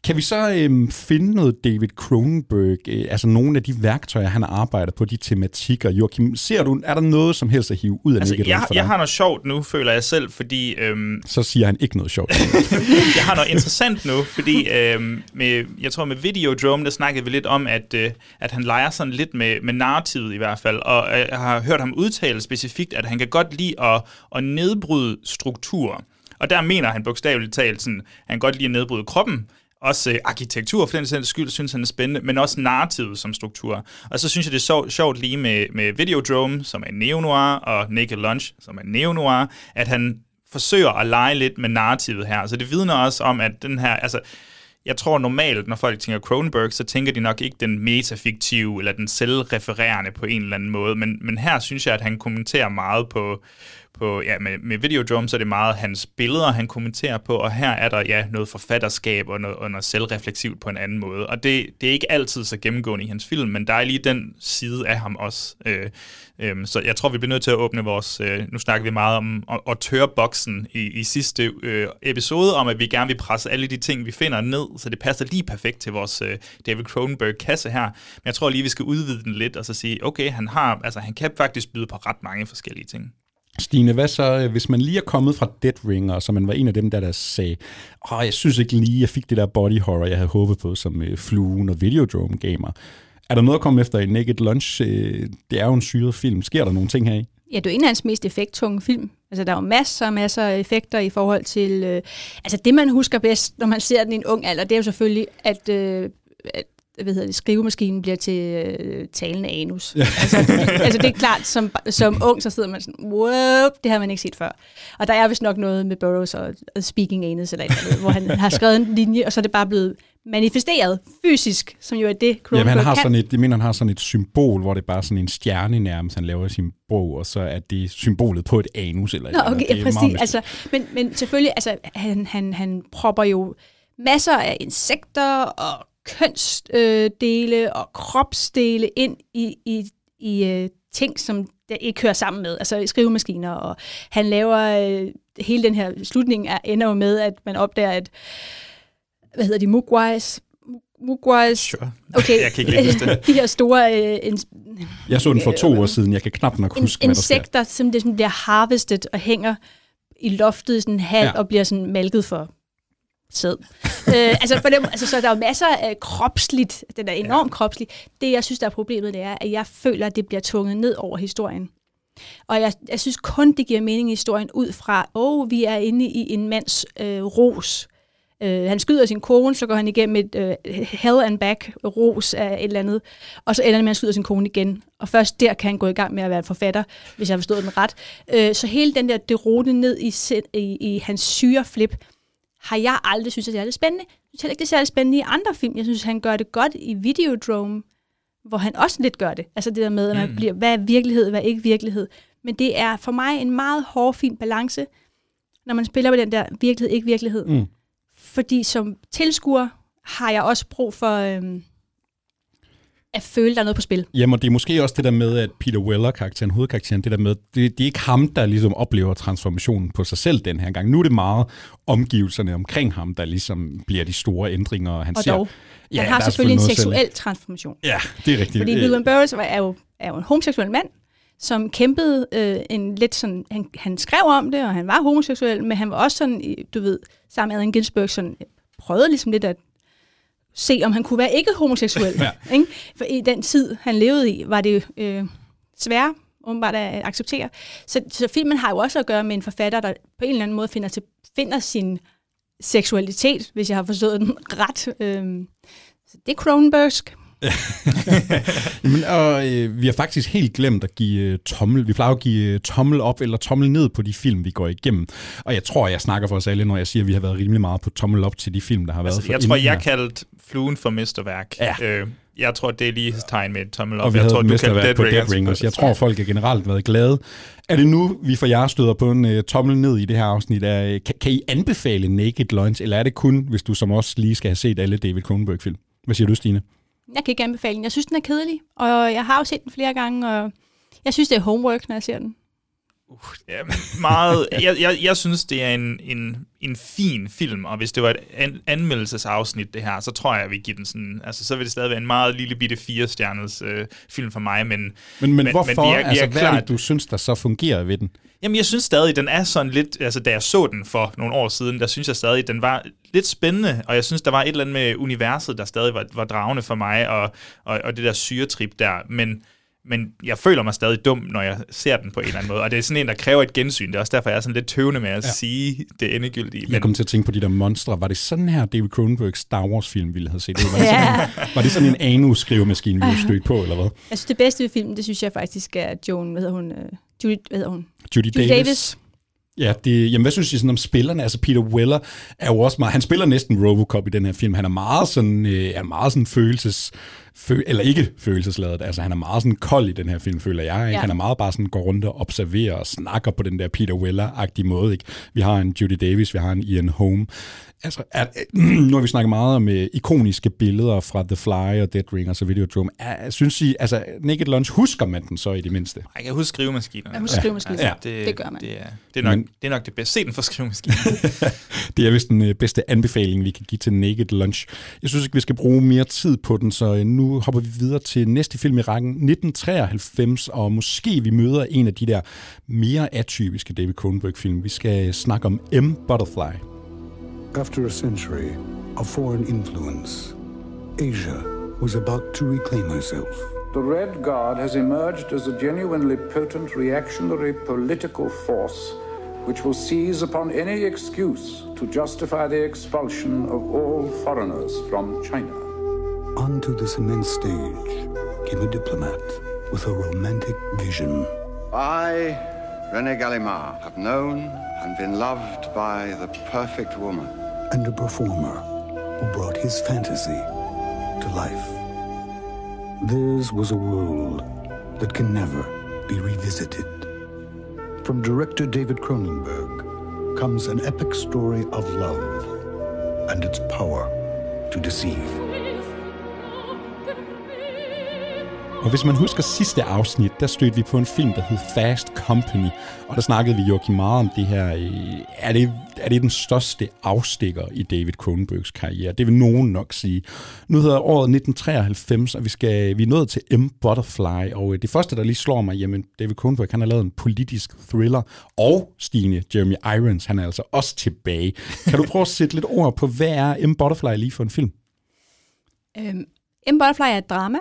Kan vi så øhm, finde noget David Cronenberg, øh, altså nogle af de værktøjer, han har arbejdet på, de tematikker? Joachim, ser du, er der noget som helst at hive ud af Altså, Naked jeg, for jeg dig? har noget sjovt nu, føler jeg selv, fordi øhm, Så siger han ikke noget sjovt. jeg har noget interessant nu, fordi øhm, med, jeg tror med Videodrome, der snakkede vi lidt om, at, øh, at han leger sådan lidt med, med narrativet i hvert fald, og øh, jeg har hørt ham udtale specifikt, at han kan godt lide at, at nedbryde strukturer. Og der mener han bogstaveligt talt sådan, han kan godt lide at nedbryde kroppen, også øh, arkitektur for den sags skyld, synes han er spændende, men også narrativet som struktur. Og så synes jeg, det er sjovt, sjovt lige med, med Videodrome, som er neo-noir, og Naked Lunch, som er neo-noir, at han forsøger at lege lidt med narrativet her. Så det vidner også om, at den her, altså, jeg tror normalt, når folk tænker Cronenberg, så tænker de nok ikke den metafiktive eller den selvrefererende på en eller anden måde, men, men her synes jeg, at han kommenterer meget på, på ja, med, med Videodrome, så er det meget hans billeder, han kommenterer på, og her er der ja, noget forfatterskab og noget, og noget selvrefleksivt på en anden måde. Og det, det er ikke altid så gennemgående i hans film, men der er lige den side af ham også. Øh, øh, så jeg tror, vi bliver nødt til at åbne vores... Øh, nu snakker vi meget om autørboksen i, i sidste øh, episode, om at vi gerne vil presse alle de ting, vi finder ned, så det passer lige perfekt til vores øh, David Cronenberg-kasse her. Men jeg tror lige, vi skal udvide den lidt, og så sige, okay, han har, altså han kan faktisk byde på ret mange forskellige ting. Stine, hvad så, øh, hvis man lige er kommet fra Dead Ring, og så man var en af dem, der, der sagde, åh, jeg synes ikke lige, jeg fik det der body horror, jeg havde håbet på, som øh, Fluen og Videodrome gamer. Er der noget at komme efter i Naked Lunch? Øh, det er jo en syret film. Sker der nogle ting her i? Ja, det er en af hans mest effekttunge film. Altså, der er jo masser og masser af effekter i forhold til... Øh, altså, det man husker bedst, når man ser den i en ung alder, det er jo selvfølgelig, at... Øh, at hvad hedder det, skrivemaskinen bliver til øh, talende anus. Ja. Altså, altså, det er klart, som, som ung, så sidder man sådan, wow, det har man ikke set før. Og der er vist nok noget med Burroughs og, og speaking anus, eller eller hvor han har skrevet en linje, og så er det bare blevet manifesteret fysisk, som jo er det, Cronenberg Jamen, han har kan. sådan et, jeg mener, han har sådan et symbol, hvor det er bare sådan en stjerne nærmest, han laver i sin bog, og så er det symbolet på et anus. Eller Nå, eller okay, Det ja, præcis. Altså, men, men selvfølgelig, altså, han, han, han propper jo masser af insekter og kønsdele og kropsdele ind i, i, i øh, ting, som der ikke hører sammen med, altså skrivemaskiner, og han laver øh, hele den her slutning er, ender jo med, at man opdager, at hvad hedder de, Mugwais, Mugwais, Sure. okay, Jeg kan ikke huske det. de her store øh, en, Jeg så den for to år siden. Jeg kan knap nok huske, hvad der sker. insekter, som det sådan bliver harvestet og hænger i loftet i sådan en hal Ja. ja. og bliver sådan malket for sæd. øh, altså, for dem, altså, så der er jo masser af kropsligt, den er enormt ja. kropslig. Det, jeg synes, der er problemet, det er, at jeg føler, at det bliver tvunget ned over historien. Og jeg, jeg synes kun, det giver mening i historien ud fra, åh, oh, vi er inde i en mands øh, ros. Øh, han skyder sin kone, så går han igennem et øh, hell and back ros af et eller andet, og så ender det med, at han skyder sin kone igen. Og først der kan han gå i gang med at være forfatter, hvis jeg har forstået den ret. Øh, så hele den der derone ned i, i, i hans syreflip, har jeg aldrig synes, at det er lidt spændende. Jeg synes heller ikke, det er særlig spændende i andre film. Jeg synes, han gør det godt i Videodrome, hvor han også lidt gør det. Altså det der med, at man Mm. bliver, hvad er virkelighed, hvad er ikke virkelighed. Men det er for mig en meget hård, fin balance, når man spiller på den der virkelighed, ikke virkelighed. Mm. Fordi som tilskuer har jeg også brug for øhm, at føle, der er noget på spil. Jamen, og det er måske også det der med, at Peter Weller, karakteren, hovedkarakteren, det der med, det, det er ikke ham, der ligesom oplever transformationen på sig selv den her gang. Nu er det meget omgivelserne omkring ham, der ligesom bliver de store ændringer, og han Og siger... dog, ja, han har selvfølgelig en seksuel transformation. Ja, det er rigtigt. Fordi Øh, William Burroughs var- er jo, er jo en homoseksuel mand, som kæmpede øh, en lidt sådan, han, han skrev om det, og han var homoseksuel, men han var også sådan, du ved, sammen med Allen Ginsberg, sådan, prøvede ligesom lidt at se, om han kunne være ikke homoseksuel. Ja. ikke? For i den tid, han levede i, var det øh, svært åbenbart at acceptere. Så, så filmen har jo også at gøre med en forfatter, der på en eller anden måde finder, til, finder sin seksualitet, hvis jeg har forstået den ret. Øhm, så det er Cronenbergsk. Jamen, og øh, vi har faktisk helt glemt at give øh, tommel. Vi plejer at give øh, tommel op eller tommel ned på de film, vi går igennem. Og jeg tror, jeg snakker for os alle, når jeg siger, at vi har været rimelig meget på tommel op til de film, der har været Altså, jeg tror, jeg her. kaldte fluen for mesterværk. Ja. Øh, jeg tror, det er lige tegn med et tommel op. Og vi jeg havde tror, et du mesterværk på Dead Dead Ringers. Jeg tror, folk har generelt været glade. Er det nu, vi for jer støder på en uh, tommel ned i det her afsnit? Er, kan, kan I anbefale Naked Lunch, eller er det kun, hvis du som os lige skal have set alle David Cronenberg-film? Hvad siger du, Stine? Jeg kan ikke anbefale den. Jeg synes, den er kedelig, og jeg har jo set den flere gange, og jeg synes, det er homework, når jeg ser den. Ja, meget. Jeg, jeg, jeg synes, det er en, en, en fin film, og hvis det var et an, anmeldelsesafsnit, det her, så tror jeg, vi giver den sådan... Altså, så vil det stadig være en meget lille bitte fire-stjernet øh, film for mig, men... Men, men, men hvorfor? vi er, vi er altså, hvad er klart, det, du synes, der så fungerer ved den? Jamen, jeg synes stadig, den er sådan lidt... Altså, da jeg så den for nogle år siden, der synes jeg stadig, den var lidt spændende, og jeg synes, der var et eller andet med universet, der stadig var, var dragende for mig, og, og, og det der syretrip der, men... Men jeg føler mig stadig dum, når jeg ser den på en eller anden måde. Og det er sådan en, der kræver et gensyn. Det er også derfor, jeg er sådan lidt tøvende med at Ja. sige det endegyldige. Jeg kom til at tænke på de der monstre. Var det sådan her David Cronenbergs Star Wars-film ville have set ud? Var det sådan, Ja. var det sådan en anus-skrivemaskine, vi ville stødt på, eller hvad? Jeg synes, det bedste ved filmen, det synes jeg faktisk er Joan, hvad hedder hun? Uh, Judy, hvad hedder hun? Judy, Judy Davis. Davis. Ja, det, jamen hvad synes I sådan om spillerne? Altså Peter Weller er jo også meget, han spiller næsten Robocop i den her film. Han er meget sådan, øh, er meget sådan følelses, fø, eller ikke følelsesladet. Altså han er meget sådan kold i den her film, føler jeg. Ikke? Ja. Han er meget bare sådan går rundt og observerer og snakker på den der Peter Weller-agtige måde. Ikke? Vi har en Judy Davis, vi har en Ian Holm. Altså, er, nu har vi snakket meget om øh, ikoniske billeder fra The Fly og Dead Ringers og Videodrome. Er, synes I, altså Naked Lunch, husker man den så i det mindste? Jeg kan huske skrivemaskinerne. Jeg husker skrivemaskinerne. Ja. Det gør man. Det er, det er, nok, Men- det er nok det bedste. Se den for skrivemaskinen. Det er vist den øh, bedste anbefaling, vi kan give til Naked Lunch. Jeg synes ikke, vi skal bruge mere tid på den, så øh, nu hopper vi videre til næste film i rækken, 1993, og måske vi møder en af de der mere atypiske David Cronenberg-film. Vi skal snakke om M. Butterfly. After a century of foreign influence, Asia was about to reclaim herself. The Red Guard has emerged as a genuinely potent reactionary political force which will seize upon any excuse to justify the expulsion of all foreigners from China. Onto this immense stage came a diplomat with a romantic vision. I, Rene Gallimard, have known and been loved by the perfect woman. and a performer who brought his fantasy to life. Theirs was a world that can never be revisited. From director David Cronenberg comes an epic story of love and its power to deceive. Og hvis man husker sidste afsnit, der stødte vi på en film, der hed Fast Company. Og der snakkede vi jo meget om det her. Øh, er det, er det den største afstikker i David Cronenbergs karriere? Det vil nogen nok sige. Nu hedder året 1993, og vi, skal, vi er nået til M. Butterfly. Og øh, det første, der lige slår mig, jamen David Cronenberg, han har lavet en politisk thriller. Og Stine, Jeremy Irons, han er altså også tilbage. Kan du prøve at sætte lidt ord på, hvad er M. Butterfly lige for en film? Øhm, M. Butterfly er et drama.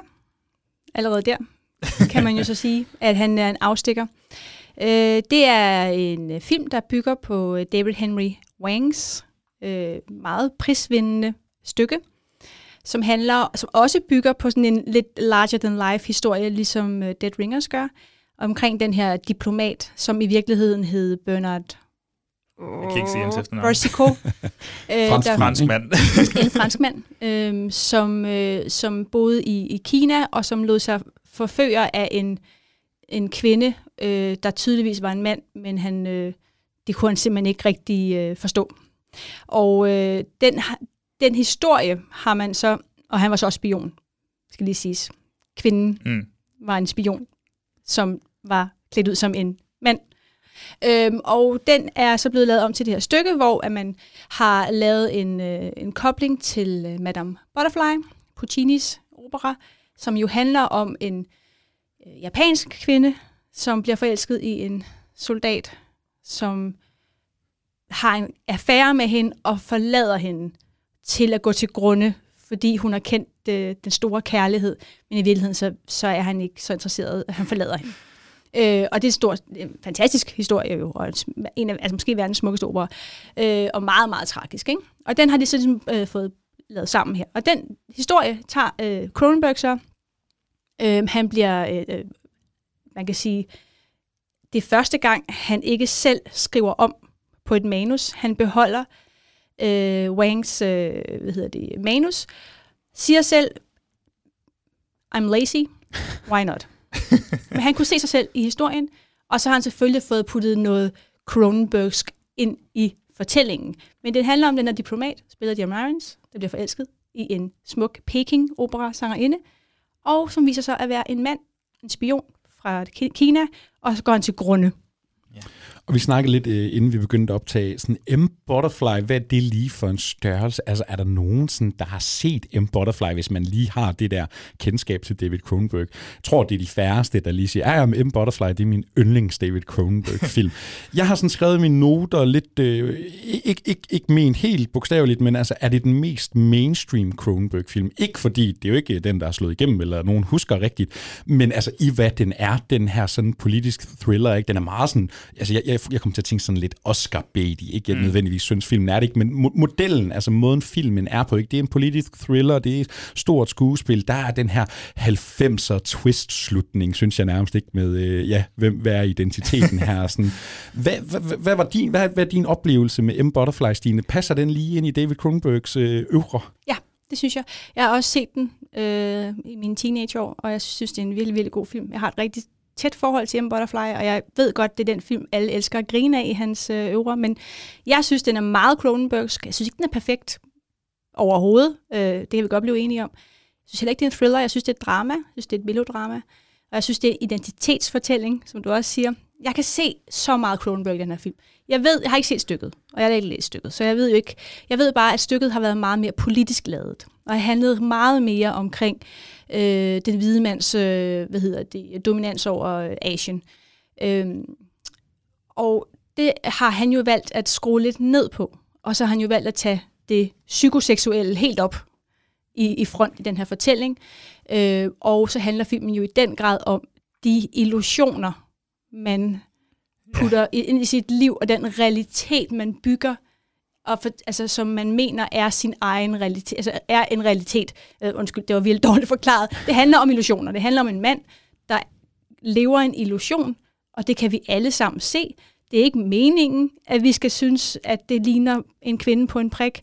Allerede der kan man jo så sige, at han er en afstikker. Øh, det er en øh, film, der bygger på øh, David Henry Wangs øh, meget prisvindende stykke, som handler, som også bygger på sådan en lidt larger-than-life historie, ligesom øh, Dead Ringers gør, omkring den her diplomat, som i virkeligheden hed Bernard jeg kan ikke sige hans efternavn. Bersico. Fransk der- fransk mand. en fransk mand, øh, som, øh, som boede i, i Kina, og som lod sig forføre af en, en kvinde, øh, der tydeligvis var en mand, men han, øh, det kunne han simpelthen ikke rigtig øh, forstå. Og øh, den, den historie har man så, og han var så også spion, skal lige siges. Kvinden Mm. var en spion, som var klædt ud som en. Øhm, og den er så blevet lavet om til det her stykke, hvor at man har lavet en, øh, en kobling til øh, Madame Butterfly, Puccinis opera, som jo handler om en øh, japansk kvinde, som bliver forelsket i en soldat, som har en affære med hende og forlader hende til at gå til grunde, fordi hun har kendt øh, den store kærlighed, men i virkeligheden så, så er han ikke så interesseret, at han forlader hende. Øh, og det er en stor, en fantastisk historie jo, og en- af, altså måske verdens smukkeste opera, øh, og meget, meget tragisk. Ikke? Og den har de så ligesom, øh, fået lavet sammen her. Og den historie tager øh, Cronenberg så. Øh, han bliver, øh, øh, man kan sige, det er første gang, han ikke selv skriver om på et manus. Han beholder øh, Wangs øh, hvad hedder det, manus, siger selv, I'm lazy, why not? Men han kunne se sig selv i historien, og så har han selvfølgelig fået puttet noget Cronenbergsk ind i fortællingen. Men det handler om den her diplomat, spillet af Irons, der bliver forelsket i en smuk Peking-opera-sangerinde, og som viser sig at være en mand, en spion fra Kina, og så går han til grunde. Ja. Og vi snakkede lidt, øh, inden vi begyndte at optage, sådan M. Butterfly, hvad er det lige for en størrelse? Altså, er der nogen, sådan, der har set M. Butterfly, hvis man lige har det der kendskab til David Cronenberg? Jeg tror, det er de færreste, der lige siger, ah, ja, M. Butterfly, det er min yndlings David Cronenberg-film. Jeg har sådan skrevet mine noter lidt, øh, ikke, ikke, ikke men helt bogstaveligt, men altså, er det den mest mainstream Cronenberg-film? Ikke fordi, det er jo ikke øh, den, der er slået igennem, eller nogen husker rigtigt, men altså, i hvad den er, den her sådan politisk thriller, ikke? Den er meget sådan, altså, jeg, jeg, jeg kommer til at tænke sådan lidt Oscar-baity, ikke? Jeg Mm. nødvendigvis synes, filmen er det ikke, men mo- modellen, altså måden filmen er på, ikke? Det er en politisk thriller, det er et stort skuespil, der er den her 90'er twist-slutning, synes jeg nærmest ikke med, øh, ja, hvem, hvad er identiteten her? Sådan, hvad, hvad, hvad, hvad, var din, hvad, hvad er din oplevelse med M. Butterfly, Stine? Passer den lige ind i David Cronenbergs øh, øvre? Ja, det synes jeg. Jeg har også set den øh, i mine teenageår, og jeg synes, det er en virkelig, virkelig god film. Jeg har et rigtig tæt forhold til M. Butterfly, og jeg ved godt, det er den film, alle elsker at grine af i hans øh, øvre, men jeg synes, den er meget Cronenbergsk. Jeg synes ikke, den er perfekt overhovedet. Øh, det kan vi godt blive enige om. Jeg synes heller ikke, det er en thriller. Jeg synes, det er et drama. Jeg synes, det er et melodrama. Og jeg synes, det er en identitetsfortælling, som du også siger. Jeg kan se så meget Cronenberg i den her film. Jeg ved, jeg har ikke set stykket, og jeg har ikke læst stykket, så jeg ved jo ikke. Jeg ved bare, at stykket har været meget mere politisk lavet, og handlet meget mere omkring øh, den hvide mands, øh, hvad hedder det, dominans over øh, Asien. Øhm, og det har han jo valgt at skrue lidt ned på, og så har han jo valgt at tage det psykoseksuelle helt op i, i front i den her fortælling. Øh, og så handler filmen jo i den grad om de illusioner, man putter ja. ind i sit liv, og den realitet, man bygger, og for, altså, som man mener er sin egen realitet, altså er en realitet. Øh, undskyld, det var virkelig dårligt forklaret. Det handler om illusioner. Det handler om en mand, der lever en illusion, og det kan vi alle sammen se. Det er ikke meningen, at vi skal synes, at det ligner en kvinde på en prik.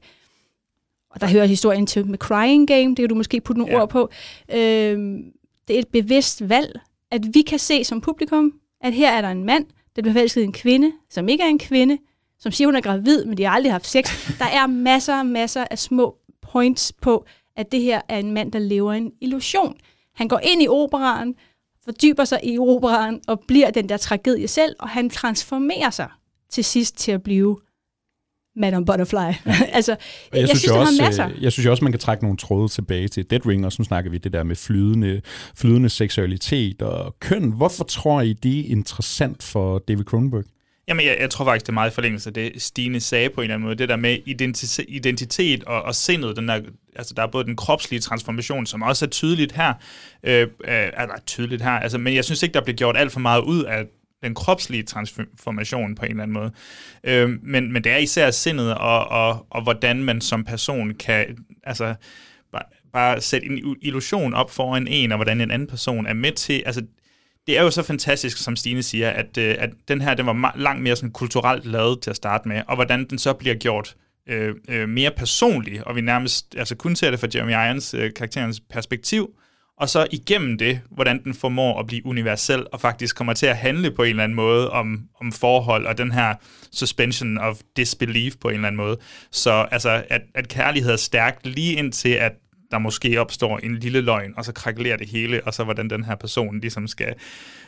Og der hører historien til med Crying Game, det kan du måske putte nogle ja. ord på. Øhm, det er et bevidst valg, at vi kan se som publikum, at her er der en mand, der bliver forelsket en kvinde, som ikke er en kvinde, som siger, hun er gravid, men de har aldrig haft sex. Der er masser og masser af små points på, at det her er en mand, der lever en illusion. Han går ind i operaen, fordyber sig i operaen og bliver den der tragedie selv, og han transformerer sig til sidst til at blive Madame Butterfly. altså, Og jeg, jeg synes, synes, der også, masser. øh, jeg synes også, man kan trække nogle tråde tilbage til Dead Ring, og så snakker vi det der med flydende, flydende seksualitet og køn. Hvorfor tror I, det er interessant for David Cronenberg? Jamen, jeg, jeg tror faktisk, det er meget i forlængelse af det, Stine sagde på en eller anden måde. Det der med identitet, identitet og, og sindet. Den der, altså, der er både den kropslige transformation, som også er tydeligt her. Øh, øh, eller tydeligt her. Altså, men jeg synes ikke, der bliver gjort alt for meget ud af den kropslige transformation på en eller anden måde. Øh, men, men det er især sindet, og, og, og hvordan man som person kan... Altså, bare, bare sætte en illusion op foran en, og hvordan en anden person er med til... Altså, det er jo så fantastisk, som Stine siger, at, øh, at den her den var langt mere sådan kulturelt lavet til at starte med, og hvordan den så bliver gjort øh, øh, mere personlig, og vi nærmest altså kun ser det fra Jeremy Irons øh, karakterens perspektiv, og så igennem det, hvordan den formår at blive universel, og faktisk kommer til at handle på en eller anden måde om, om forhold, og den her suspension of disbelief på en eller anden måde. Så altså, at, at kærlighed er stærkt lige indtil, at der måske opstår en lille løgn, og så krakelerer det hele, og så hvordan den her person ligesom skal...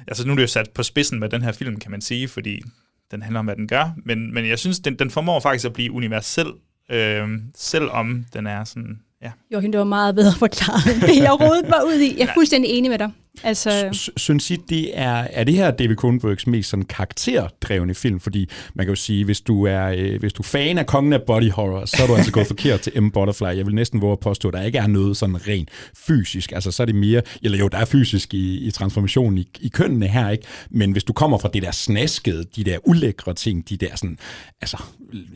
Altså nu er det jo sat på spidsen med den her film, kan man sige, fordi den handler om, hvad den gør, men, men jeg synes, den, den formår faktisk at blive universel, øh, selvom den er sådan... Ja. Joachim, det var meget bedre forklaret, end det jeg rodede mig ud i. Jeg er fuldstændig enig med dig. Altså, Synes I, det er, er det her David Cronenbergs mest sådan karakterdrevne film? Fordi man kan jo sige, hvis du er, øh, hvis du er fan af kongen af body horror, så er du altså gået forkert til M. Butterfly. Jeg vil næsten våge at påstå, at der ikke er noget sådan rent fysisk. Altså så er det mere, eller jo, der er fysisk i, i transformationen i, i kønnene her, ikke? Men hvis du kommer fra det der snaskede, de der ulækre ting, de der sådan, altså,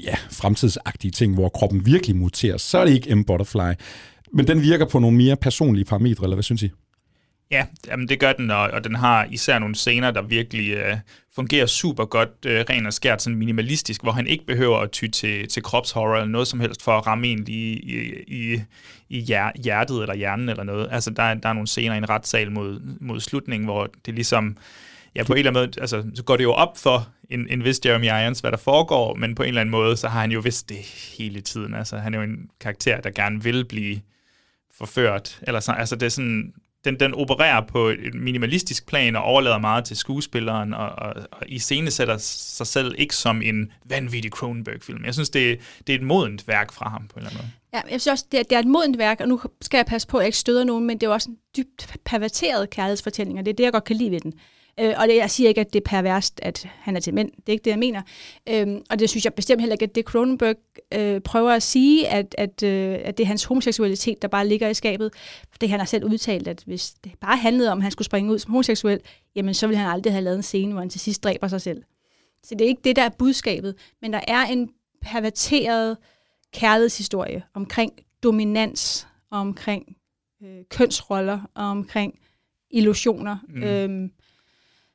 ja, fremtidsagtige ting, hvor kroppen virkelig muterer, så er det ikke M. Butterfly. Men den virker på nogle mere personlige parametre, eller hvad synes I? Ja, jamen det gør den, og, og den har især nogle scener, der virkelig øh, fungerer super godt, øh, ren og skært, sådan minimalistisk, hvor han ikke behøver at ty til, til kropshorror eller noget som helst for at ramme en lige i, i, i hjertet eller hjernen eller noget. Altså der, der er nogle scener i en retssal mod, mod slutningen, hvor det ligesom, ja på en eller anden måde, altså så går det jo op for en, en vis Jeremy Irons, hvad der foregår, men på en eller anden måde, så har han jo vidst det hele tiden. Altså han er jo en karakter, der gerne vil blive forført, eller så, altså det er sådan, den, den opererer på et minimalistisk plan og overlader meget til skuespilleren og, og, og iscenesætter sig selv ikke som en vanvittig Cronenberg-film. Jeg synes, det, det er et modent værk fra ham på en eller anden måde. Ja, jeg synes også, det er, det er et modent værk, og nu skal jeg passe på, at jeg ikke støder nogen, men det er jo også en dybt perverteret kærlighedsfortælling, og det er det, jeg godt kan lide ved den. Øh, og det, jeg siger ikke, at det er perverst, at han er til mænd. Det er ikke det, jeg mener. Øhm, og det synes jeg bestemt heller ikke, at det Cronenberg øh, prøver at sige, at, at, øh, at det er hans homoseksualitet, der bare ligger i skabet. For det han har selv udtalt, at hvis det bare handlede om, at han skulle springe ud som homoseksuel, jamen så ville han aldrig have lavet en scene, hvor han til sidst dræber sig selv. Så det er ikke det, der er budskabet. Men der er en perverteret kærlighedshistorie omkring dominans, og omkring øh, kønsroller, og omkring illusioner. Mm. Øhm,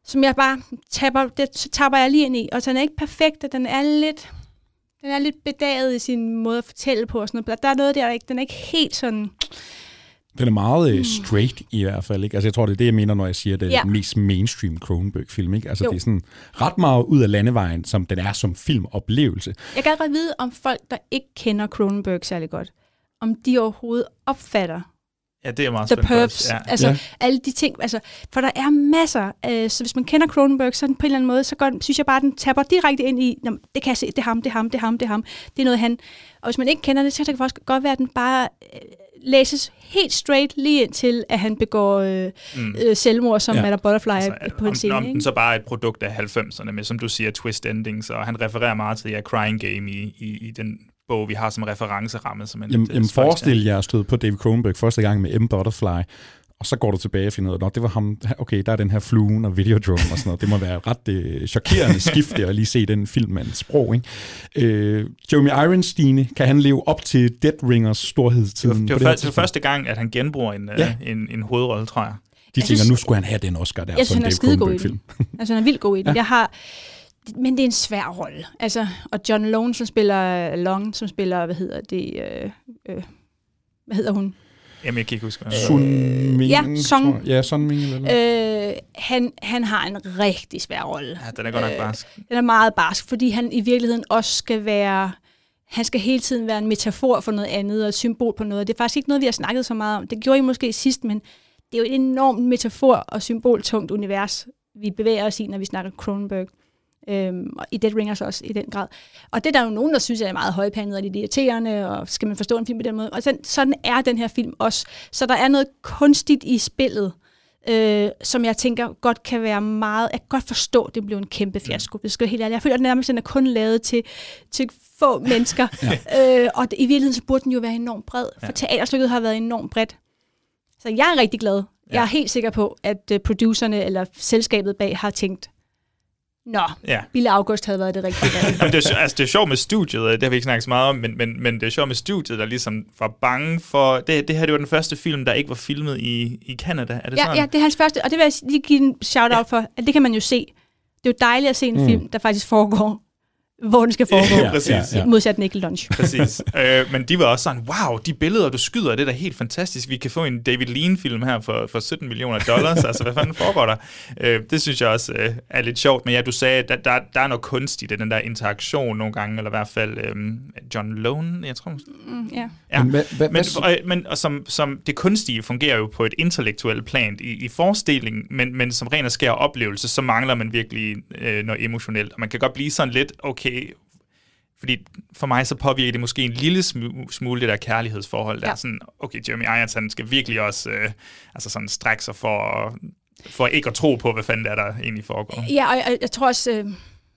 som jeg bare tapper, det tapper jeg lige ind i. Og så den er ikke perfekt, og den er lidt, den er lidt bedaget i sin måde at fortælle på og sådan noget. Der er noget der, ikke, den er ikke helt sådan... Den er meget øh, straight i hvert fald, ikke? Altså jeg tror, det er det, jeg mener, når jeg siger, at det er Ja. den mest mainstream Cronenberg-film, ikke? Altså Jo. det er sådan ret meget ud af landevejen, som den er som filmoplevelse. Jeg kan godt vide, om folk, der ikke kender Cronenberg særlig godt, om de overhovedet opfatter Ja, det er meget The også. Ja. altså Ja. alle de ting, altså, for der er masser, øh, så hvis man kender Cronenberg, så er den på en eller anden måde, så går, den- synes jeg bare, den tapper direkte ind i, "Nå, det kan jeg se, det er ham, det er ham, det er ham, det er ham, det er noget han, og hvis man ikke kender det, så kan det faktisk godt være, at den bare øh, læses helt straight lige ind til, at han begår øh, Mm. øh, selvmord som Ja. ja. Madame Butterfly Altså, på en om, scene. om ikke? den så bare er et produkt af 90'erne med, som du siger, twist endings, og han refererer meget til ja, Crying Game i, i, i den bog, vi har som referenceramme. Som en Jamen, lidt, øh, jamen forestil jer at støde på David Cronenberg første gang med M. Butterfly, og så går du tilbage og finder ud af, at det var ham, okay, der er den her fluen og Videodrome og sådan noget. Det må være et ret øh, chokerende skifte at lige se den film med en sprog, ikke? Øh, Jeremy Irons, Stine, kan han leve op til Dead Ringers storhedstiden? Det var, det, var, det var første gang, at han genbruger en, Ja. ja. en, en hovedrolle, tror jeg. De Jeg tænker, synes- nu skulle han have den Oscar der, jeg som synes, er David Cronenberg-film. altså, han er vildt god i den. Ja. Jeg har, men det er en svær rolle. Altså, og John Lone, som spiller Long, som spiller, hvad hedder det, øh, øh, hvad hedder hun? Jamen, jeg kan ikke huske, Sun Ming, ja, tror Song. jeg. Ja, Sun Ming eller. Øh, han, han har en rigtig svær rolle. Ja, den er godt nok barsk. Den er meget barsk, fordi han i virkeligheden også skal være... Han skal hele tiden være en metafor for noget andet og et symbol på noget. Det er faktisk ikke noget, vi har snakket så meget om. Det gjorde I måske sidst, men det er jo et enormt metafor og symboltungt univers, vi bevæger os i, når vi snakker Cronenberg. Øhm, og i Dead Ringers også i den grad. Og det er der jo nogen, der synes er meget højpandet og lidt irriterende, og skal man forstå en film på den måde. Og sådan, sådan er den her film også. Så der er noget kunstigt i spillet, øh, som jeg tænker godt kan være meget... Jeg kan godt forstå, at det blev en kæmpe fiasko. Det skal jeg helt ærligt. Jeg føler, at den nærmest den er kun lavet til, til få mennesker. ja. øh, og det, i virkeligheden så burde den jo være enormt bred, for ja. teaterstykket har været enormt bredt. Så jeg er rigtig glad. Ja. Jeg er helt sikker på, at uh, producerne eller selskabet bag har tænkt, Nå, ja. Bille August havde været det rigtige valg. det, er, altså, det er sjovt med studiet, det har vi ikke snakket så meget om, men, men, men det er sjovt med studiet, der ligesom var bange for... Det, det her det var den første film, der ikke var filmet i, i Canada, er det ja, sådan? Ja, det er hans første, og det vil jeg lige give en shout-out ja. for, at det kan man jo se. Det er jo dejligt at se en mm. film, der faktisk foregår hvor den skal foregå. Ja, præcis. Ja. Modsat Nickel Lunch. Præcis. øh, men de var også sådan, wow, de billeder, du skyder, det er da helt fantastisk. Vi kan få en David Lean-film her for, for 17 millioner dollars. altså, hvad fanden foregår der? Øh, det synes jeg også øh, er lidt sjovt. Men ja, du sagde, at der, der, der er noget kunst i det, den der interaktion nogle gange, eller i hvert fald øh, John Lone, jeg tror. Mm, ja. ja. Men, hvad, men, og, men og som, som det kunstige fungerer jo på et intellektuelt plan i, i forestillingen, men, men som ren og skær oplevelse, så mangler man virkelig øh, noget emotionelt. Og man kan godt blive sådan lidt, okay, fordi for mig så påvirker det måske en lille smule det der kærlighedsforhold, der ja. er sådan, okay, Jeremy Irons, han skal virkelig også øh, altså sådan strække sig for, for ikke at tro på, hvad fanden det er, der egentlig foregår. Ja, og jeg, jeg tror også, øh,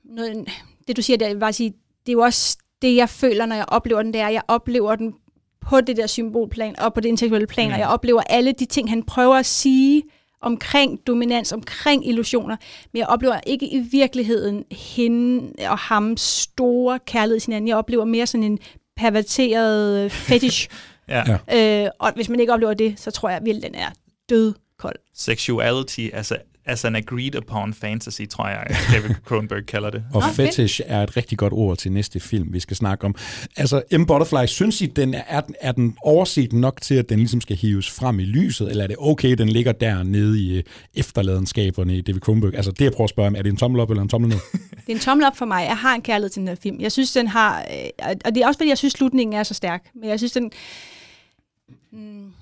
noget, det du siger, det er, bare sige, det er jo også det, jeg føler, når jeg oplever den, det er, at jeg oplever den på det der symbolplan og på det intellektuelle plan, mm. og jeg oplever alle de ting, han prøver at sige, omkring dominans, omkring illusioner, men jeg oplever ikke i virkeligheden hende og ham store kærlighed til hinanden. Jeg oplever mere sådan en perverteret fetish. ja. øh, og hvis man ikke oplever det, så tror jeg virkelig, den er død kold. Sexuality, altså as an agreed upon fantasy, tror jeg, David Cronenberg kalder det. Og fetish er et rigtig godt ord til næste film, vi skal snakke om. Altså, M. Butterfly, synes I, den er, er den overset nok til, at den ligesom skal hives frem i lyset, eller er det okay, den ligger der nede i øh, efterladenskaberne i David Cronenberg? Altså, det jeg prøver at spørge om, er det en tommel op eller en tommel ned? det er en tommel op for mig. Jeg har en kærlighed til den her film. Jeg synes, den har... Øh, og det er også, fordi jeg synes, slutningen er så stærk. Men jeg synes, den... Hmm,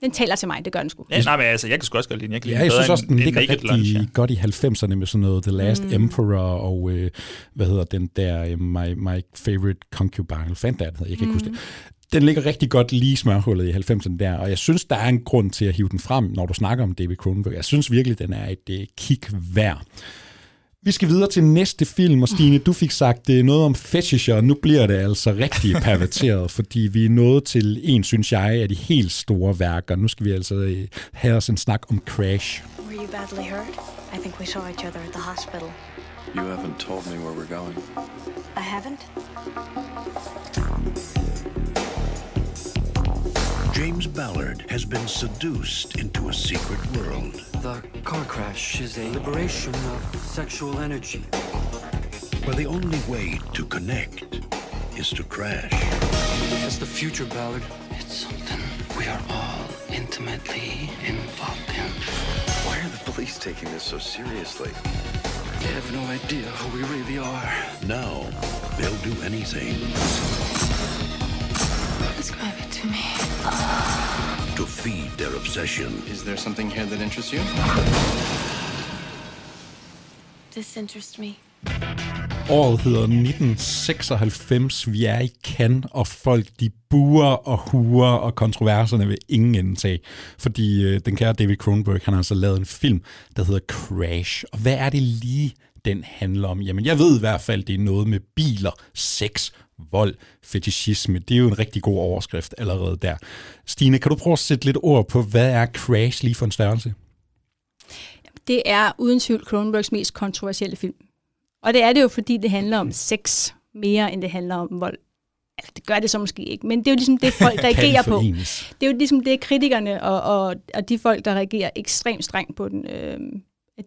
den taler til mig, det gør den sgu. Ja, nej, men altså, jeg kan sgu også godt lide den. Jeg, kan ja, jeg synes også, den ligger rigtig lunch, ja. godt i 90'erne med sådan noget The Last mm. Emperor og, øh, hvad hedder den der, uh, my, my Favorite Concubine, eller fandt jeg kan mm. ikke huske det. Den ligger rigtig godt lige smørhullet i 90'erne der, og jeg synes, der er en grund til at hive den frem, når du snakker om David Cronenberg. Jeg synes virkelig, den er et kick værd. Vi skal videre til næste film, og Stine, du fik sagt det noget om fetisher, og nu bliver det altså rigtig perverteret, fordi vi er nået til en, synes jeg, af de helt store værker. Nu skal vi altså øh, have os en snak om Crash. Were you badly hurt? I think we saw each other at the hospital. You haven't told me where we're going. I haven't? James Ballard has been seduced into a secret world. The car crash is a liberation of sexual energy. Where the only way to connect is to crash. It's the future, Ballard. It's something we are all intimately involved in. Why are the police taking this so seriously? They have no idea who we really are. Now, they'll do anything. Describe it to me. To feed their obsession. Is there something here that interests you? This interests me. Året hedder 1996. Vi er i Cannes, og folk de buer og huer, og kontroverserne vil ingen ende tage. Fordi øh, den kære David Cronenberg, han har altså lavet en film, der hedder Crash. Og hvad er det lige, den handler om? Jamen, jeg ved i hvert fald, det er noget med biler, sex, vold, fetishisme. Det er jo en rigtig god overskrift allerede der. Stine, kan du prøve at sætte lidt ord på, hvad er Crash lige for en størrelse? Det er uden tvivl Cronenbergs mest kontroversielle film. Og det er det jo, fordi det handler om sex mere, end det handler om vold. Altså, det gør det så måske ikke, men det er jo ligesom det, folk reagerer på. Det er jo ligesom det, kritikerne og, og, og de folk, der reagerer ekstremt strengt på den, øh,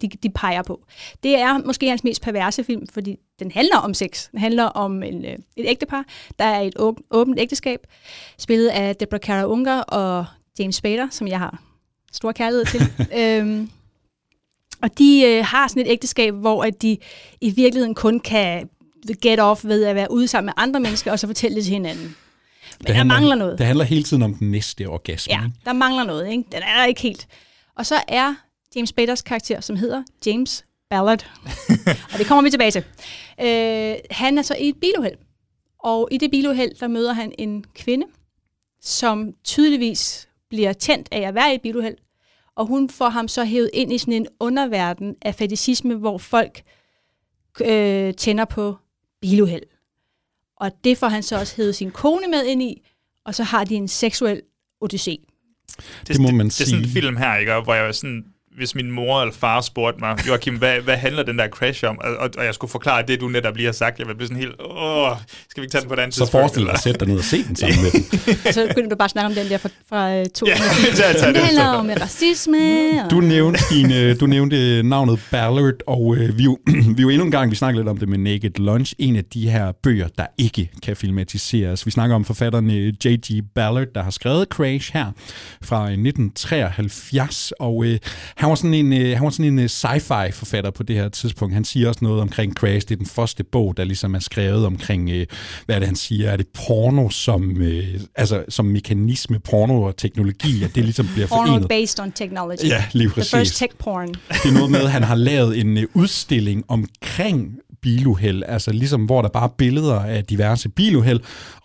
de, de peger på. Det er måske hans mest perverse film, fordi den handler om sex. Den handler om en, øh, et ægtepar, der er et åbent ægteskab, spillet af Deborah Kara Unger og James Spader, som jeg har stor kærlighed til. øhm, og de øh, har sådan et ægteskab, hvor at de i virkeligheden kun kan get off ved at være ude sammen med andre mennesker, og så fortælle det til hinanden. Men det handler, der mangler noget. Det handler hele tiden om den næste orgasme. Ja, der mangler noget. Ikke? Den er der ikke helt. Og så er James Spaders karakter, som hedder James Ballard. og det kommer vi tilbage til. Øh, han er så i et biluheld. Og i det biluheld, der møder han en kvinde, som tydeligvis bliver tændt af at være i et biluheld. Og hun får ham så hævet ind i sådan en underverden af fetishisme, hvor folk øh, tænder på biluheld. Og det får han så også hævet sin kone med ind i, og så har de en seksuel odyssé. Det må man det, Det er sådan en sige. film her, ikke? Og hvor jeg sådan, hvis min mor eller far spurgte mig, Joachim, hvad, hvad handler den der crash om? Og, og, og jeg skulle forklare det, du netop lige har sagt. Jeg ville blive sådan helt, åh, skal vi ikke tage den på den Så forestil dig at sætte dig ned og se den sammen med den. Og så begynder du bare at snakke om den der fra, fra uh, to. Ja, tag det det. handler om racisme. Og... Du nævnte, Stine, du nævnte navnet Ballard, og øh, vi, jo, vi jo endnu en gang, vi snakker lidt om det med Naked Lunch, en af de her bøger, der ikke kan filmatiseres. Vi snakker om forfatteren øh, J.G. Ballard, der har skrevet Crash her fra øh, 1973, og øh, han var sådan en, øh, han var sådan en øh, sci-fi forfatter på det her tidspunkt. Han siger også noget omkring Crash. Det er den første bog, der ligesom er skrevet omkring, øh, hvad er det, han siger? Er det porno som, øh, altså, som mekanisme, porno og teknologi, at det ligesom bliver Porno forenet? based on technology. Ja, lige The præcis. first tech porn. Det er noget med, at han har lavet en øh, udstilling omkring biluheld, altså ligesom hvor der bare er billeder af diverse biluheld,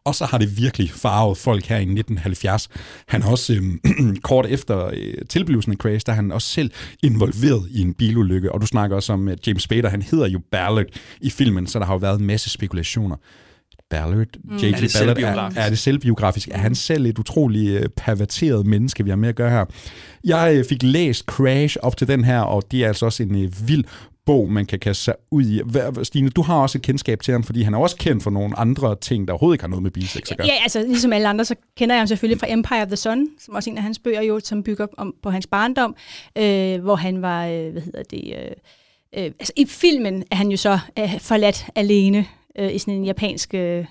og så har det virkelig farvet folk her i 1970. Han har også øh, kort efter øh, tilblivelsen af Crash, der er han også selv involveret i en bilulykke, og du snakker også om, at James Spader, han hedder jo Ballard i filmen, så der har jo været en masse spekulationer. Ballard, Mm. J.G. Er det Ballard, er, er det selvbiografisk? Er han selv et utrolig øh, perverteret menneske, vi har med at gøre her? Jeg øh, fik læst Crash op til den her, og det er altså også en øh, vild bog, man kan kaste sig ud i. Hvad, Stine, du har også et kendskab til ham, fordi han er også kendt for nogle andre ting, der overhovedet ikke har noget med bisex at gøre. Ja, altså ligesom alle andre, så kender jeg ham selvfølgelig fra Empire of the Sun, som også er en af hans bøger, jo, som bygger om, på hans barndom, øh, hvor han var, øh, hvad hedder det, øh, øh, altså i filmen er han jo så øh, forladt alene øh, i sådan en japansk øh,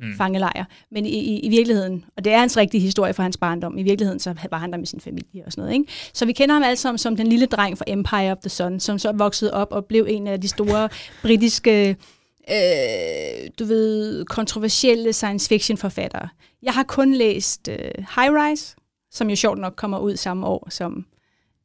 Mm. fangelejr. Men i, i, i virkeligheden, og det er hans rigtige historie fra hans barndom, i virkeligheden så var han der med sin familie og sådan noget. Ikke? Så vi kender ham alle sammen som den lille dreng fra Empire of the Sun, som så voksede op og blev en af de store britiske øh, du ved, kontroversielle science fiction forfattere. Jeg har kun læst øh, High Rise, som jo sjovt nok kommer ud samme år som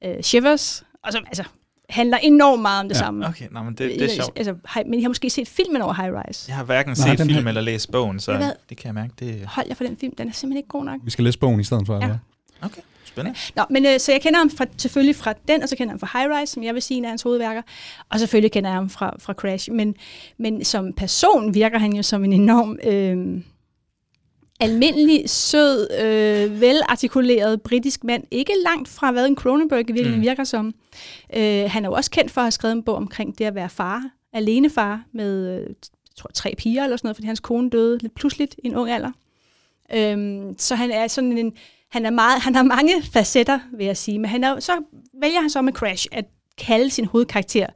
øh, Shivers, og som altså handler enormt meget om det Ja, samme. okay. Nå, men det- det er sjovt. Altså, men jeg har måske set filmen over High Rise. Jeg har hverken Nej, set den her- film eller læst bogen, så hvad? det kan jeg mærke. Det... Hold jer for den film, den er simpelthen ikke god nok. Vi skal læse bogen i stedet for, Ja. ja. Okay, spændende. Nå, men øh, så jeg kender ham fra, selvfølgelig fra den, og så kender jeg ham fra High Rise, som jeg vil sige er en af hans hovedværker. Og selvfølgelig kender jeg ham fra, fra Crash. Men, men som person virker han jo som en enorm øh, almindelig, sød, øh, velartikuleret britisk mand. Ikke langt fra, hvad en Cronenberg i virkeligheden Mm. virker som. Øh, han er jo også kendt for at have skrevet en bog omkring det at være far, alene far med øh, jeg tror, tre piger eller sådan noget, fordi hans kone døde lidt pludseligt i en ung alder. Øhm, så han er sådan en, han er meget, han har mange facetter, vil jeg sige, men han er, så vælger han så med Crash at kalde sin hovedkarakter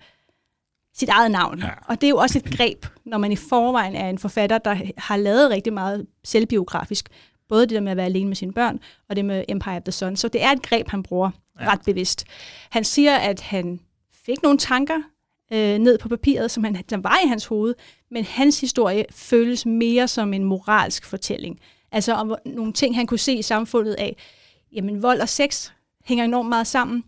sit eget navn. Ja. Og det er jo også et greb, når man i forvejen er en forfatter, der har lavet rigtig meget selvbiografisk. Både det der med at være alene med sine børn, og det med Empire of the Sun. Så det er et greb, han bruger ja. ret bevidst. Han siger, at han fik nogle tanker øh, ned på papiret, som, han, som var i hans hoved, men hans historie føles mere som en moralsk fortælling. Altså om nogle ting, han kunne se i samfundet af, jamen vold og sex hænger enormt meget sammen.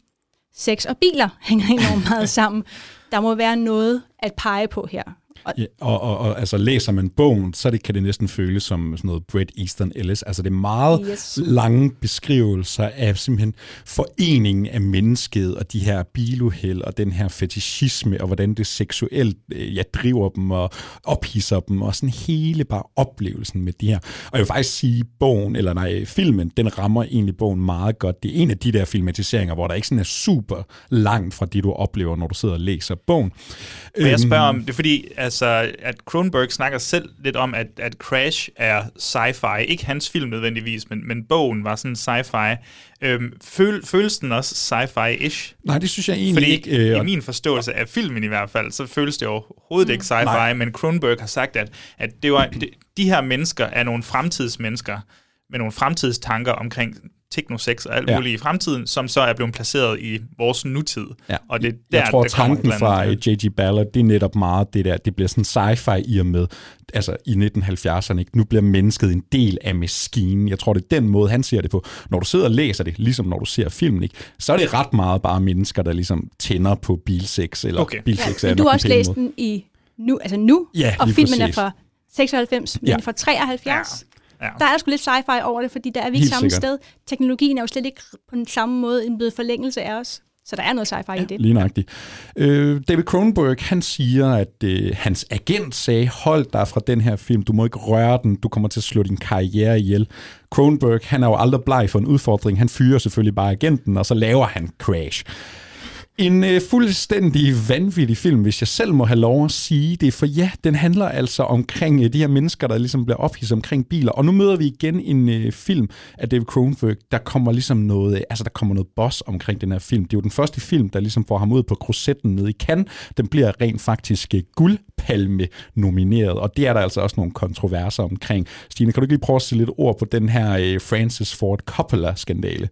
Sex og biler hænger enormt meget sammen. Der må være noget at pege på her. Og, Ja, og, og, og altså, læser man bogen, så det, kan det næsten føles som sådan noget Bret Easton Ellis. Altså det er meget Yes. lange beskrivelser af simpelthen foreningen af mennesket og de her biluheld og den her fetishisme og hvordan det seksuelt øh, ja, driver dem og ophidser dem og sådan hele bare oplevelsen med de her. Og jeg vil faktisk sige, bogen, eller nej, filmen, den rammer egentlig bogen meget godt. Det er en af de der filmatiseringer, hvor der ikke sådan er super langt fra det, du oplever, når du sidder og læser bogen. Men jeg spørger Øhm, om, det er fordi, altså, at Cronenberg snakker selv lidt om, at, at Crash er sci-fi. Ikke hans film nødvendigvis, men, men bogen var sådan sci-fi. Øhm, føl, føles den også sci-fi-ish? Nej, det synes jeg egentlig fordi ikke, øh, i min forståelse af filmen i hvert fald, så føles det overhovedet ikke sci-fi, Nej. men Cronenberg har sagt, at, at det var, det, de her mennesker er nogle fremtidsmennesker med nogle fremtidstanker omkring teknosex og alt Ja. muligt i fremtiden, som så er blevet placeret i vores nutid. Ja. Og det er der, jeg tror, der tanken fra J.G. Ballard, det er netop meget det der, det bliver sådan sci-fi i og med, altså i 1970'erne, ikke? nu bliver mennesket en del af maskinen. Jeg tror, det er den måde, han ser det på. Når du sidder og læser det, ligesom når du ser filmen, ikke? så er det ret meget bare mennesker, der ligesom tænder på bilsex, eller Okay. bilsex er Men du har også læst den i nu, altså nu, Ja, og filmen er præcis. fra 96, men Ja. fra 73. Ja. Der er sgu lidt sci-fi over det, fordi der er vi ikke samme sikkert. sted. Teknologien er jo slet ikke på den samme måde en blevet forlængelse af os. Så der er noget sci-fi ja, i det. Lige nøjagtigt. Øh, David Cronenberg, han siger, at øh, hans agent sagde, hold dig fra den her film, du må ikke røre den, du kommer til at slå din karriere ihjel. Cronenberg, han er jo aldrig bleg for en udfordring, han fyrer selvfølgelig bare agenten, og så laver han Crash. En øh, fuldstændig vanvittig film, hvis jeg selv må have lov at sige det, for ja, den handler altså omkring øh, de her mennesker, der ligesom bliver ophidset omkring biler, og nu møder vi igen en øh, film af David Cronenberg, der kommer ligesom noget, øh, altså der kommer noget boss omkring den her film. Det er jo den første film, der ligesom får ham ud på krosetten nede i Cannes. Den bliver rent faktisk øh, guldpalme nomineret, og det er der altså også nogle kontroverser omkring. Stine, kan du ikke lige prøve at sætte lidt ord på den her øh, Francis Ford Coppola-skandale?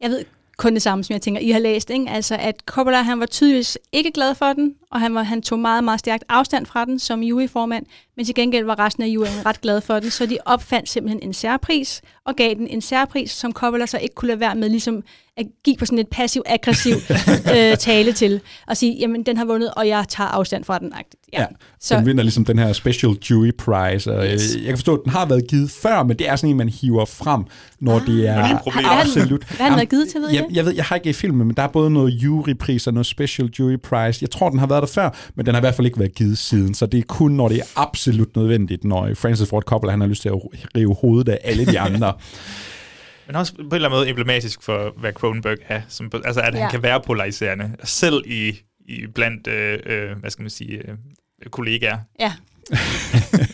Jeg ved kun det samme, som jeg tænker, I har læst. Ikke? Altså, at Coppola han var tydeligvis ikke glad for den, og han, var, han tog meget, meget stærkt afstand fra den som juryformand, men til gengæld var resten af juryen ret glad for den, så de opfandt simpelthen en særpris, og gav den en særpris, som Coppola så ikke kunne lade være med ligesom at give på sådan et passiv-aggressiv øh, tale til, og sige, jamen den har vundet, og jeg tager afstand fra den. Ja. Ja, Så- den vinder ligesom den her Special Jury Prize, og Yes. yes. jeg kan forstå, at den har været givet før, men det er sådan en, man hiver frem, når ah, det er har den- absolut... hvad har den været givet til, ved I jeg, det? jeg, ved, jeg har ikke filmen, men der er både noget jurypris og noget Special Jury Prize. Jeg tror, den har været der før, men den har i hvert fald ikke været givet siden, så det er kun, når det er absolut nødvendigt, når Francis Ford Coppola han har lyst til at rive hovedet af alle de andre. Men også på en eller anden måde emblematisk for, hvad Cronenberg er. Som, altså, at ja. Han kan være polariserende. Selv i, i blandt, øh, øh, hvad skal man sige, øh, kollegaer. Ja.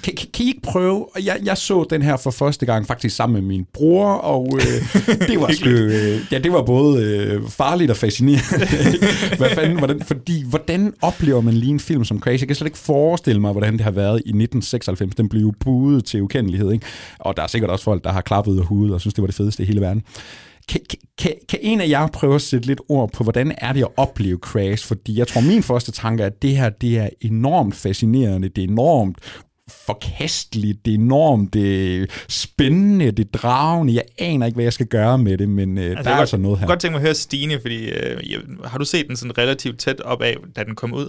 kan, kan, I ikke prøve? Og Jeg, jeg så den her for første gang faktisk sammen med min bror, og øh, det var sgu, øh, ja, det var både øh, farligt og fascinerende. Hvad fanden, hvordan, fordi, hvordan oplever man lige en film som Crazy? Jeg kan slet ikke forestille mig, hvordan det har været i 1996. Den blev jo budet til ukendelighed, ikke? Og der er sikkert også folk, der har klappet af hovedet og synes, det var det fedeste i hele verden. Kan- kan, kan en af jer prøve at sætte lidt ord på, hvordan er det at opleve Crash? Fordi jeg tror, min første tanke er, at det her det er enormt fascinerende, det er enormt forkasteligt, det er enormt det er spændende, det er dragende. Jeg aner ikke, hvad jeg skal gøre med det, men øh, altså, der er jeg altså noget her. Jeg kunne godt tænke mig at høre Stine, fordi øh, jeg, har du set den sådan relativt tæt op af, da den kom ud?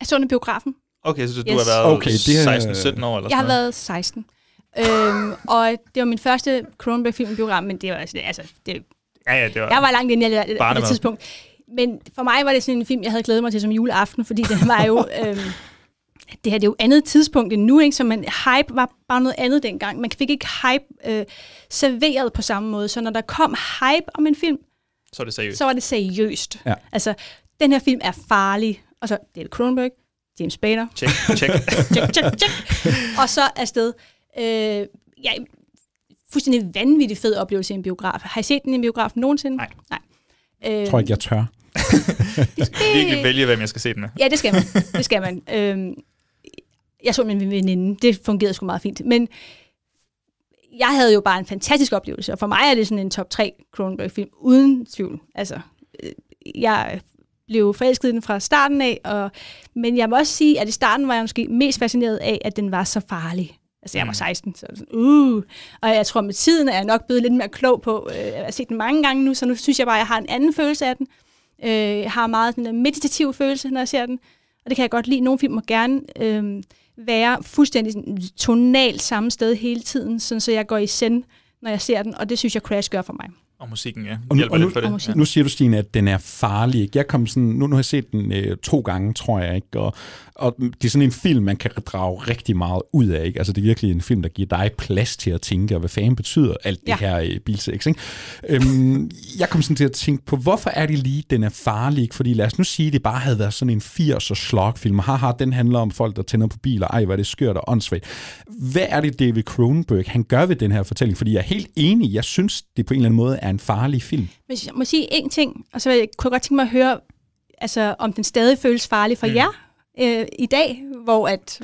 Jeg så den i biografen. Okay, så du Yes. har været Okay, det er- 16-17 år eller Jeg har sådan noget? været 16. øhm, og det var min første Cronenberg-film i biograf, men det var altså, altså det, Ja, ja, det var... jeg var langt inde i det, på det tidspunkt. Men for mig var det sådan en film, jeg havde glædet mig til som juleaften, fordi den var jo... øhm, det her det er jo andet tidspunkt end nu, ikke? så man, hype var bare noget andet dengang. Man fik ikke hype øh, serveret på samme måde, så når der kom hype om en film, Så er det seriøst. så var det seriøst. Ja. Altså, den her film er farlig. Og så David Cronenberg, James Spader. Check, check. check, check, check. Og så afsted. Øh, ja, fuldstændig vanvittig fed oplevelse i en biograf. Har I set den i en biograf nogensinde? Nej. Nej. Jeg Øh, tror ikke, jeg tør. Virkelig vælge, hvem jeg skal se den med. Ja, det skal man. Det skal man. Øhm, jeg så min veninde. Det fungerede sgu meget fint. Men jeg havde jo bare en fantastisk oplevelse, og for mig er det sådan en top 3 Cronenberg-film, uden tvivl. Altså, øh, jeg blev forelsket i den fra starten af, og, men jeg må også sige, at i starten var jeg måske mest fascineret af, at den var så farlig. Altså, jeg var 16, så sådan, uh. Og jeg tror, med tiden er jeg nok blevet lidt mere klog på, øh, jeg har set den mange gange nu, så nu synes jeg bare, at jeg har en anden følelse af den. Øh, jeg har meget sådan en meditativ følelse, når jeg ser den. Og det kan jeg godt lide. Nogle film må gerne øh, være fuldstændig sådan tonalt samme sted hele tiden, sådan så jeg går i send, når jeg ser den. Og det synes jeg, Crash gør for mig. Og musikken, ja. Og nu, Hjælper og nu, på det. nu siger du, Stine, at den er farlig. ikke? Jeg kom sådan, nu, nu har jeg set den øh, to gange, tror jeg, ikke? Og, og det er sådan en film, man kan drage rigtig meget ud af. Ikke? Altså, det er virkelig en film, der giver dig plads til at tænke, og hvad fanden betyder alt det Ja. her øh, bilsex. Ikke? Øhm, jeg kom sådan til at tænke på, hvorfor er det lige, den er farlig? Ikke? Fordi lad os nu sige, at det bare havde været sådan en 80'er slogfilm. Haha, den handler om folk, der tænder på biler. Ej, hvor er det skørt og åndssvagt. Hvad er det, David Cronenberg, han gør ved den her fortælling? Fordi jeg er helt enig. Jeg synes, det på en eller anden måde er en farlig film. Hvis jeg må sige én ting, og så kunne jeg godt tænke mig at høre, altså, om den stadig føles farlig for mm. jer øh, i dag, hvor at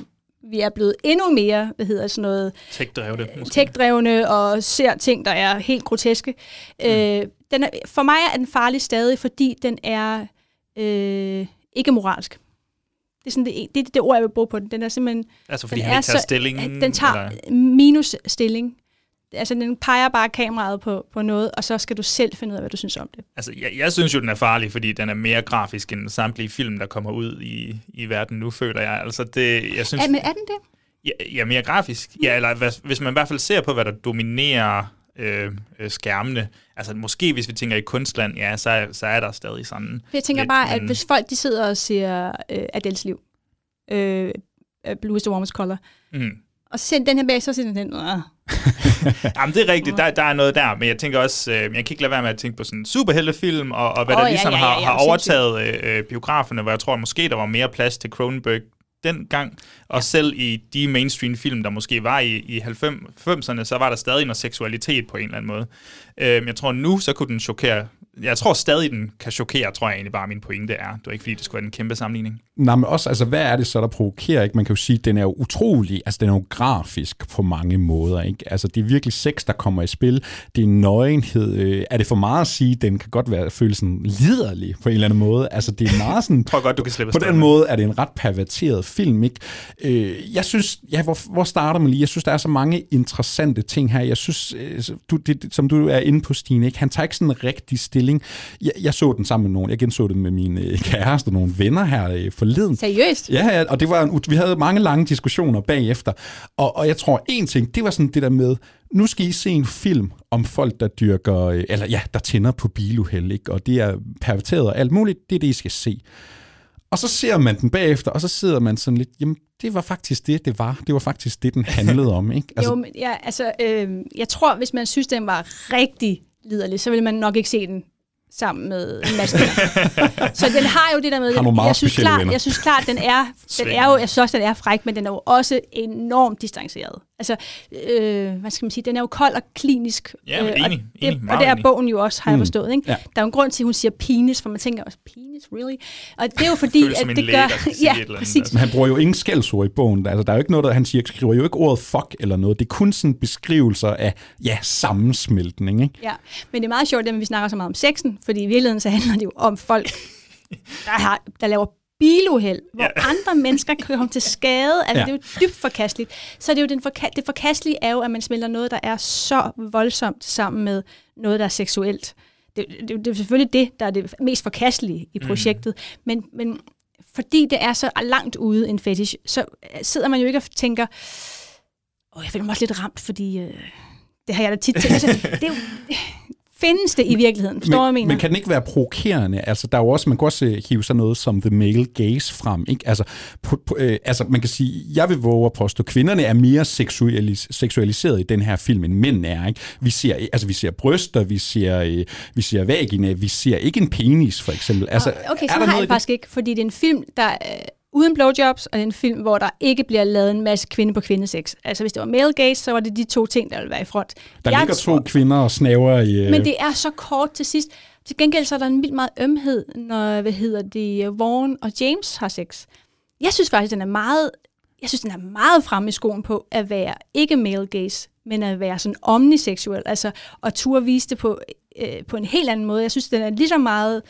vi er blevet endnu mere, hvad hedder sådan noget, Tech-drevne, måske. tech-drevne og ser ting, der er helt groteske. Mm. Øh, den er, for mig er den farlig stadig, fordi den er øh, ikke moralsk. Det er, sådan det, det, det ord, jeg vil bruge på den. Den er simpelthen... Altså, fordi den han ikke tager stilling, Den tager eller? minus stilling. Altså, den peger bare kameraet på, på noget, og så skal du selv finde ud af, hvad du synes om det. Altså, jeg, jeg synes jo, den er farlig, fordi den er mere grafisk end samtlige film, der kommer ud i, i verden nu, føler jeg. Altså, det, jeg synes, Er, men er den det? Ja, ja, mere grafisk. Ja, eller hvad, hvis man i hvert fald ser på, hvad der dominerer øh, øh, skærmene. Altså måske hvis vi tænker i kunstland, ja, så, er- så er der stadig sådan jeg tænker lidt, bare, at men- hvis folk de sidder og ser øh, Adels liv, øh, øh, Blue is the Warmest Color, Mm. og så ser den her bag, så ser den den, øh. Jamen, det er rigtigt, der, der er noget der, men jeg tænker også, øh, jeg kan ikke lade være med at tænke på sådan superheltefilm, og, og hvad Åh, der ja, ligesom ja, ja, har, ja, har sindssygt. overtaget øh, øh, biograferne, hvor jeg tror måske, der var mere plads til Cronenberg dengang, og ja. selv i de mainstream film, der måske var i, i 90'erne, så var der stadig noget seksualitet på en eller anden måde. Øh, jeg tror nu, så kunne den chokere, jeg tror stadig, den kan chokere, tror jeg egentlig bare, min pointe er. Det var ikke, fordi det skulle være en kæmpe sammenligning. Nej, men også, altså, hvad er det så, der provokerer? Ikke? Man kan jo sige, at den er jo utrolig, altså den er jo grafisk på mange måder. Ikke? Altså, det er virkelig sex, der kommer i spil. Det er nøgenhed. Øh, er det for meget at sige, den kan godt være føles sådan liderlig på en eller anden måde? Altså, det er meget sådan... tror godt, du kan slippe På den måde er det en ret perverteret film, ikke? Øh, jeg synes, ja, hvor, hvor starter man lige? Jeg synes, der er så mange interessante ting her. Jeg synes, øh, du, det, som du er inde på, Stine, ikke? han tager ikke sådan en rigtig stilling. Jeg, jeg så den sammen med nogen. Jeg genså det med min øh, kæreste og nogle venner her øh, forleden. Seriøst? Ja, ja, og det var en, vi havde mange lange diskussioner bagefter. Og, og jeg tror, en ting, det var sådan det der med, nu skal I se en film om folk, der dyrker, øh, eller ja, der tænder på biluheld, ikke? og det er perverteret og alt muligt, det er det, I skal se. Og så ser man den bagefter, og så sidder man sådan lidt, jamen, det var faktisk det, det var. Det var faktisk det, den handlede om, ikke? Altså, jo, men ja, altså, øh, jeg tror, hvis man synes, den var rigtig liderlig, så vil man nok ikke se den sammen med en masse Så den har jo det der med, Har nogle meget jeg, synes klart, jeg synes klart, den er, den er jo, jeg synes også, den er fræk, men den er jo også enormt distanceret. Altså, øh, hvad skal man sige, den er jo kold og klinisk. Ja, men øh, og enig, det, enig, og det er enig. bogen jo også, har jeg Mm. forstået. Ikke? Ja. Der er jo en grund til, at hun siger penis, for man tænker også, penis, really? Og det er jo fordi, at det læge, gør... ja, eller andet, præcis. Men han bruger jo ingen skældsord i bogen. Altså, der er jo ikke noget, der, han siger, skriver jo ikke ordet fuck eller noget. Det er kun sådan beskrivelser af, ja, sammensmeltning, ikke? Ja, men det er meget sjovt, at vi snakker så meget om sexen, fordi i virkeligheden så handler det jo om folk, der, har, der laver biluheld, hvor Ja. andre mennesker kan komme til skade. Altså, Ja. det er jo dybt forkasteligt. Så det er jo den forka- det forkastelige er jo, at man smelter noget, der er så voldsomt sammen med noget, der er seksuelt. Det, det, det er selvfølgelig det, der er det mest forkastelige i Mm. projektet. Men, men fordi det er så langt ude en fetish, så sidder man jo ikke og tænker, åh, jeg føler mig også lidt ramt, fordi øh, det har jeg da tit tænkt. Altså, det er jo, findes det i virkeligheden? Forstår hvad jeg mener? men kan den ikke være provokerende? Altså, der er jo også, man kan også øh, hive sådan noget som the male gaze frem. Ikke? Altså, på, på, øh, altså, man kan sige, jeg vil våge at påstå, at kvinderne er mere seksualis- seksualiseret i den her film, end mænd er. Ikke? Vi, ser, altså, vi ser bryster, vi ser, øh, vi ser vagina, vi ser ikke en penis, for eksempel. Altså, Ah, okay, er så der har noget jeg det? faktisk ikke, fordi det er en film, der er uden blowjobs, og en film, hvor der ikke bliver lavet en masse kvinde på kvindesex. Altså hvis det var male gaze, så var det de to ting, der ville være i front. Der Jeg ligger tror- to kvinder og snaver i... Øh, Men det er så kort til sidst. Til gengæld så er der en vildt meget ømhed, når, hvad hedder det, Vaughn og James har sex. Jeg synes faktisk, den er meget, jeg synes, den er meget fremme i skoen på at være ikke male gaze, men at være sådan omniseksuel, altså at turde vise det på, øh, på en helt anden måde. Jeg synes, den er lige så meget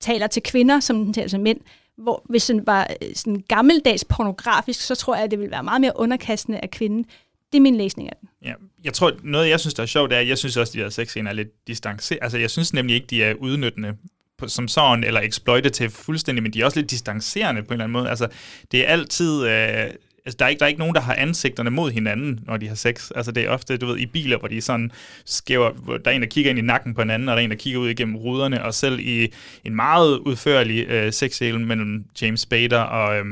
taler til kvinder, som den taler til mænd. Hvor hvis den var øh, sådan gammeldags pornografisk, så tror jeg, at det ville være meget mere underkastende af kvinden. Det er min læsning af den. Ja, jeg tror, noget jeg synes, der er sjovt, er, at jeg synes også, at de her sexscener er lidt distanceret. Altså, jeg synes nemlig ikke, de er udnyttende på, som sådan, eller exploitative fuldstændig, men de er også lidt distancerende på en eller anden måde. Altså, det er altid... Øh, altså, der er, ikke, der er ikke nogen, der har ansigterne mod hinanden, når de har sex. Altså, det er ofte, du ved, i biler, hvor de sådan skæver, hvor der er en, der kigger ind i nakken på en anden, og der er en, der kigger ud igennem ruderne, og selv i en meget udførlig øh, sexscene mellem James Spader og... Øh,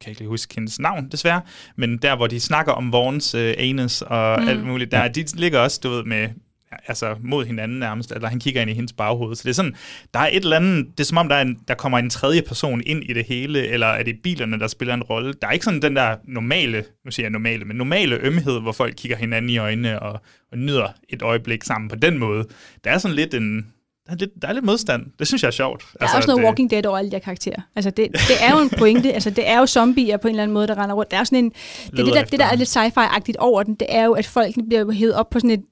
kan ikke lige huske hendes navn, desværre, men der, hvor de snakker om Vaughns øh, anus og Mm. mm. alt muligt, der, de ligger også, du ved, med altså mod hinanden nærmest, eller han kigger ind i hendes baghoved. Så det er sådan, der er et eller andet, det er som om, der, er en, der kommer en tredje person ind i det hele, eller er det bilerne, der spiller en rolle. Der er ikke sådan den der normale, nu siger jeg normale, men normale ømhed, hvor folk kigger hinanden i øjnene og, og nyder et øjeblik sammen på den måde. Der er sådan lidt en, Der er, lidt, der er lidt modstand. Det synes jeg er sjovt. Der er altså, også noget det, Walking Dead over alle de her karakterer. Altså, det, det er jo en pointe. altså, det er jo zombier på en eller anden måde, der render rundt. Der er sådan en... Det, er det, der, det, der er lidt sci-fi-agtigt over den, det er jo, at folk bliver hævet op på sådan et...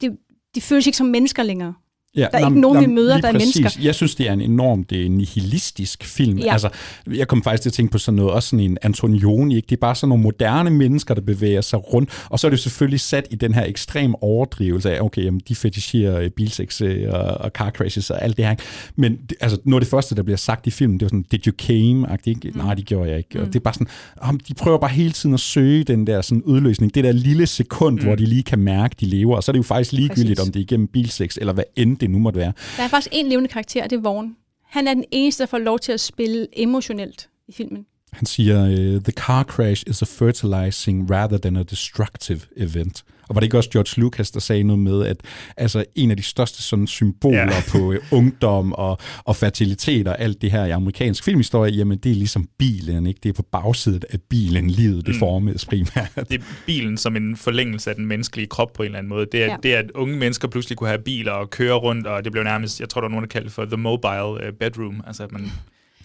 De, de føles ikke som mennesker længere. Ja, der er ikke nogen, nam, vi møder, der er præcis. mennesker. Jeg synes, det er en enormt det er en nihilistisk film. Ja. Altså, jeg kom faktisk til at tænke på sådan noget, også sådan en Antonioni, ikke? Det er bare sådan nogle moderne mennesker, der bevæger sig rundt, og så er det selvfølgelig sat i den her ekstrem overdrivelse af, okay, jamen, de fetisherer bilsex øh, og, og car crashes og alt det her. Men altså, noget af det første, der bliver sagt i filmen, det var sådan, did you came? Ikke? Mm. Nej, det gjorde jeg ikke. Mm. Og det er bare sådan, om, de prøver bare hele tiden at søge den der sådan udløsning, det der lille sekund, mm. hvor de lige kan mærke, de lever, og så er det jo faktisk ligegyldigt, Præcis. om det er igennem bilsex, eller hvad end det nu måtte være. Der er faktisk en levende karakter, og det er Vaughn. Han er den eneste, der får lov til at spille emotionelt i filmen. Han siger, uh, the car crash is a fertilizing rather than a destructive event. Og var det ikke også George Lucas, der sagde noget med, at altså, en af de største sådan, symboler Ja. på uh, ungdom og, og fertilitet og alt det her i amerikansk filmhistorie, jamen det er ligesom bilen, ikke? Det er på bagsiden af bilen, livet det Mm. formes primært. det er bilen som en forlængelse af den menneskelige krop på en eller anden måde. Det er, Ja. det er at unge mennesker pludselig kunne have biler og køre rundt, og det blev nærmest, jeg tror, der var nogen, der kaldte det for the mobile øh, bedroom. Altså, at man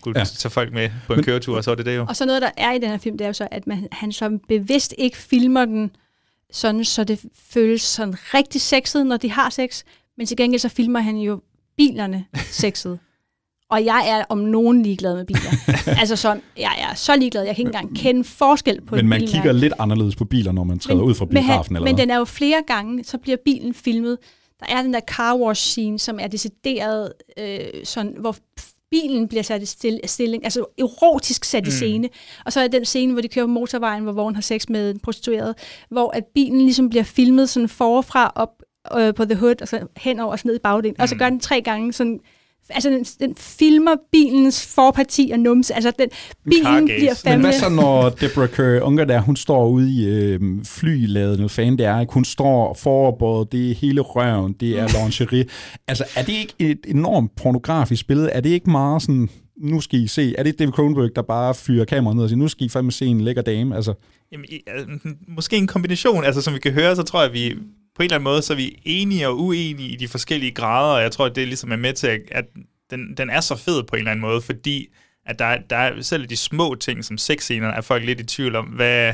kunne Ja. tage folk med på en køretur, og så var det det jo. Og så noget, der er i den her film, det er jo så, at man, han så bevidst ikke filmer den sådan, så det føles sådan rigtig sexet, når de har sex, men til gengæld så filmer han jo bilerne sexet. Og jeg er om nogen ligeglad med biler. altså så, jeg er så ligeglad, jeg kan ikke engang kende forskel på Men man bilmærke. kigger lidt anderledes på biler, når man træder ud fra men, biografen, eller men hvad? den er jo flere gange, så bliver bilen filmet. Der er den der car wash scene, som er decideret, øh, sådan, hvor bilen bliver sat i stil, stilling, altså erotisk sat i Mm. scene. Og så er den scene, hvor de kører på motorvejen, hvor Vaughn har sex med en prostitueret, hvor at bilen ligesom bliver filmet sådan forfra op øh, på the hood, og så hen over og så ned i bagdelen. Og så gør den tre gange sådan, altså den, den filmer bilens forparti og numse, altså den, bilen bliver Men fandme... hvad så, når Deborah Kerr Unger der, hun står ude i øh, flyladet, noget fan det er, ikke? hun står foroverbåret, det er hele røven, det er lingerie. altså, er det ikke et enormt pornografisk billede? Er det ikke meget sådan, nu skal I se, er det David Cronenberg, der bare fyrer kameraet ned og siger, nu skal I fandme se en lækker dame? Altså, Jamen, altså, måske en kombination. Altså, som vi kan høre, så tror jeg, vi på en eller anden måde, så er vi enige og uenige i de forskellige grader, og jeg tror, at det ligesom er med til, at- den, den er så fed på en eller anden måde, fordi at der, er- der er selv de små ting, som sexscener, er folk lidt i tvivl om, hvad,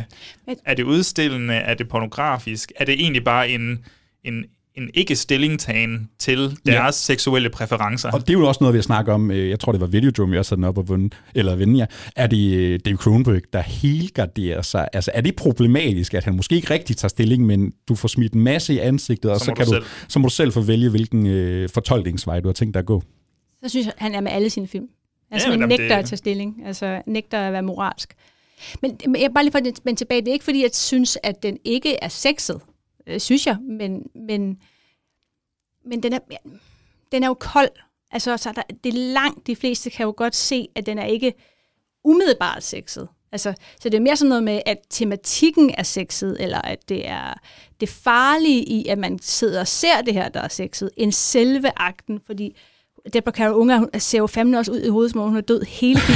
er det udstillende, er det pornografisk, er det egentlig bare en, en, en ikke-stillingtagen til deres Ja. seksuelle præferencer? og det er jo også noget, vi har snakket om, øh, jeg tror, det var Videodrome, vi også havde den op og vundet, eller vinde, ja. Er det øh, David Cronenberg, der helgarderer sig? Altså, er det problematisk, at han måske ikke rigtig tager stilling, men du får smidt en masse i ansigtet, og Så så, må kan du selv. så må du selv få vælge, hvilken øh, fortolkningsvej du har tænkt dig at gå. Så synes jeg, han er med alle sine film. Altså, Ja, han nægter det- at tage stilling. Altså, nægter at være moralsk. Men, men jeg bare lige for at men tilbage. Det er ikke, fordi jeg synes, at den ikke er sexet. Øh, synes jeg. Men, men, men den, er, den er jo kold. Altså, så der, det er langt. De fleste kan jo godt se, at den er ikke umiddelbart sexet. Altså, så det er mere sådan noget med, at tematikken er sexet, eller at det er det farlige i, at man sidder og ser det her, der er sexet, end selve akten, fordi Deborah Carol Unger ser jo fandme også ud i hovedet, som om hun er død hele.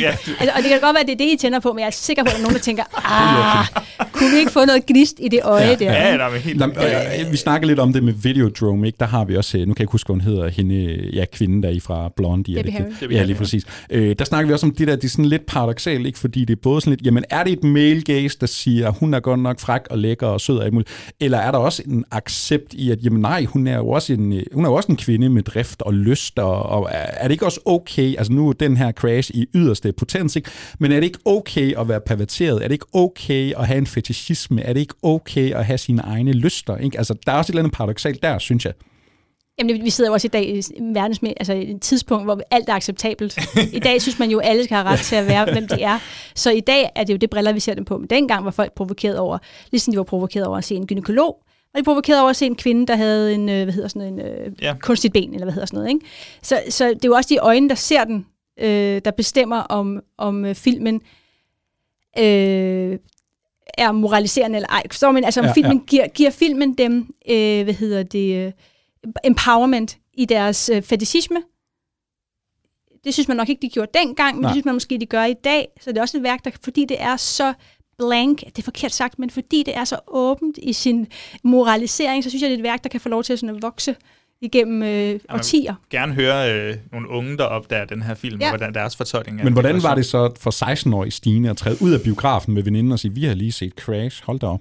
Ja. altså, og det kan godt være, at det er det, I tænder på, men jeg er sikker på, at der er nogen, der tænker, ah, kunne vi ikke få noget gnist i det øje der? Ja, der er helt... Øh, øh, vi snakker lidt om det med Videodrome, ikke? Der har vi også, øh, nu kan jeg ikke huske, hvad hun hedder, hende, ja, kvinden der i fra Blondie. er Debbie det Harry. Ja, lige ja. præcis. Øh, der snakker vi også om det der, det er sådan lidt paradoxalt, ikke? Fordi det er både sådan lidt, jamen er det et male gaze, der siger, hun er godt nok fræk og lækker og sød og alt muligt, eller er der også en accept i, at jamen nej, hun er jo også en, øh, hun er jo også en kvinde med drift og lyst, og, og er det ikke også okay, altså nu er den her crash i yderste potens, ikke? men er det ikke okay at være perverteret? Er det ikke okay at have en fetishisme? Er det ikke okay at have sine egne lyster? Ikke? Altså, der er også et eller andet paradoxalt der, synes jeg. Jamen, vi sidder jo også i dag i verdens med, altså et tidspunkt, hvor alt er acceptabelt. I dag synes man jo, at alle skal have ret til at være, hvem de er. Så i dag er det jo det briller, vi ser dem på. Men dengang var folk provokeret over, ligesom de var provokeret over at se en gynekolog, og de provokeret over at se en kvinde, der havde en, øh, hvad hedder sådan en øh, Ja. kunstigt ben, eller hvad hedder sådan noget. Ikke? Så, så det er jo også de øjne, der ser den, øh, der bestemmer, om, om øh, filmen øh, er moraliserende eller ej. Forstår man? Altså om Ja, ja, filmen ja. Giver, giver filmen dem, øh, hvad hedder det, øh, empowerment i deres øh, fetishisme. Det synes man nok ikke, de gjorde dengang, men Nej. det synes man måske, de gør i dag. Så det er også et værk, der, fordi det er så blank, det er forkert sagt, men fordi det er så åbent i sin moralisering, så synes jeg, det er et værk, der kan få lov til sådan at vokse igennem øh, årtier. gerne høre øh, nogle unge, der opdager den her film, Ja. og hvordan deres fortolkning af Men hvordan var det så for 16-årige Stine at træde ud af biografen med veninden og sige, vi har lige set Crash, hold da op.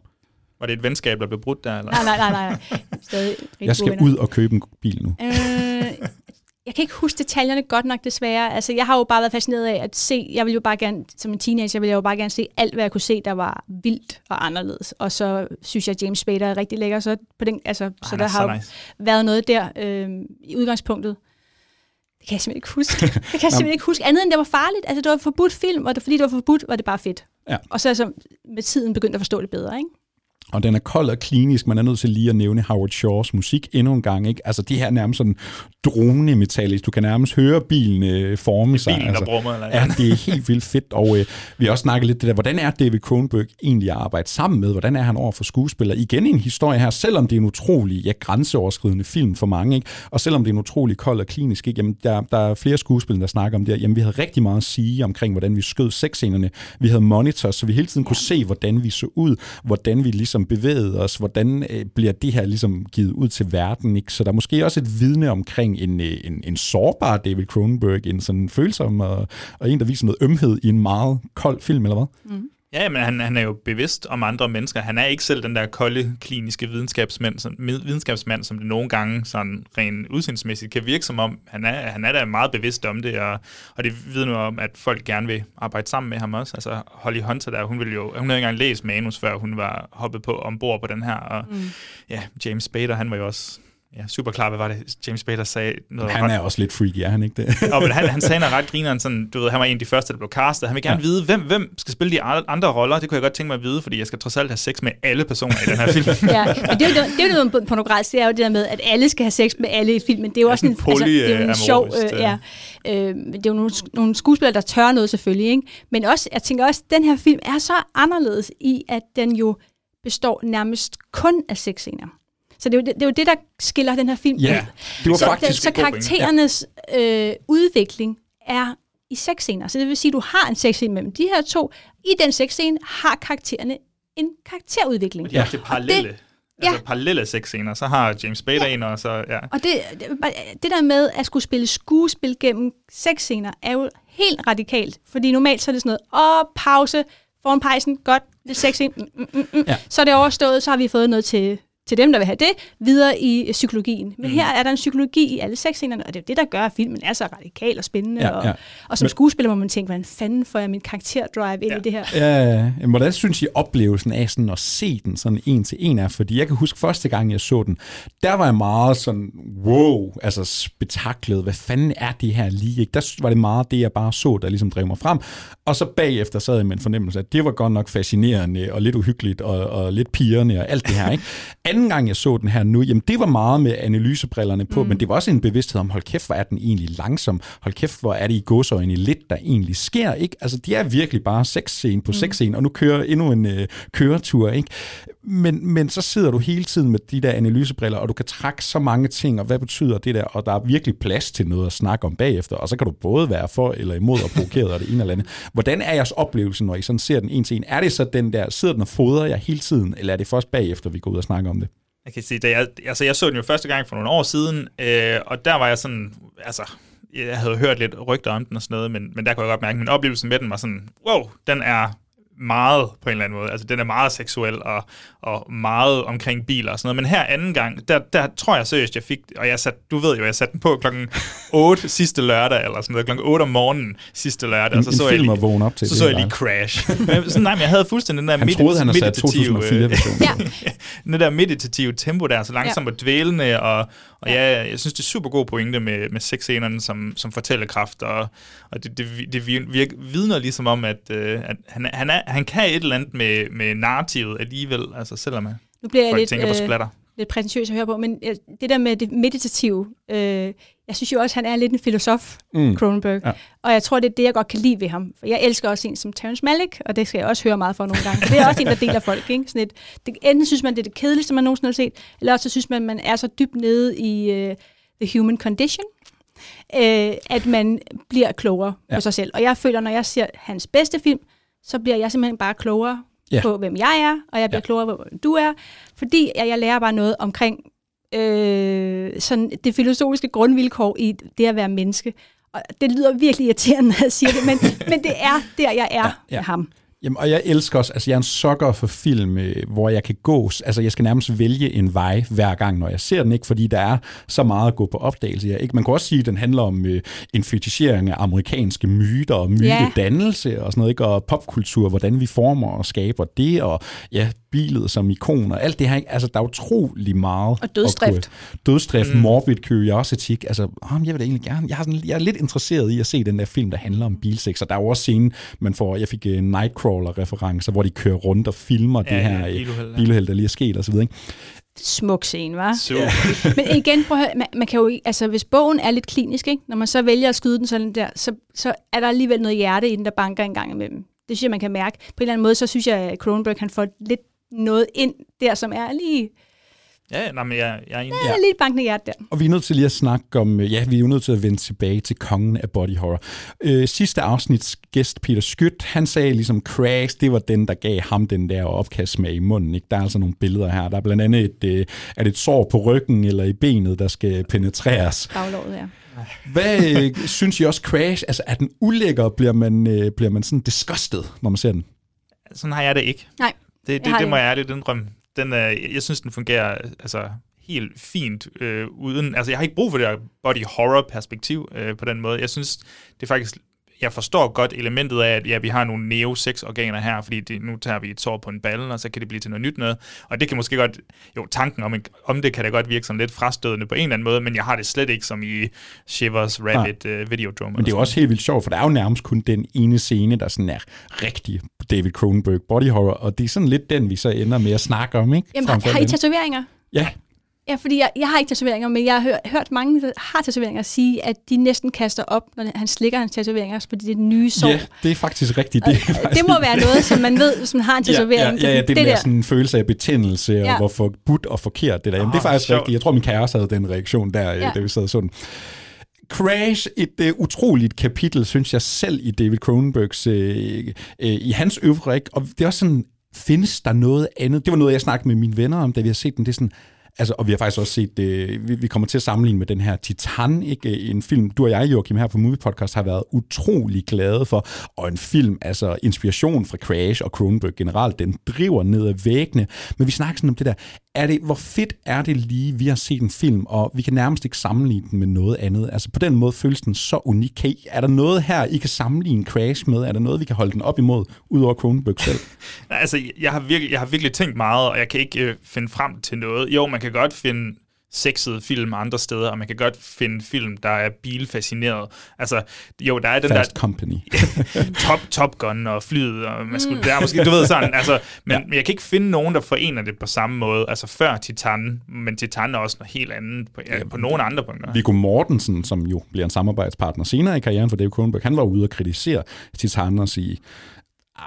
Var det et venskab, der blev brudt der? Eller? Nej, nej, nej, nej. Stadig rigtig Jeg skal ud og købe en bil nu. Øh, jeg kan ikke huske detaljerne godt nok, desværre. Altså, jeg har jo bare været fascineret af at se, jeg ville jo bare gerne, som en teenager, ville jeg jo bare gerne se alt, hvad jeg kunne se, der var vildt og anderledes. Og så synes jeg, at James Spader er rigtig lækker, så, på den, altså, så han der er har så jo nice. været noget der øh, i udgangspunktet. Det kan jeg simpelthen ikke huske. Det kan jeg simpelthen ikke huske. Andet end det var farligt. Altså, det var forbudt film, og det, fordi det var forbudt, var det bare fedt. Ja. Og så er jeg så med tiden begyndt at forstå det bedre, ikke? Og den er kold og klinisk. Man er nødt til lige at nævne Howard Shaws musik endnu en gang. Ikke? Altså, det her er nærmest sådan drone-metallisk. Du kan nærmest høre bilen øh, forme sig. bilen, der altså, brummer, eller Ja, det er helt vildt fedt. Og øh, vi har også snakket lidt det der, hvordan er David Cronenberg egentlig at arbejde sammen med? Hvordan er han over for skuespillere? Igen en historie her, selvom det er en utrolig ja, grænseoverskridende film for mange, ikke? og selvom det er en utrolig kold og klinisk, ikke? Jamen, der, der er flere skuespillere, der snakker om det her. Jamen, vi havde rigtig meget at sige omkring, hvordan vi skød sexscenerne. Vi havde monitors, så vi hele tiden kunne se, hvordan vi så ud, hvordan vi ligesom Ligesom bevægede os, hvordan øh, bliver det her ligesom givet ud til verden. Ikke? Så der er måske også et vidne omkring en, øh, en, en sårbar David Cronenberg, en sådan følsom og, og en, der viser noget ømhed i en meget kold film, eller hvad? Mm. Ja, men han, han er jo bevidst om andre mennesker. Han er ikke selv den der kolde, kliniske videnskabsmand, som, videnskabsmand, som det nogle gange sådan rent udseendsmæssigt kan virke som om. Han er, han er da meget bevidst om det, og, og det vidner om, at folk gerne vil arbejde sammen med ham også. Altså Holly Hunter der, hun ville jo, hun havde ikke engang læst manus, før hun var hoppet på ombord på den her, og Mm. ja, James Spader, han var jo også ja, super klar, hvad var det, James Spader sagde? Noget Han ret- er også lidt freaky, er han ikke det? og men han, han sagde noget ret grineren, sådan, du ved, han var en af de første, der blev castet. Han vil gerne Ja. ja. vide, hvem, hvem skal spille de andre roller. Det kunne jeg godt tænke mig at vide, fordi jeg skal trods alt have sex med alle personer i den her film. ja, men det er jo det, det er jo noget pornografisk, det er jo det der med, at alle skal have sex med alle i filmen. Det er jo også en, altså, det er jo en sjov, øh, øh. ja. Øh, det er jo nogle, nogle skuespillere, der tør noget selvfølgelig, ikke? Men også, jeg tænker også, at den her film er så anderledes i, at den jo består nærmest kun af sexscener. Så det er, jo det, det er jo det, der skiller den her film Ja, ud. det var så, faktisk Så pointe. karakterernes øh, udvikling er i sexscener. Så det vil sige, at du har en sexscene mellem de her to. I den sexscene har karaktererne en karakterudvikling. Og de har det parallelle. Det, altså parallelle sexscener. Så har James Spader ja. en, og så... Ja. Og det, det, det der med at skulle spille skuespil gennem sexscener er jo helt radikalt. Fordi normalt så er det sådan noget, åh, pause, foran pejsen, godt, det er sexscene, mm, mm, mm, mm. Ja. så er det overstået, så har vi fået noget til, til dem, der vil have det, videre i øh, psykologien. Men Mm. her er der en psykologi i alle sexscenerne, og det er det, der gør, at filmen er så radikal og spændende. Ja, og, ja. og som Men- skuespiller må man tænke, hvordan fanden får jeg min karakterdrive ind ja. i det her? Ja, men hvordan synes I oplevelsen af sådan at se den sådan en til en er? Fordi jeg kan huske første gang, jeg så den, der var jeg meget sådan, wow, altså spektaklet, hvad fanden er det her lige? Ikke? Der var det meget det, jeg bare så, der ligesom drev mig frem. Og så bagefter sad jeg med en fornemmelse, at det var godt nok fascinerende og lidt uhyggeligt og, og lidt pigerne og alt det her. Ikke? Anden gang, jeg så den her nu, jamen det var meget med analysebrillerne på, mm. men det var også en bevidsthed om, hold kæft, hvor er den egentlig langsom. Hold kæft, hvor er det i godsøjne lidt, der egentlig sker. Ikke? Altså, de er virkelig bare sexscene på mm. sexscene, og nu kører endnu en øh, køretur. Ikke? Men, men så sidder du hele tiden med de der analysebriller, og du kan trække så mange ting, og hvad betyder det der? Og der er virkelig plads til noget at snakke om bagefter, og så kan du både være for eller imod og provokeret og det ene eller andet. Hvordan er jeres oplevelse, når I sådan ser den en til en? Er det så den der, sidder den og fodrer jer hele tiden, eller er det først bagefter, vi går ud og snakker om det? Jeg kan sige, da jeg, altså jeg så den jo første gang for nogle år siden, øh, og der var jeg sådan, altså, jeg havde hørt lidt rygter om den og sådan noget, men, men der kunne jeg godt mærke, at min oplevelse med den var sådan, wow, den er meget på en eller anden måde. Altså, den er meget seksuel og, og meget omkring biler og sådan noget. Men her anden gang, der, der tror jeg seriøst, jeg fik, og jeg sat, du ved jo, jeg satte den på klokken 8 sidste lørdag, eller sådan noget, klokken 8 om morgenen sidste lørdag. En- og så en så jeg film lige, at vågne op til, Så så er jeg lige. Crash. Men sådan, nej, men jeg havde fuldstændig den der Han troede, han havde sat meditative, 2004-version. ja. den der meditative tempo der, så langsomt og dvælende, og, og ja, jeg synes, det er super god pointe med, med sexscenerne som, som fortællekraft, og, og det, det, det virker, vidner ligesom om, at, øh, at han, han, er, han kan et eller andet med, med narrativet alligevel, altså selvom at Nu bliver jeg folk lidt, tænker på øh, splatter. lidt prætentiøs at høre på, men øh, det der med det meditative, øh, jeg synes jo også, han er lidt en filosof, Mm. mm. Cronenberg. Ja. Og jeg tror, det er det, jeg godt kan lide ved ham. For jeg elsker også en som Terrence Malick, og det skal jeg også høre meget for nogle gange. For det er også en, der deler folk. Ikke? Sådan et, det, enten synes man, det er det kedeligste, man nogensinde har set, eller også så synes man, man er så dybt nede i uh, the human condition, uh, at man bliver klogere. Ja. på sig selv. Og jeg føler, når jeg ser hans bedste film, så bliver jeg simpelthen bare klogere Ja. på, hvem jeg er, og jeg bliver Ja. klogere på, hvem du er, fordi jeg, jeg lærer bare noget omkring øh, sådan det filosofiske grundvilkår i det at være menneske. Og det lyder virkelig irriterende, når jeg siger det, men, men det er der, jeg er ja, ja. med ham. Jamen, og jeg elsker også, altså jeg er en sokker for film, øh, hvor jeg kan gå, altså jeg skal nærmest vælge en vej hver gang, når jeg ser den, ikke? fordi der er så meget at gå på opdagelse her. Ikke? Man kan også sige, at den handler om øh, en fetichering af amerikanske myter og mytedannelse ja. og sådan noget, ikke? og popkultur, hvordan vi former og skaber det, og ja, bilet som ikon og alt det her. Ikke? Altså, der er utrolig meget. Og dødsdrift. Dødsdrift, mm. morbid curiosity. Altså, oh, jeg vil da egentlig gerne. Jeg, har sådan, jeg er lidt interesseret i at se den der film, der handler om bilsex, og der er jo også scenen, man får, jeg fik uh, Nightcrawler-referencer, hvor de kører rundt og filmer ja, det her ja, bilheld, bilheld, der lige er sket og så videre. Ikke? smuk scene, var. Men igen, prøv at høre, man, man kan jo ikke, altså hvis bogen er lidt klinisk, ikke? når man så vælger at skyde den sådan der, så, så er der alligevel noget hjerte i den, der banker en gang imellem. Det synes jeg, man kan mærke. På en eller anden måde, så synes jeg, at Cronenberg han får lidt noget ind der, som er lige... Ja, nej, men jeg, jeg er enig. Ja, lidt bankende hjerte der. Og vi er nødt til lige at snakke om, ja, vi er jo nødt til at vende tilbage til kongen af body horror. Øh, sidste afsnits gæst, Peter Skyt, han sagde ligesom, Crash, det var den, der gav ham den der opkastmag i munden. Ikke? Der er altså nogle billeder her. Der er blandt andet et, øh, er det et sår på ryggen eller i benet, der skal penetreres. Baglåret, ja. Hvad øh, synes I også, Crash, altså er den ulækker, bliver man, øh, bliver man sådan disgusted, når man ser den? Sådan har jeg det ikke. Nej. Det, det, det må jeg ærligt indrømme. Den, øh, jeg synes, den fungerer altså, helt fint øh, uden... Altså, jeg har ikke brug for det her body horror perspektiv øh, på den måde. Jeg synes, det er faktisk jeg forstår godt elementet af, at ja, vi har nogle neo organer her, fordi det, nu tager vi et sår på en balle, og så kan det blive til noget nyt noget. Og det kan måske godt, jo, tanken om, om det kan da godt virke sådan lidt frastødende på en eller anden måde, men jeg har det slet ikke som i Shivers Rabbit uh, øh, Videodrome. Men det er jo også helt vildt sjovt, for der er jo nærmest kun den ene scene, der sådan er rigtig David Cronenberg body horror, og det er sådan lidt den, vi så ender med at snakke om, ikke? Jamen, har, har I tatoveringer? Ja, Ja, fordi jeg, jeg har ikke tatoveringer, men jeg har hørt, hørt mange, der har tatoveringer, sige, at de næsten kaster op, når han slikker hans tatoveringer, fordi det er nye sår. Ja, det er faktisk rigtigt. Det, er faktisk det må være noget, som man ved, hvis man har en tatovering. Ja, ja, ja, det, det der, der sådan en følelse af betændelse, ja. og hvor forbudt og forkert det der. Jamen, oh, det er faktisk sjovt. rigtigt. Jeg tror, min kæreste havde den reaktion der, ja. da vi sad sådan. Crash, et uh, utroligt kapitel, synes jeg selv i David Cronenbergs, uh, uh, i hans øvre, og det er også sådan, findes der noget andet? Det var noget, jeg snakkede med mine venner om, da vi har set den. Det er sådan, Altså, og vi har faktisk også set, øh, vi, vi kommer til at sammenligne med den her Titan, ikke? en film, du og jeg, Joachim, her på Movie Podcast, har været utrolig glade for, og en film, altså inspiration fra Crash og Cronenberg generelt, den driver ned ad væggene, men vi snakker sådan om det der, er det, hvor fedt er det lige, vi har set en film, og vi kan nærmest ikke sammenligne den med noget andet. Altså på den måde føles den så unik. Kan I, er der noget her, I kan sammenligne Crash med? Er der noget, vi kan holde den op imod, udover Cronenberg selv? altså, jeg har, virkelig, jeg har virkelig tænkt meget, og jeg kan ikke øh, finde frem til noget. Jo, man kan godt finde sexede film andre steder, og man kan godt finde film, der er bilfascineret. Altså, jo, der er den Fast der... Company. top, top Gun og flyet, og man skulle, mm. der er måske, du ved sådan, altså, men, ja. men jeg kan ikke finde nogen, der forener det på samme måde, altså før Titan, men Titan er også noget helt andet på, ja, ja, på nogle andre punkter. Viggo Mortensen, som jo bliver en samarbejdspartner senere i karrieren for David Cronenberg, han var ude og kritisere Titan og sige,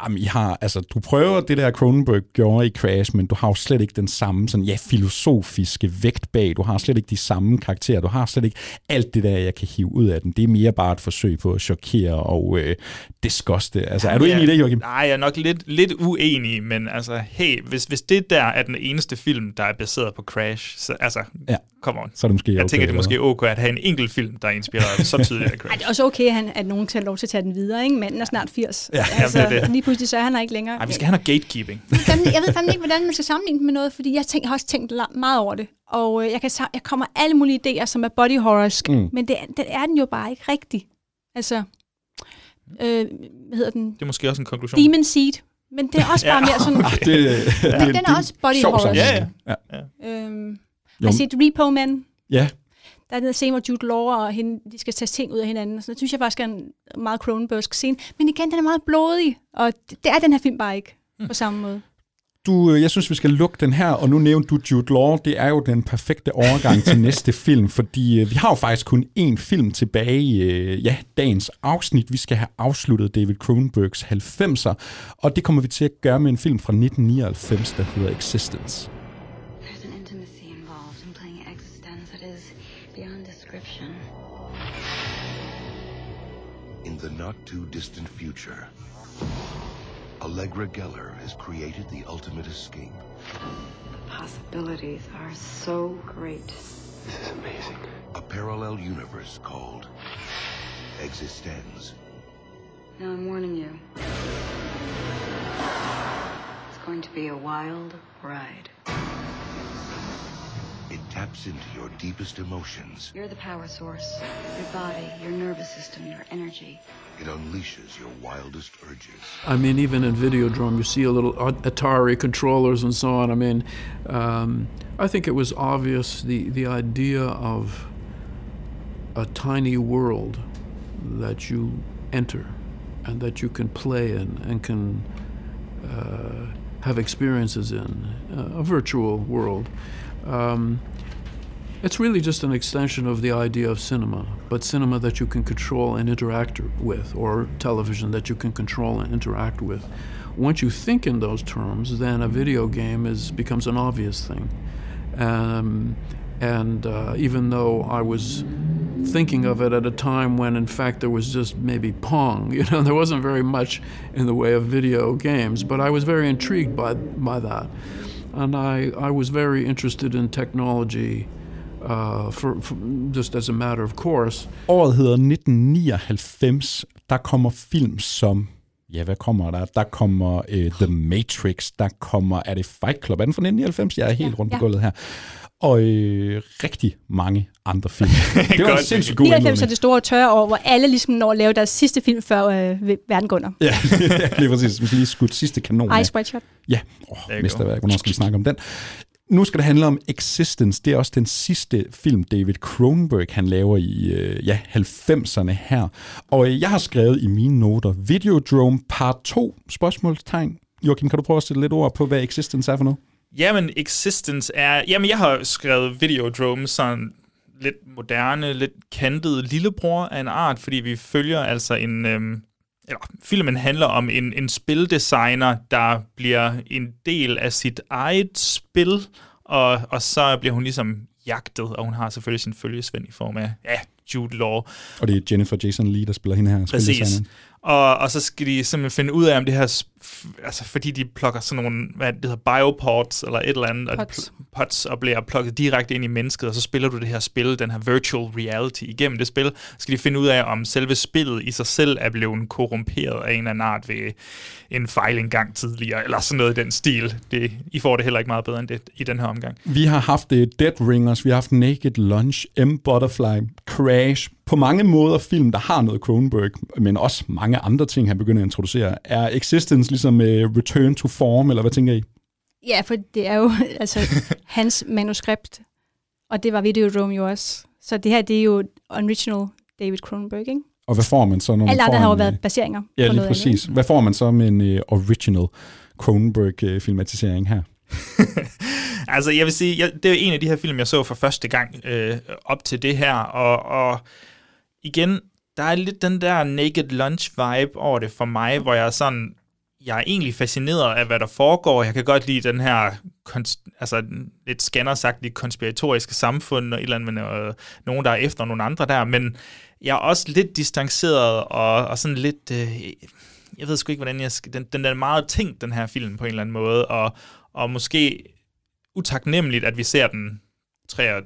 Jamen, I har, altså, du prøver det der, Cronenberg gjorde i Crash, men du har jo slet ikke den samme sådan, ja, filosofiske vægt bag. Du har slet ikke de samme karakterer. Du har slet ikke alt det der, jeg kan hive ud af den. Det er mere bare et forsøg på at chokere og øh, disguste. Altså, er du enig i det, Joachim? Nej, jeg er nok lidt, lidt uenig, men altså, hey, hvis, hvis det der er den eneste film, der er baseret på Crash, så altså, ja. come on. Så er det måske Jeg okay, tænker, det er måske okay at have en enkelt film, der er inspireret så tydeligt af Crash. Ej, det er også okay, at, han, at nogen tager lov til at tage den videre, ikke? Manden er snart 80. Ja, altså, jamen, det er det. Lige pludselig så er han her ikke længere. Nej, vi skal have noget gatekeeping. jeg ved fandme ikke, hvordan man skal sammenligne den med noget, fordi jeg, tænk, jeg har også tænkt meget over det. Og øh, jeg, kan, jeg kommer alle mulige idéer, som er body horrorsk, mm. men det, det er den jo bare ikke rigtig. Altså, øh, hvad hedder den? Det er måske også en konklusion. Demon Seed. Men det er også bare mere sådan... Ah, det, ja. Den er også body horrorsk. Ja, ja. ja. Øhm, har I set Repo Man? Ja. Der er den scene, hvor Jude Law og hende, de skal tage ting ud af hinanden. Så det synes jeg faktisk er en meget Cronenbergsk scene. Men igen, den er meget blodig, og det, det er den her film bare ikke mm. på samme måde. Du, øh, jeg synes, vi skal lukke den her, og nu nævnte du Jude Law. Det er jo den perfekte overgang til næste film, fordi øh, vi har jo faktisk kun én film tilbage i øh, ja, dagens afsnit. Vi skal have afsluttet David Cronenbergs 90'er, og det kommer vi til at gøre med en film fra 1999, der hedder Existence. The not too distant future, Allegra Geller has created the ultimate escape. The possibilities are so great. This is amazing. A parallel universe called Existenz. Now I'm warning you. It's going to be a wild ride. It taps into your deepest emotions. You're the power source. Your body, your nervous system, your energy. It unleashes your wildest urges. I mean, even in Videodrome, you see a little Atari controllers and so on. I mean, um, I think it was obvious the, the idea of a tiny world that you enter and that you can play in and can uh, have experiences in, uh, a virtual world. Um, it's really just an extension of the idea of cinema, but cinema that you can control and interact with, or television that you can control and interact with. Once you think in those terms, then a video game is becomes an obvious thing. Um, and uh, even though I was thinking of it at a time when, in fact, there was just maybe Pong, you know, there wasn't very much in the way of video games, but I was very intrigued by by that, and I I was very interested in technology. Uh, for, for, just as a matter of course. Året hedder 1999. Der kommer film som Ja, hvad kommer der? Der kommer uh, The Matrix, der kommer, er det Fight Club? Er den fra 1999? Jeg er helt ja, rundt på ja. gulvet her. Og øh, rigtig mange andre film. det var en sindssygt god 99 er det store tørre år, hvor alle ligesom når at lave deres sidste film før øh, verden går under. ja, lige præcis. Man skal lige skudt sidste kanon. Ice White Shot. Ja, oh, mesterværk. Hvornår skal vi snakke om den? nu skal det handle om Existence. Det er også den sidste film, David Cronenberg han laver i øh, ja, 90'erne her. Og øh, jeg har skrevet i mine noter Videodrome part 2, spørgsmålstegn. Joachim, kan du prøve at sætte lidt ord på, hvad Existence er for noget? Jamen, Existence er... Jamen, jeg har skrevet Videodrome sådan lidt moderne, lidt kantet lillebror af en art, fordi vi følger altså en... Øhm, eller, filmen handler om en, en spildesigner, der bliver en del af sit eget spil, og, og så bliver hun ligesom jagtet, og hun har selvfølgelig sin følgesvend i form af ja, Jude Law. Og det er Jennifer Jason Leigh, der spiller hende her. Præcis. Og, og så skal de simpelthen finde ud af, om det her, altså fordi de plukker sådan nogle, hvad det hedder, biopods eller et eller andet, pods. Og, pods, og bliver plukket direkte ind i mennesket, og så spiller du det her spil, den her virtual reality igennem det spil, så skal de finde ud af, om selve spillet i sig selv er blevet korrumperet af en eller anden art ved en fejl en gang tidligere, eller sådan noget i den stil. Det, I får det heller ikke meget bedre end det i den her omgang. Vi har haft uh, Dead Ringers, vi har haft Naked Lunch, M. Butterfly, Crash, på mange måder film, der har noget Cronenberg, men også mange andre ting, han begynder at introducere. Er Existence ligesom uh, Return to Form, eller hvad tænker I? Ja, for det er jo altså hans manuskript, og det var Videodrome jo også. Så det her, det er jo original David Cronenberg, ikke? Og hvad får man så, når Alle man andre får har jo været baseringer Ja, lige noget præcis. Andet, hvad får man så med en uh, original Cronenberg-filmatisering her? altså, jeg vil sige, jeg, det er en af de her film, jeg så for første gang øh, op til det her, og, og igen, der er lidt den der Naked Lunch-vibe over det for mig, hvor jeg sådan, jeg er egentlig fascineret af, hvad der foregår. Jeg kan godt lide den her, altså lidt scanner sagt, lidt konspiratoriske samfund, og et eller andet med øh, nogen, der er efter nogle andre der, men jeg er også lidt distanceret, og, og sådan lidt, øh, jeg ved sgu ikke, hvordan jeg skal, den, den er meget tænkt, den her film, på en eller anden måde, og, og måske utaknemmeligt, at vi ser den 23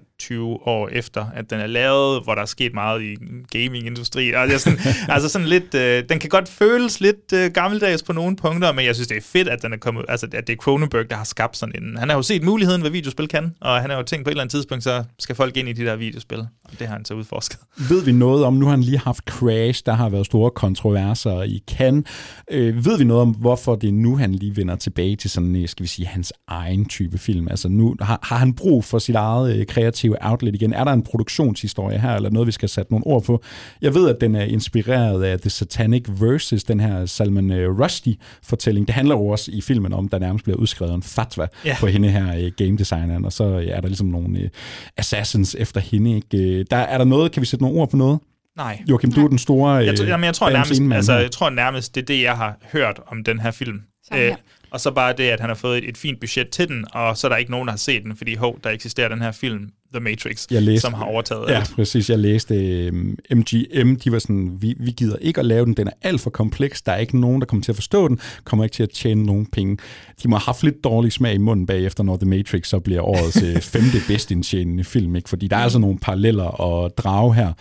år efter, at den er lavet, hvor der er sket meget i gamingindustrien. Altså sådan, altså sådan lidt, øh, den kan godt føles lidt øh, gammeldags på nogle punkter, men jeg synes, det er fedt, at den er kommet, altså at det er Cronenberg, der har skabt sådan en, han har jo set muligheden, hvad videospil kan, og han har jo tænkt på et eller andet tidspunkt, så skal folk ind i de der videospil, og det har han så udforsket. Ved vi noget om, nu har han lige haft Crash, der har været store kontroverser i Cannes. Øh, ved vi noget om, hvorfor det er nu, han lige vender tilbage til sådan, øh, skal vi sige, hans egen type film? Altså nu har, har han brug for sit eget øh, kreative outlet igen? Er der en produktionshistorie her, eller noget, vi skal sætte nogle ord på? Jeg ved, at den er inspireret af The Satanic Verses, den her Salman øh, Rushdie-fortælling. Det handler jo også i filmen om, der nærmest bliver udskrevet en fatwa Ja. på hende her, øh, game designeren, og så øh, er der ligesom nogle assassins efter hende. Ikke? Der, er der noget, kan vi sætte nogle ord på noget? Nej. Joachim, du er den store Jeg, tror- jamen, jeg, tror nærmest, altså, jeg tror nærmest, det er det, jeg har hørt om den her film. Samme her. og så bare det, at han har fået et, et fint budget til den, og så er der ikke nogen, der har set den, fordi hov, der eksisterer den her film. The Matrix, jeg læste, som har overtaget Ja, alt. præcis. Jeg læste øh, MGM, de var sådan, vi, vi gider ikke at lave den, den er alt for kompleks, der er ikke nogen, der kommer til at forstå den, kommer ikke til at tjene nogen penge. De må have haft lidt dårlig smag i munden bagefter, når The Matrix så bliver årets øh, femte bedst indtjenende film, ikke? fordi der er altså nogle paralleller at drage her.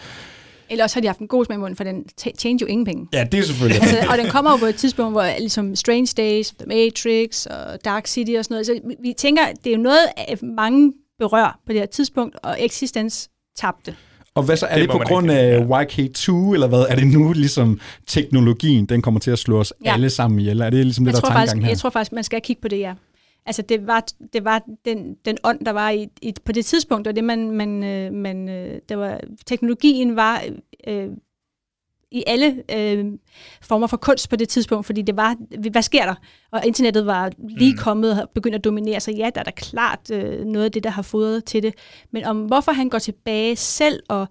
Eller også har de haft en god smag i munden, for den tjente jo ingen penge. Ja, det er selvfølgelig. altså, og den kommer jo på et tidspunkt, hvor ligesom Strange Days, The Matrix og Dark City og sådan noget. Så vi, vi tænker, det er jo noget, af mange berører på det her tidspunkt, og Existence tabte. Og hvad så, er Det det, på grund af YK2, eller hvad? Er det nu ligesom teknologien, den kommer til at slå os Ja. alle sammen ihjel? Er det ligesom jeg det, der tror, faktisk, her? jeg tror faktisk, man skal kigge på det, ja. Altså, det var, det var den, den ånd, der var i, i, på det tidspunkt, og det, man, man, øh, man øh, der var, teknologien var øh, i alle øh, former for kunst på det tidspunkt, fordi det var, hvad sker der? Og internettet var lige Mm. kommet og begyndt at dominere, så ja, der er da klart øh, noget af det, der har fodret til det. Men om hvorfor han går tilbage selv og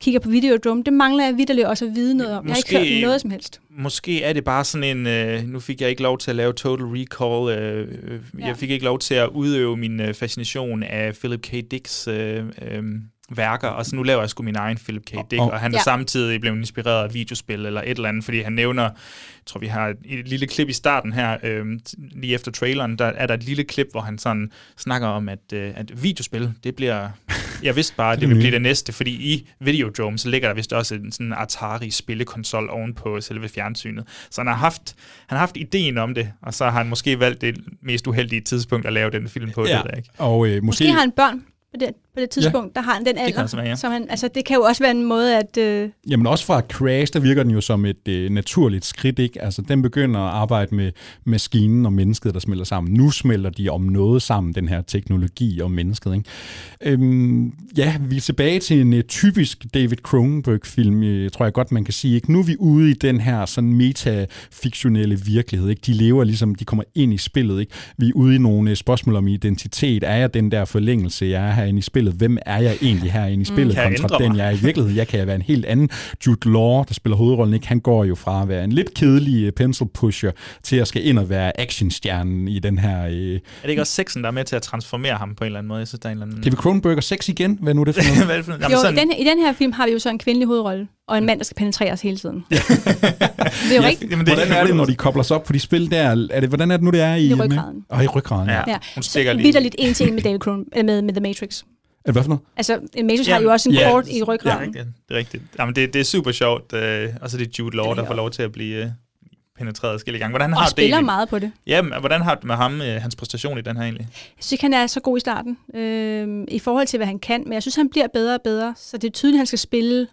kigger på Videodrome, det mangler jeg vidderligt også at vide noget om. Jeg har ikke hørt noget som helst. Måske er det bare sådan en, øh, nu fik jeg ikke lov til at lave Total Recall, øh, øh, Ja. jeg fik ikke lov til at udøve min øh, fascination af Philip K. Dicks øh, øh, værker, og så nu laver jeg sgu min egen Philip K. Dick, Og- og han er Ja. samtidig blevet inspireret af videospil eller et eller andet, fordi han nævner, jeg tror vi har et, et lille klip i starten her, øh, lige efter traileren, der er der et lille klip, hvor han sådan snakker om, at, øh, at videospil, det bliver, jeg vidste bare, at det vil blive det næste, fordi i Videodrome, så ligger der vist også en sådan Atari spillekonsol oven på selve fjernsynet. Så han har haft, han har haft ideen om det, og så har han måske valgt det mest uheldige tidspunkt at lave den film på, Ja, det jeg ikke. og øh, måske... Måske har han børn på det, på det tidspunkt, ja. der har han den alder. altså være, ja. som han, altså, det kan jo også være en måde at... Øh, Jamen også fra Crash, der virker den jo som et øh, naturligt skridt, ikke? Altså, den begynder at arbejde med maskinen og mennesket, der smelter sammen. Nu smelter de om noget sammen, den her teknologi og mennesket, ikke? Øhm, ja, vi er tilbage til en uh, typisk David Cronenberg-film, øh, tror jeg godt, man kan sige. Ikke? Nu er vi ude i den her sådan metafiktionelle virkelighed. Ikke? De lever ligesom, de kommer ind i spillet. Ikke? Vi er ude i nogle øh, spørgsmål om identitet. Er jeg den der forlængelse, jeg er herinde i spillet? Hvem er jeg egentlig herinde i spillet, Kan jeg kontra den, jeg er i virkeligheden? Jeg kan være en helt anden. Jude Law, der spiller hovedrollen, ikke? han går jo fra at være en lidt kedelig øh, pencil pusher, til at skal ind og være actionstjernen i den her... Øh, Er det ikke også sexen, der er med til at transformere ham på en eller anden måde? Jeg synes, der er en eller anden... David Cronenberg og sex igen? Hvad er nu det for noget? Hvad er det for noget? jo, Jamen, sådan, i, den, her- i den her film har vi jo så en kvindelig hovedrolle, og en mand, der skal penetreres hele tiden. det er jo Ja, rigtigt. jamen, det- Hvordan er det, når de kobler sig op på de spil der? Er det, hvordan er det nu, det er i... I ryggraden. Og i ryggraden, ja. Ja. Ja, Hun så stikker lige- vidderligt en til en med, David Cronen, eller med, med The Matrix. Er det hvad for noget? Altså, Matrix har jo også en ja. kort i Ja, ryggraden. det, det er rigtigt. Jamen, det, det er super sjovt. Øh, og så er det Jude Law, der får lov til at blive øh, penetreret forskellige gange. Hvordan har Og det spiller egentlig? meget på det. Jamen, hvordan har du med ham, øh, hans præstation i den her egentlig? Jeg synes han er så god i starten, øh, i forhold til, hvad han kan. Men jeg synes, han bliver bedre og bedre. Så det er tydeligt, at han skal spille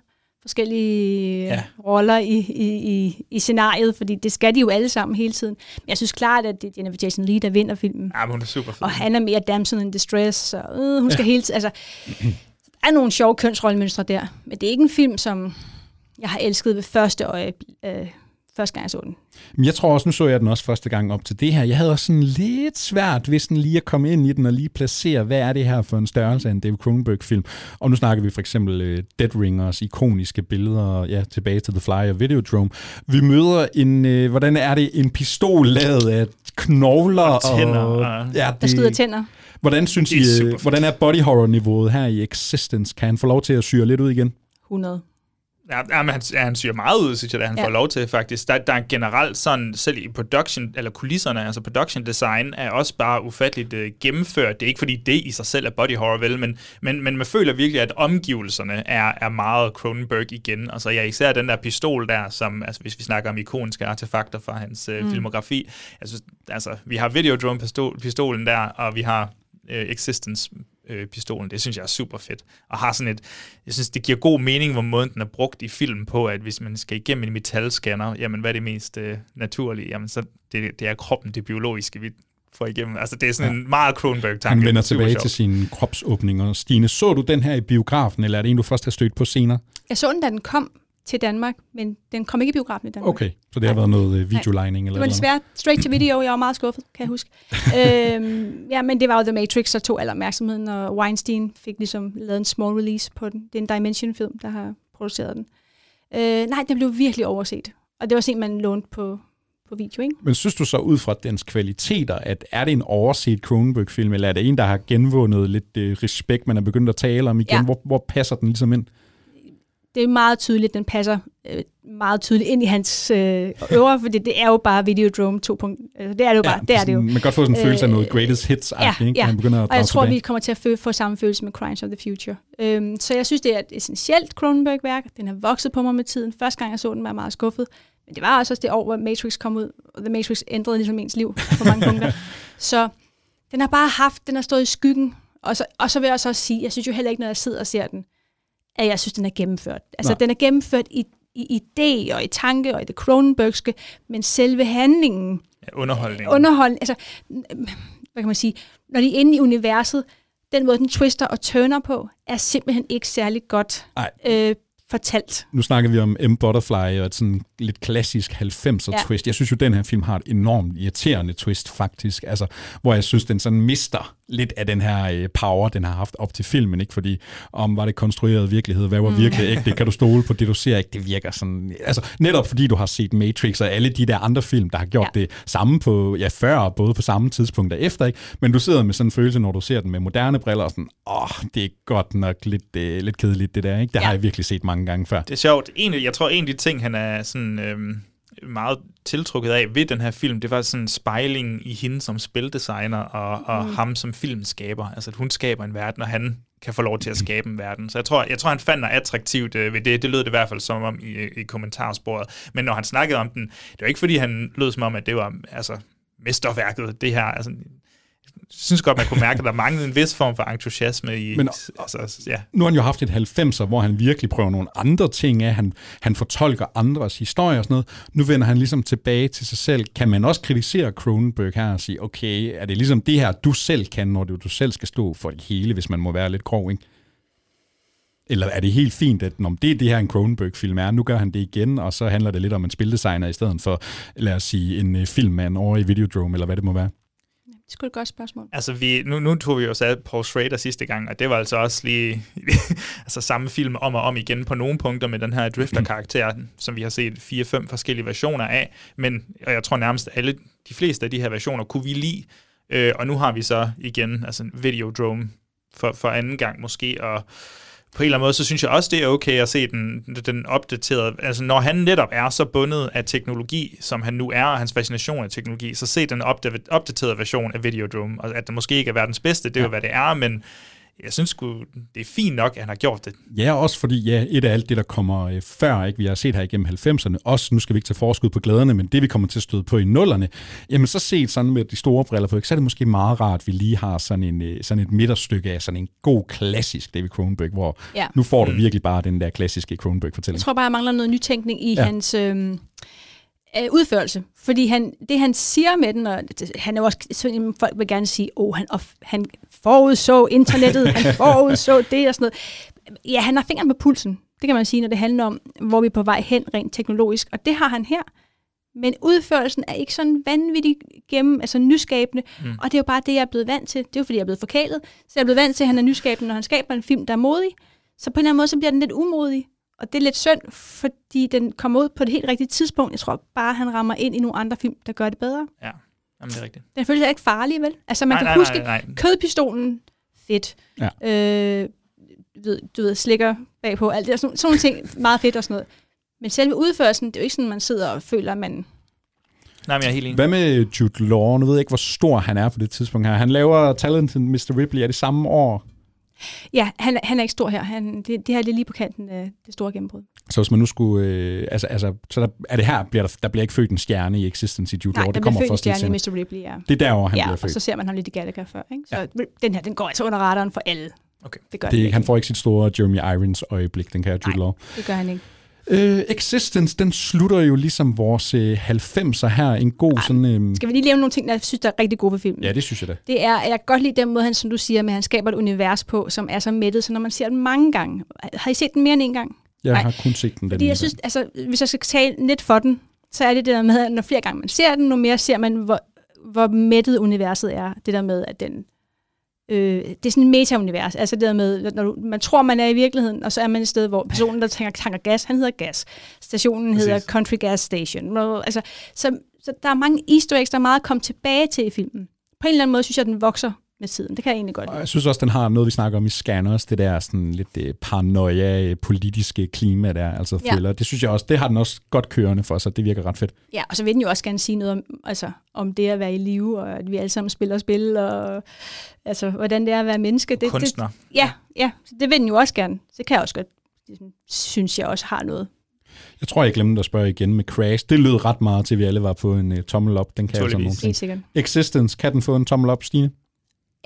forskellige Ja. ja. roller i, i, i, i scenariet, fordi det skal de jo alle sammen hele tiden. Men jeg synes klart, at det er Jennifer Jason Leigh, der vinder filmen. Ja, men hun er super fed. Og han er mere damsel in distress, og øh, hun skal ja. hele tiden... Altså, der er nogle sjove kønsrollemønstre der, men det er ikke en film, som jeg har elsket ved første øje, øh, første gang jeg så den. Men jeg tror også, nu så jeg den også første gang op til det her. Jeg havde også sådan lidt svært ved sådan lige at komme ind i den og lige placere, hvad er det her for en størrelse af en David Cronenberg-film. Og nu snakker vi for eksempel uh, Dead Ringers ikoniske billeder, ja, tilbage til The Fly og Videodrome. Vi møder en, uh, hvordan er det, en pistol lavet af knogler Og tænder, og... Ja, Der skyder tænder. Hvordan synes Det er I, uh, fedt. hvordan er body horror-niveauet her i Existence? Kan han få lov til at syre lidt ud igen? 100. Ja, men han, han syr meget ud, synes jeg, da han Ja. får lov til, faktisk. Der, der er generelt sådan, selv i production, eller kulisserne, altså production design, er også bare ufatteligt øh, gennemført. Det er ikke, fordi det i sig selv er body horror, vel, men, men, men man føler virkelig, at omgivelserne er, er meget Cronenberg igen. Altså, ja, især den der pistol der, som, altså, hvis vi snakker om ikoniske artefakter fra hans øh, Mm. mm. filmografi. Altså, altså, vi har Videodrome-pistolen der, og vi har øh, Existence øh, pistolen. Det synes jeg er super fedt. Og har sådan et, jeg synes, det giver god mening, hvor måden den er brugt i film på, at hvis man skal igennem en metalscanner, jamen hvad er det mest øh, naturlige? Jamen så det, det er kroppen, det biologiske, vi får igennem. Altså det er sådan Ja. en meget Cronenberg-tanke. Han vender tilbage sjovt. til sine kropsåbninger. Stine, så du den her i biografen, eller er det en, du først har stødt på senere? Jeg så den, da den kom til Danmark, men den kom ikke i biografen i Danmark. Okay, så det har været noget øh, videoligning? Eller Det var desværre straight to video. Jeg var meget skuffet, kan jeg huske. øhm, ja, men det var jo The Matrix, der tog al opmærksomheden, og Weinstein fik ligesom lavet en small release på den. Det er en Dimension-film, der har produceret den. Øh, nej, den blev virkelig overset. Og det var sådan man lånte på, på på video, ikke? Men synes du så ud fra dens kvaliteter, at er det en overset Cronenberg-film, eller er det en, der har genvundet lidt øh, respekt, man er begyndt at tale om igen? Ja. Hvor, hvor passer den ligesom ind? Det er meget tydeligt, den passer øh, meget tydeligt ind i hans øh, ører, fordi det er jo bare Videodrome 2. Altså, det er det jo bare, det er det jo. Man kan godt få sådan en følelse af noget greatest hits ja, ikke? ja. Man begynder at og jeg tror, tilbage. vi kommer til at fø- få samme følelse med Crimes of the Future. Øhm, så jeg synes, det er et essentielt Cronenberg-værk. Den har vokset på mig med tiden. Første gang jeg så den, var jeg meget skuffet. Men det var også det år, hvor Matrix kom ud, og The Matrix ændrede ligesom ens liv på mange punkter. Så den har bare haft, den har stået i skyggen. Og så, og så vil jeg også sige, jeg synes jo heller ikke, når jeg sidder og ser den, at jeg synes, den er gennemført. Altså, Nej. den er gennemført i, i idé og i tanke og i det Cronenbergske, men selve handlingen, Ja, underholdning. underholdning, altså, hvad kan man sige, når de er inde i universet, den måde, den twister og turner på, er simpelthen ikke særlig godt Ej. øh, fortalt. Nu snakker vi om M. Butterfly og et sådan lidt klassisk 90'er Ja. twist. Jeg synes jo, den her film har et enormt irriterende twist, faktisk. Altså, hvor jeg synes, den sådan mister lidt af den her øh, power, den har haft op til filmen. Ikke? Fordi om var det konstrueret virkelighed, hvad var Mm. virkelig ægte, kan du stole på det, du ser ikke? Det virker sådan... Altså, netop fordi du har set Matrix og alle de der andre film, der har gjort ja. det samme på, ja, før, både på samme tidspunkt og efter, ikke? Men du sidder med sådan en følelse, når du ser den med moderne briller, og sådan, åh, det er godt nok lidt, øh, lidt kedeligt, det der, ikke? Det ja. har jeg virkelig set mange gange før. Det er sjovt. En, jeg tror, en af de ting, han er sådan øhm, meget tiltrukket af ved den her film, det var sådan spejling i hende som spildesigner og, og Mm. ham som filmskaber. Altså, at hun skaber en verden, og han kan få lov til at skabe en verden. Så jeg tror, jeg tror han fandt noget attraktivt øh, ved det. Det lød det i hvert fald som om i, i kommentarsporet. Men når han snakkede om den, det var ikke fordi, han lød som om, at det var altså, mesterværket, det her. Altså, synes godt, man kunne mærke, at der manglede en vis form for entusiasme i... Men- altså, ja. Nu har han jo haft et 90'er, hvor han virkelig prøver nogle andre ting af. Han, han fortolker andres historier og sådan noget. Nu vender han ligesom tilbage til sig selv. Kan man også kritisere Cronenberg her og sige, okay, er det ligesom det her, du selv kan, når du, du selv skal stå for det hele, hvis man må være lidt grov, ikke? Eller er det helt fint, at når det er det her, en Cronenberg-film er, nu gør han det igen, og så handler det lidt om en spildesigner i stedet for, lad os sige, en øh, filmmand over i Videodrome, eller hvad det må være? Det skulle et godt spørgsmål. Altså, vi, nu, nu tog vi jo så Paul Schrader sidste gang, og det var altså også lige altså samme film om og om igen på nogle punkter med den her Drifter-karakter, som vi har set fire-fem forskellige versioner af. Men og jeg tror nærmest alle, de fleste af de her versioner kunne vi lide. Øh, og nu har vi så igen altså en Videodrome for, for anden gang måske, og på en eller anden måde, så synes jeg også, det er okay at se den, den opdaterede, altså når han netop er så bundet af teknologi, som han nu er, og hans fascination af teknologi, så se den opda- opdaterede version af Videodrome, og at det måske ikke er verdens bedste, det er jo, hvad det er, men jeg synes sgu, det er fint nok, at han har gjort det. Ja, også fordi ja, et af alt det, der kommer øh, før, ikke, vi har set her igennem 90'erne, også nu skal vi ikke tage forskud på glæderne, men det vi kommer til at støde på i nullerne, jamen så set sådan med de store briller på, ikke, så er det måske meget rart, at vi lige har sådan, en, øh, sådan et midterstykke af sådan en god klassisk David Cronenberg, hvor Ja. nu får du Mm. virkelig bare den der klassiske Jeg Cronenberg-fortælling. tror bare, jeg mangler noget nytænkning i ja. hans øh, øh, udførelse. Fordi han, det, han siger med den, og det, han er også, sådan, folk vil gerne sige, oh, han, of, han forudså internettet, han forudså det og sådan noget. Ja, han har fingeren på pulsen, det kan man sige, når det handler om, hvor vi er på vej hen rent teknologisk, og det har han her. Men udførelsen er ikke sådan vanvittigt gennem, altså nyskabende, mm. og det er jo bare det, jeg er blevet vant til. Det er jo fordi, jeg er blevet forkælet, så jeg er blevet vant til, at han er nyskabende, når han skaber en film, der er modig. Så på en eller anden måde, så bliver den lidt umodig. Og det er lidt synd, fordi den kommer ud på det helt rigtige tidspunkt. Jeg tror bare, han rammer ind i nogle andre film, der gør det bedre. Ja, Jamen, det er rigtigt. Den føles ikke farlig, vel? Altså, man Nej, kan nej, huske nej, nej. kødpistolen, fedt. Ja. Øh, du, ved, du ved, slikker bagpå, alt det sådan, sådan nogle ting, meget fedt og sådan noget. Men selve udførelsen, det er jo ikke sådan, man sidder og føler, at man... Nej, men jeg er helt enig. Hvad med Jude Law? Nu ved jeg ikke, hvor stor han er på det tidspunkt her. Han laver Talented Mr. Ripley, er det samme år? Ja, han, han er ikke stor her. Han, det, det her er lige på kanten af det store gennembrud. Så hvis man nu skulle... Øh, altså, altså, så der, er det her, bliver der, der bliver ikke født en stjerne i Existence i Jude Nej, Law. der det kommer født en først lidt stjerne i. Mr. Ripley, ja. Det er derovre, han ja, bliver og født. så ser man ham lidt i Gattaca før. Ikke? Så ja. den her, den går altså under radaren for alle. Okay. Det gør Det, han ikke. får ikke sit store Jeremy Irons øjeblik, den kan Jude Law. Det gør han ikke. Øh, Existence, den slutter jo ligesom vores øh, 90'er her. En god sådan... Øh, Skal vi lige lave nogle ting, der jeg synes, der er rigtig gode ved filmen? ja, det synes jeg da. Det er, jeg kan godt lide den måde, han, som du siger, med at han skaber et univers på, som er så mættet, så når man ser den mange gange. Har I set den mere end en gang? Jeg Nej. har kun set den den Fordi jeg synes, altså, hvis jeg skal tale lidt for den, så er det det der med, at når flere gange man ser den, nu mere ser man, hvor, hvor mættet universet er. Det der med, at den Øh, det er sådan et meta-univers. Altså det der med, når du, man tror, man er i virkeligheden, og så er man et sted, hvor personen, der tanker, tanker gas, han hedder gas. Stationen Præcis. hedder Country Gas Station. Altså, så, så der er mange easter eggs, der er meget at komme tilbage til i filmen. På en eller anden måde synes jeg, den vokser med tiden. Det kan jeg egentlig godt Og lide. jeg synes også, den har noget, vi snakker om i Scanners, det der sådan lidt øh, paranoia, øh, politiske klima der, altså Ja. thriller. Det synes jeg også, det har den også godt kørende for sig. Det virker ret fedt. Ja, og så vil den jo også gerne sige noget om, altså, om det at være i live, og at vi alle sammen spiller spil, og altså, hvordan det er at være menneske. Det, Kunstner. Det, ja, ja, så det vil den jo også gerne. Så kan jeg også godt, ligesom, synes jeg også har noget. Jeg tror, jeg glemte at spørge igen med Crash. Det lød ret meget til, at vi alle var på en uh, tommel op. Den kan nogle ting. Helt sikkert. Existence, kan den få en tommel op, Stine?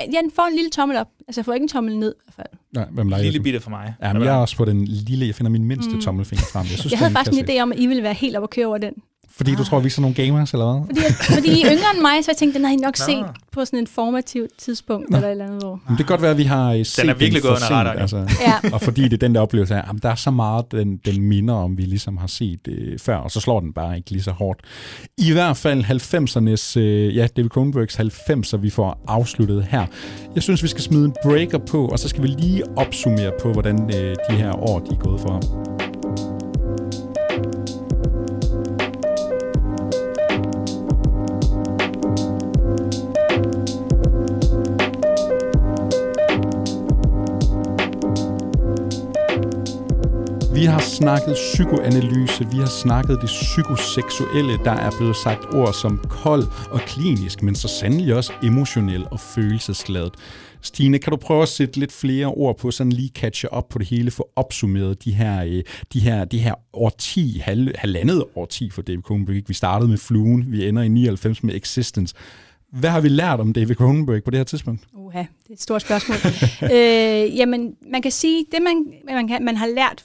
Den får en lille tommel op. Altså, jeg får ikke en tommel ned, i hvert fald. Nej, hvem leger Lille bitte for mig. Ja, men jeg er også på den lille, jeg finder min mindste Mm. mm. tommelfinger frem. Jeg, synes, jeg havde faktisk en idé om, at I ville være helt op og køre over den. Fordi du tror, vi er sådan nogle gamers, eller hvad? Fordi, fordi I er yngre end mig, så jeg tænkte, den har I nok Nå. set på sådan et formativt tidspunkt, eller et eller andet, hvor... Men det kan godt være, at vi har øh, set er virkelig for gået under sent, radaren, jo. altså. Ja. Og fordi det er den der oplevelse af, at der er så meget, den, den minder om, vi ligesom har set øh, før, og så slår den bare ikke lige så hårdt. I hvert fald 90'ernes, øh, ja, David Cronenbergs 90'er, vi får afsluttet her. Jeg synes, vi skal smide en breaker på, og så skal vi lige opsummere på, hvordan øh, de her år, de er gået for ham. Vi har snakket psykoanalyse, vi har snakket det psykoseksuelle, der er blevet sagt ord som kold og klinisk, men så sandelig også emotionel og følelsesladet. Stine, kan du prøve at sætte lidt flere ord på, sådan lige catche op på det hele, for opsummeret de her, øh, de her, de her årti, halv, halvandet årti for David Cronenberg. Vi startede med Fluen, vi ender i 99 med Existence. Hvad har vi lært om David Cronenberg på det her tidspunkt? Uha, det er et stort spørgsmål. øh, jamen, man kan sige, det man, man, kan, man har lært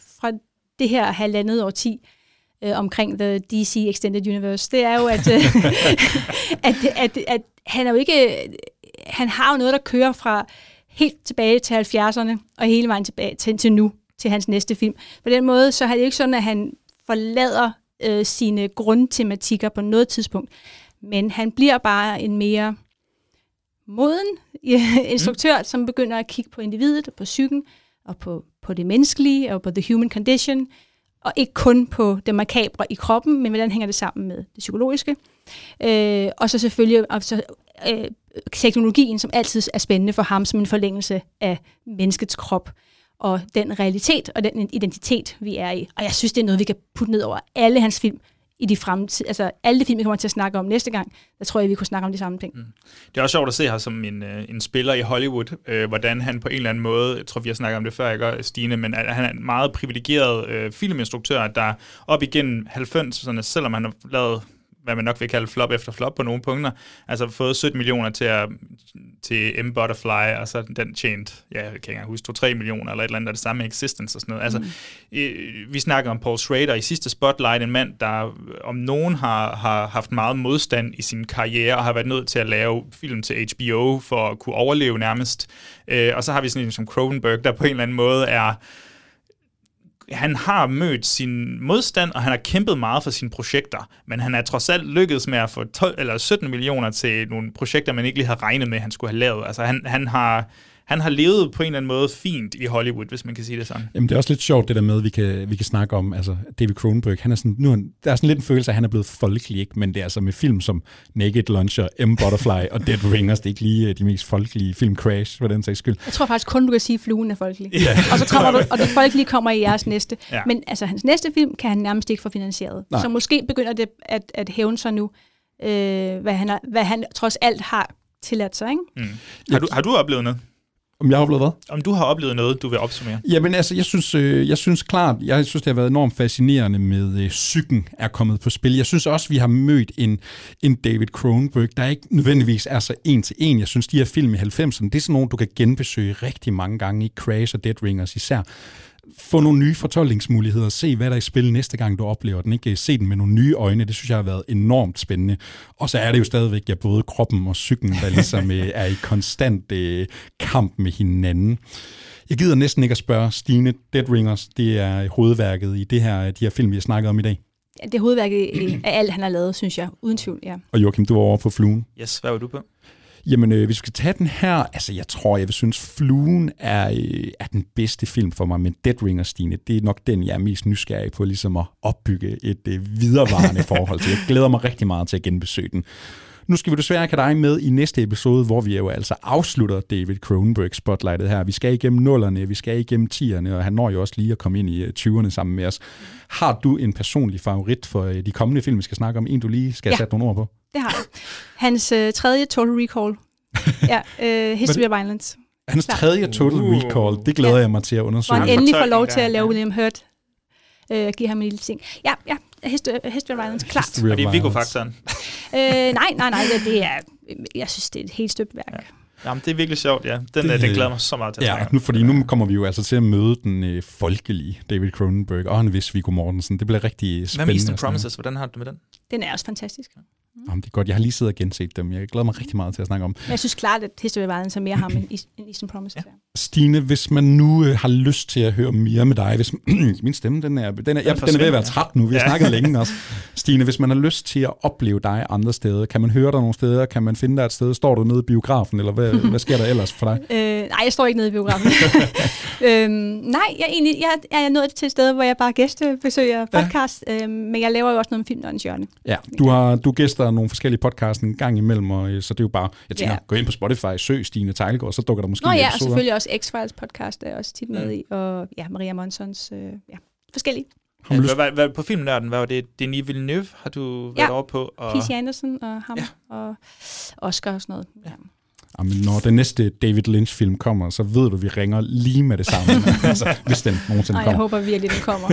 det her halvandet årti øh, omkring The DC Extended Universe, det er jo, at, øh, at, at, at han er jo ikke, han har jo noget, der kører fra helt tilbage til 70'erne og hele vejen tilbage til, til nu, til hans næste film. På den måde, så er det ikke sådan, at han forlader øh, sine grundtematikker på noget tidspunkt, men han bliver bare en mere moden instruktør, mm. som begynder at kigge på individet, og på psyken, og på, på det menneskelige, og på the human condition, og ikke kun på det makabre i kroppen, men hvordan hænger det sammen med det psykologiske. Øh, og så selvfølgelig og så, øh, teknologien, som altid er spændende for ham, som en forlængelse af menneskets krop, og den realitet og den identitet, vi er i. Og jeg synes, det er noget, vi kan putte ned over alle hans film, i de fremtid, altså alle de film, vi kommer til at snakke om næste gang, der tror jeg, vi kunne snakke om de samme ting. Mm. Det er også sjovt at se her som en, øh, en spiller i Hollywood, øh, hvordan han på en eller anden måde, jeg tror, vi har snakket om det før, ikke, Stine, men at han er en meget privilegeret øh, filminstruktør, der op igennem 90'erne, selvom han har lavet hvad man nok vil kalde flop efter flop på nogle punkter, altså fået 17 millioner til, at, til M. Butterfly, og så den tjent, ja, jeg kan ikke engang huske, 2-3 millioner, eller et eller andet af det samme med Existence og sådan noget. Altså, Mm. øh, vi snakker om Paul Schrader i sidste Spotlight, en mand, der om nogen har, har haft meget modstand i sin karriere, og har været nødt til at lave film til HBO for at kunne overleve nærmest. Øh, og så har vi sådan en som Cronenberg, der på en eller anden måde er han har mødt sin modstand, og han har kæmpet meget for sine projekter, men han er trods alt lykkedes med at få 12, eller 17 millioner til nogle projekter, man ikke lige havde regnet med, han skulle have lavet. Altså han, han har han har levet på en eller anden måde fint i Hollywood, hvis man kan sige det sådan. Jamen, det er også lidt sjovt, det der med, at vi kan, vi kan snakke om, altså David Cronenberg, han er sådan, nu er han, der er sådan lidt en følelse af, at han er blevet folkelig, ikke? men det er altså med film som Naked Luncher, M. Butterfly og Dead Ringers, det er ikke lige øh, de mest folkelige film Crash, for den sags skyld. Jeg tror faktisk kun, du kan sige, at fluen er folkelig. Ja. og så kommer du, og det folkelige kommer i jeres næste. Ja. Men altså, hans næste film kan han nærmest ikke få finansieret. Nej. Så måske begynder det at, at hævne sig nu, øh, hvad, han har, hvad han trods alt har tilladt sig. Ikke? Mm. Har, du, har du oplevet noget? Om jeg har oplevet hvad? Om du har oplevet noget, du vil opsummere? Jamen altså, jeg synes, øh, jeg synes klart, jeg synes, det har været enormt fascinerende med øh, psyken er kommet på spil. Jeg synes også, vi har mødt en, en David Cronenberg, der ikke nødvendigvis er så en til en. Jeg synes, de her film i 90'erne, det er sådan nogle, du kan genbesøge rigtig mange gange i Crash og Dead Ringers især. Få nogle nye fortolkningsmuligheder, se hvad der er i spil næste gang, du oplever den. Ikke se den med nogle nye øjne, det synes jeg har været enormt spændende. Og så er det jo stadigvæk, ja, både kroppen og psyken, der ligesom øh, er i konstant øh, kamp med hinanden. Jeg gider næsten ikke at spørge Stine, Dead Ringers, det er hovedværket i det her, de her film, vi har snakket om i dag. Det er hovedværket af alt, han har lavet, synes jeg. Uden tvivl, ja. Og Joachim, du var over på fluen. Yes, hvad var du på? Jamen, øh, hvis vi skal tage den her, altså jeg tror, jeg vil synes, Fluen er, øh, er den bedste film for mig, men Dead Ringer, Stine, det er nok den, jeg er mest nysgerrig på, ligesom at opbygge et øh, viderevarende forhold til. Jeg glæder mig rigtig meget til at genbesøge den. Nu skal vi desværre have dig med i næste episode, hvor vi jo altså afslutter David Cronenberg spotlightet her. Vi skal igennem nullerne, vi skal igennem tierne, og han når jo også lige at komme ind i 20'erne sammen med os. Har du en personlig favorit for øh, de kommende film, vi skal snakke om? En, du lige skal Ja. sætte nogle ord på? Det har jeg. Hans øh, tredje Total Recall. ja, øh, History of Violence. Hans Klart. tredje Total Recall, det glæder jeg mig til at Hvor undersøge. han endelig får lov til at lave William Hurt. Øh, give ham en lille ting. Ja, ja. History, History of Violence, klart. History of Er det Violence. Viggo-faktoren? øh, nej, nej, nej. Det, det er, jeg synes, det er et helt støbt værk. Ja. Jamen, det er virkelig sjovt, ja. Den, det, den glæder mig så meget til at Ja, nu, fordi nu kommer vi jo altså til at møde den øh, folkelige David Cronenberg og en vis Viggo Mortensen. Det bliver rigtig Hvad spændende. med Eastern. Promises? Hvordan har du det med den? Den er også fantastisk. Jamen, det er godt. Jeg har lige siddet og genset dem. Jeg glæder mig rigtig meget til at snakke om. Jeg synes klart, at History of Violence er mere ham end East- end Eastern Promises. Ja. Stine, hvis man nu øh, har lyst til at høre mere med dig, hvis min stemme, den er, den er, ja, den er ved at være træt nu, vi har Ja. snakket længe også. Stine, hvis man har lyst til at opleve dig andre steder, kan man høre dig nogle steder, kan man finde dig et sted, står du nede i biografen, eller hvad, hvad sker der ellers for dig? Øh, nej, jeg står ikke nede i biografen. øhm, nej, jeg er, egentlig, jeg, jeg er nået til et sted, hvor jeg bare gæstebesøger podcast, ja. øhm, men jeg laver jo også noget med Filmnørens Hjørne. Ja, du har du gæster nogle forskellige podcasts en gang imellem, og, øh, så det er jo bare, jeg tænker, Ja. gå ind på Spotify, søg Stine Tejlgaard, så dukker der måske Nå ja, og episode op. selvfølgelig også X-Files podcast er også tit med i, og ja, Maria Monsons, øh, ja, forskellige. Har lyst- Hvad, hvad, på filmnørden, hvad var det? Denis Villeneuve har du været Ja, over på? Og... P.C. Anderson og ham, ja. og Oscar og sådan noget. Ja. Jamen, når den næste David Lynch-film kommer, så ved du, at vi ringer lige med det samme. altså, hvis den nogensinde Ej, jeg kommer. håber virkelig, den kommer.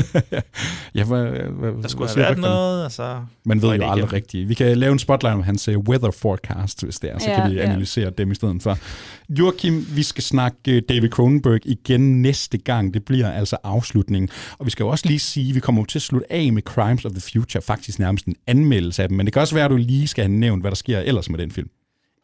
ja, hvad, hvad, Der skulle hvad have været rygterne? noget, og så... Man ved jo aldrig igennem. rigtigt. Vi kan lave en spotlight om hans uh, weather forecast, hvis det er, så Ja, kan vi ja. analysere dem i stedet for. Joachim, vi skal snakke uh, David Cronenberg igen næste gang. Det bliver altså afslutningen. Og vi skal jo også lige sige, at vi kommer til at slutte af med Crimes of the Future, faktisk nærmest en anmeldelse af dem. Men det kan også være, at du lige skal have nævnt, hvad der sker ellers med den film.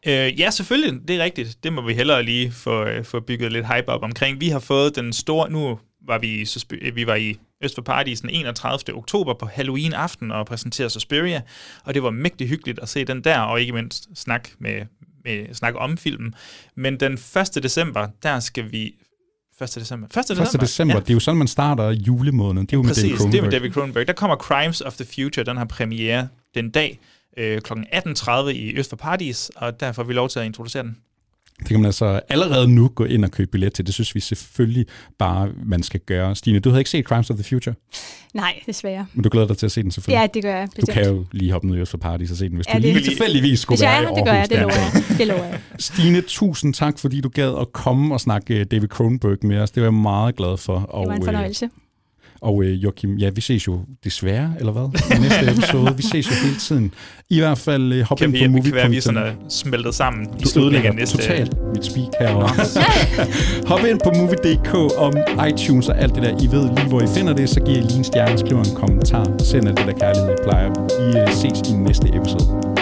Øh, ja, selvfølgelig. Det er rigtigt. Det må vi hellere lige få, øh, få bygget lidt hype op omkring. Vi har fået den store... Nu var vi, Susp- vi var i Øst for Paradis den 31. oktober på Halloween aften og præsenterede Suspiria, og det var mægtig hyggeligt at se den der, og ikke mindst snak med, med snak om filmen. Men den 1. december, der skal vi 1. december. 1. 1. december, december, Ja. det er jo sådan, man starter julemåneden. Det er jo med Præcis, David det er Cronenberg. med David Cronenberg. Der kommer Crimes of the Future, den har premiere den dag øh, kl. 18.30 i Øst for Paradis, og derfor får vi lov til at introducere den. Det kan man altså allerede nu gå ind og købe billet til. Det synes vi selvfølgelig bare, man skal gøre. Stine, du havde ikke set Crimes of the Future, Nej, desværre. men du glæder dig til at se den selvfølgelig. Ja, det gør jeg Du bestemt. kan jo lige hoppe ned i Øst Paradis og se den, hvis Ja, du lige tilfældigvis skulle Hvis jeg være er i her, det gør jeg, det Aarhus lover jeg. Det lover jeg. Stine, tusind tak, fordi du gad at komme og snakke øh, David Cronenberg med os. Det var jeg meget glad for. Og, Det var en øh, fornøjelse. Og øh, Joachim, ja, vi ses jo desværre, eller hvad? I næste episode. Vi ses jo hele tiden. I hvert fald øh, hop Kan ind på kan movie. være, vi sådan er smeltet sammen i slutningen af næste... totalt mit speak herovre. Hop ind på movie.dk om iTunes og alt det der. I ved lige, hvor I finder det. Så giver I lige en stjerne, skriver en kommentar. Send alt det der kærlighed, I plejer. Vi øh, ses i næste episode.